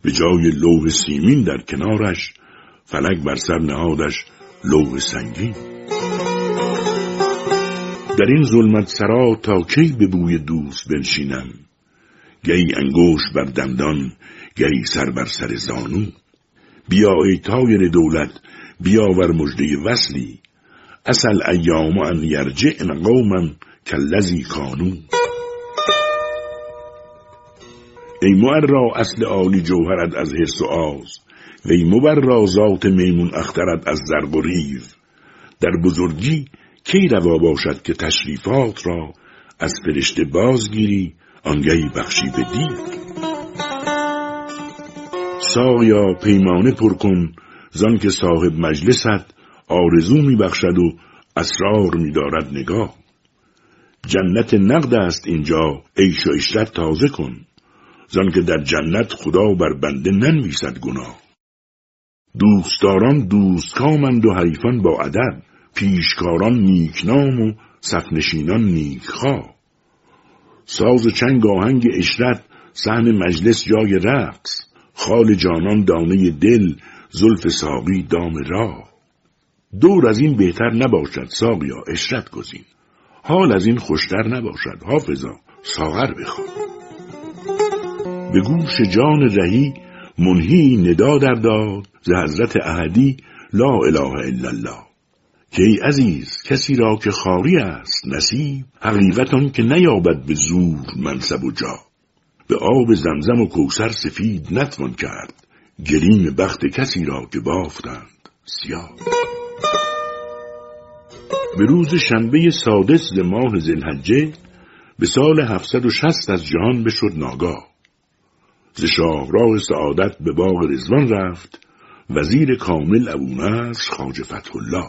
A: به جای لوح سیمین در کنارش فلک بر سر نهادش لوح سنگین. در این ظلمت سرا تا کی به بوی دوست بنشینم؟ گی انگوش بر دندان گی سر بر سر زانو. بیا ای تایر دولت بیاور مژده وصلی. اصل ایام ان یرجعن قوما کلذی کانو. ای را اصل عالی جوهرت از حرس و آز. را ذات میمون اخترت از زرگ و ریو در بزرگی کی روا باشد که تشریفات را از فرشته بازگیری آنگهی بخشی به دیو ساقیا پیمانه پر کن زان که صاحب مجلست آرزو میبخشد و اسرار میدارد نگاه. جنت نقد است اینجا عیش و اشرت تازه کن زن که در جنت خدا بر بنده ننویسد گناه. دوستداران دوستکامند و حریفان با ادب پیشکاران نیکنام و صفنشینان نیکخواه. ساز چنگ آهنگ اشرت صحن مجلس جای رقص. خال جانان دانه دل زلف ساقی دام راه دور از این بهتر نباشد ساقیا اشرت گزین. حال از این خوشتر نباشد حافظا ساغر بخوان. به گوش جان رهی منهی ندا در داد ز حضرت احدی لا اله الا الله. که ای عزیز کسی را که خاری است نصیب حقیقتان که نیابد به زور منصب و جا. به آب زمزم و کوسر سفید نتوان کرد. گلیم بخت کسی را که بافتند سیاه. به روز شنبه سادس ماه زلحجه به سال 760 از جهان بشد ناگاه. ز شاهراه سعادت به باغ رزوان رفت وزیر کامل ابونصر خاج فتح الله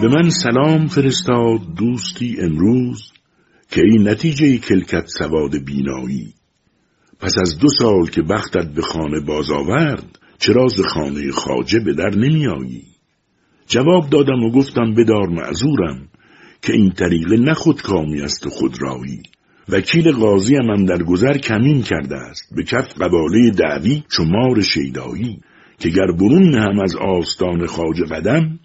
A: به من سلام فرستاد دوستی امروز که این نتیجه کلکت سواد بینایی. پس از دو سال که بختت به خانه باز آورد چرا ز خانه خاجه به در نمیایی؟ جواب دادم و گفتم بدار معذورم که این طریقه نه کامی است و خودرایی. وکیل قاضی هم در گذر کمین کرده است. به کف قباله دعوی چمار شیدایی که گر برون هم از آستان خاجه قدم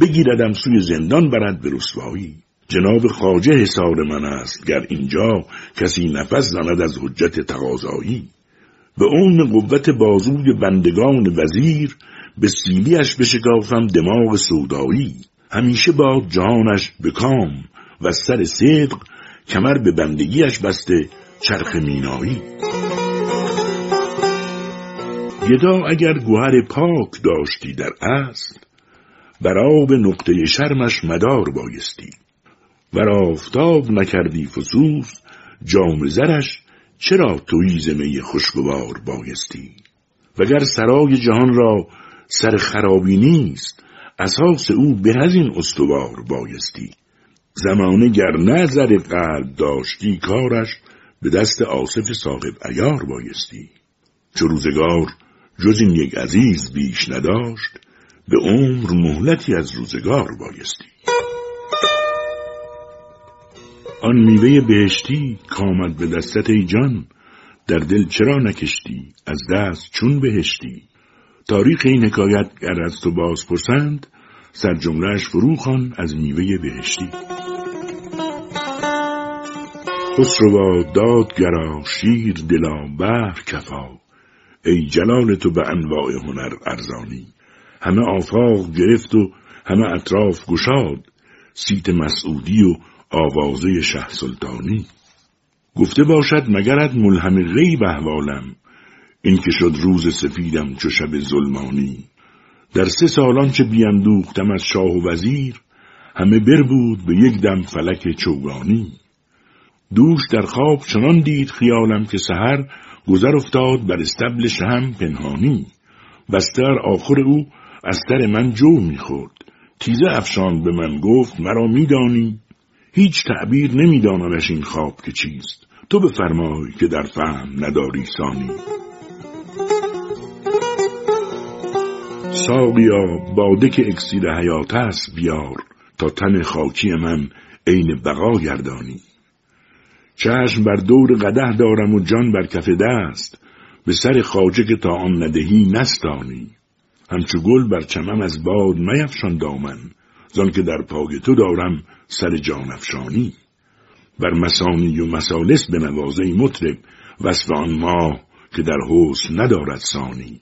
A: بگیردم سوی زندان برد به رسوایی. جناب خاجه حسار من است. گر اینجا کسی نفس زند از حجت تقاضایی. به اون قوت بازوی بندگان وزیر به سیلیش بشکافم دماغ سودایی. همیشه باد جهانش به کام و سر صدق کمر به بندگیش بسته چرخ مینایی. گدا اگر گوهر پاک داشتی در اصل بر آب نقطه شرمش مدار بایستی. و آفتاب نکردی فسوس جام زرش چرا توی زمه خوشگوار بایستی؟ وگر سرای جهان را سر خرابی نیست اساس او به از این استوار بایستی. زمانه گر نظر قلب داشتی کارش به دست آصف صاحب ایار بایستی. چو روزگار جز این یک عزیز بیش نداشت به عمر مهلتی از روزگار بایستی. آن میوه بهشتی کامد به دستت ای جان. در دل چرا نکشتی؟ از دست چون بهشتی؟ تاریخ این حکایت گر از تو باز پرسند سر جملهش فرو از میوه بهشتی. خسروا دادگرا شیر دلا بهر کفا. ای جلال تو به انواع هنر ارزانی. همه آفاق گرفت و همه اطراف گشاد. سیت مسعودی و آوازه شه سلطانی. گفته باشد مگرت ملهم غیب احوالم. این که شد روز سفیدم چو شب ظلمانی. در سه سالان چه بیندوختم از شاه و وزیر همه بر بود به یک دم فلک چوگانی. دوش در خواب چنان دید خیالم که سحر گذر افتاد بر استبل شهم پنهانی. بستر آخر او از در من جو می‌خورد. تیزه افشان به من گفت مرا میدانی؟ هیچ تعبیر نمیدانمش این خواب که چیست. تو بفرمای که در فهم نداری سانی ساقیا باده که اکسیر حیات است بیار تا تن خاکی من عین بقا گردانی. چشم بر دور قده دارم و جان بر کف دست. به سر خاجه که تا آن ندهی نستانی. همچو گل بر چمم از باد میفشان دامن. زان که در پای تو دارم سر جان افشانی. بر مسانی و مسالس به نوازه مطرب وصف آن ماه که در حسن ندارد سانی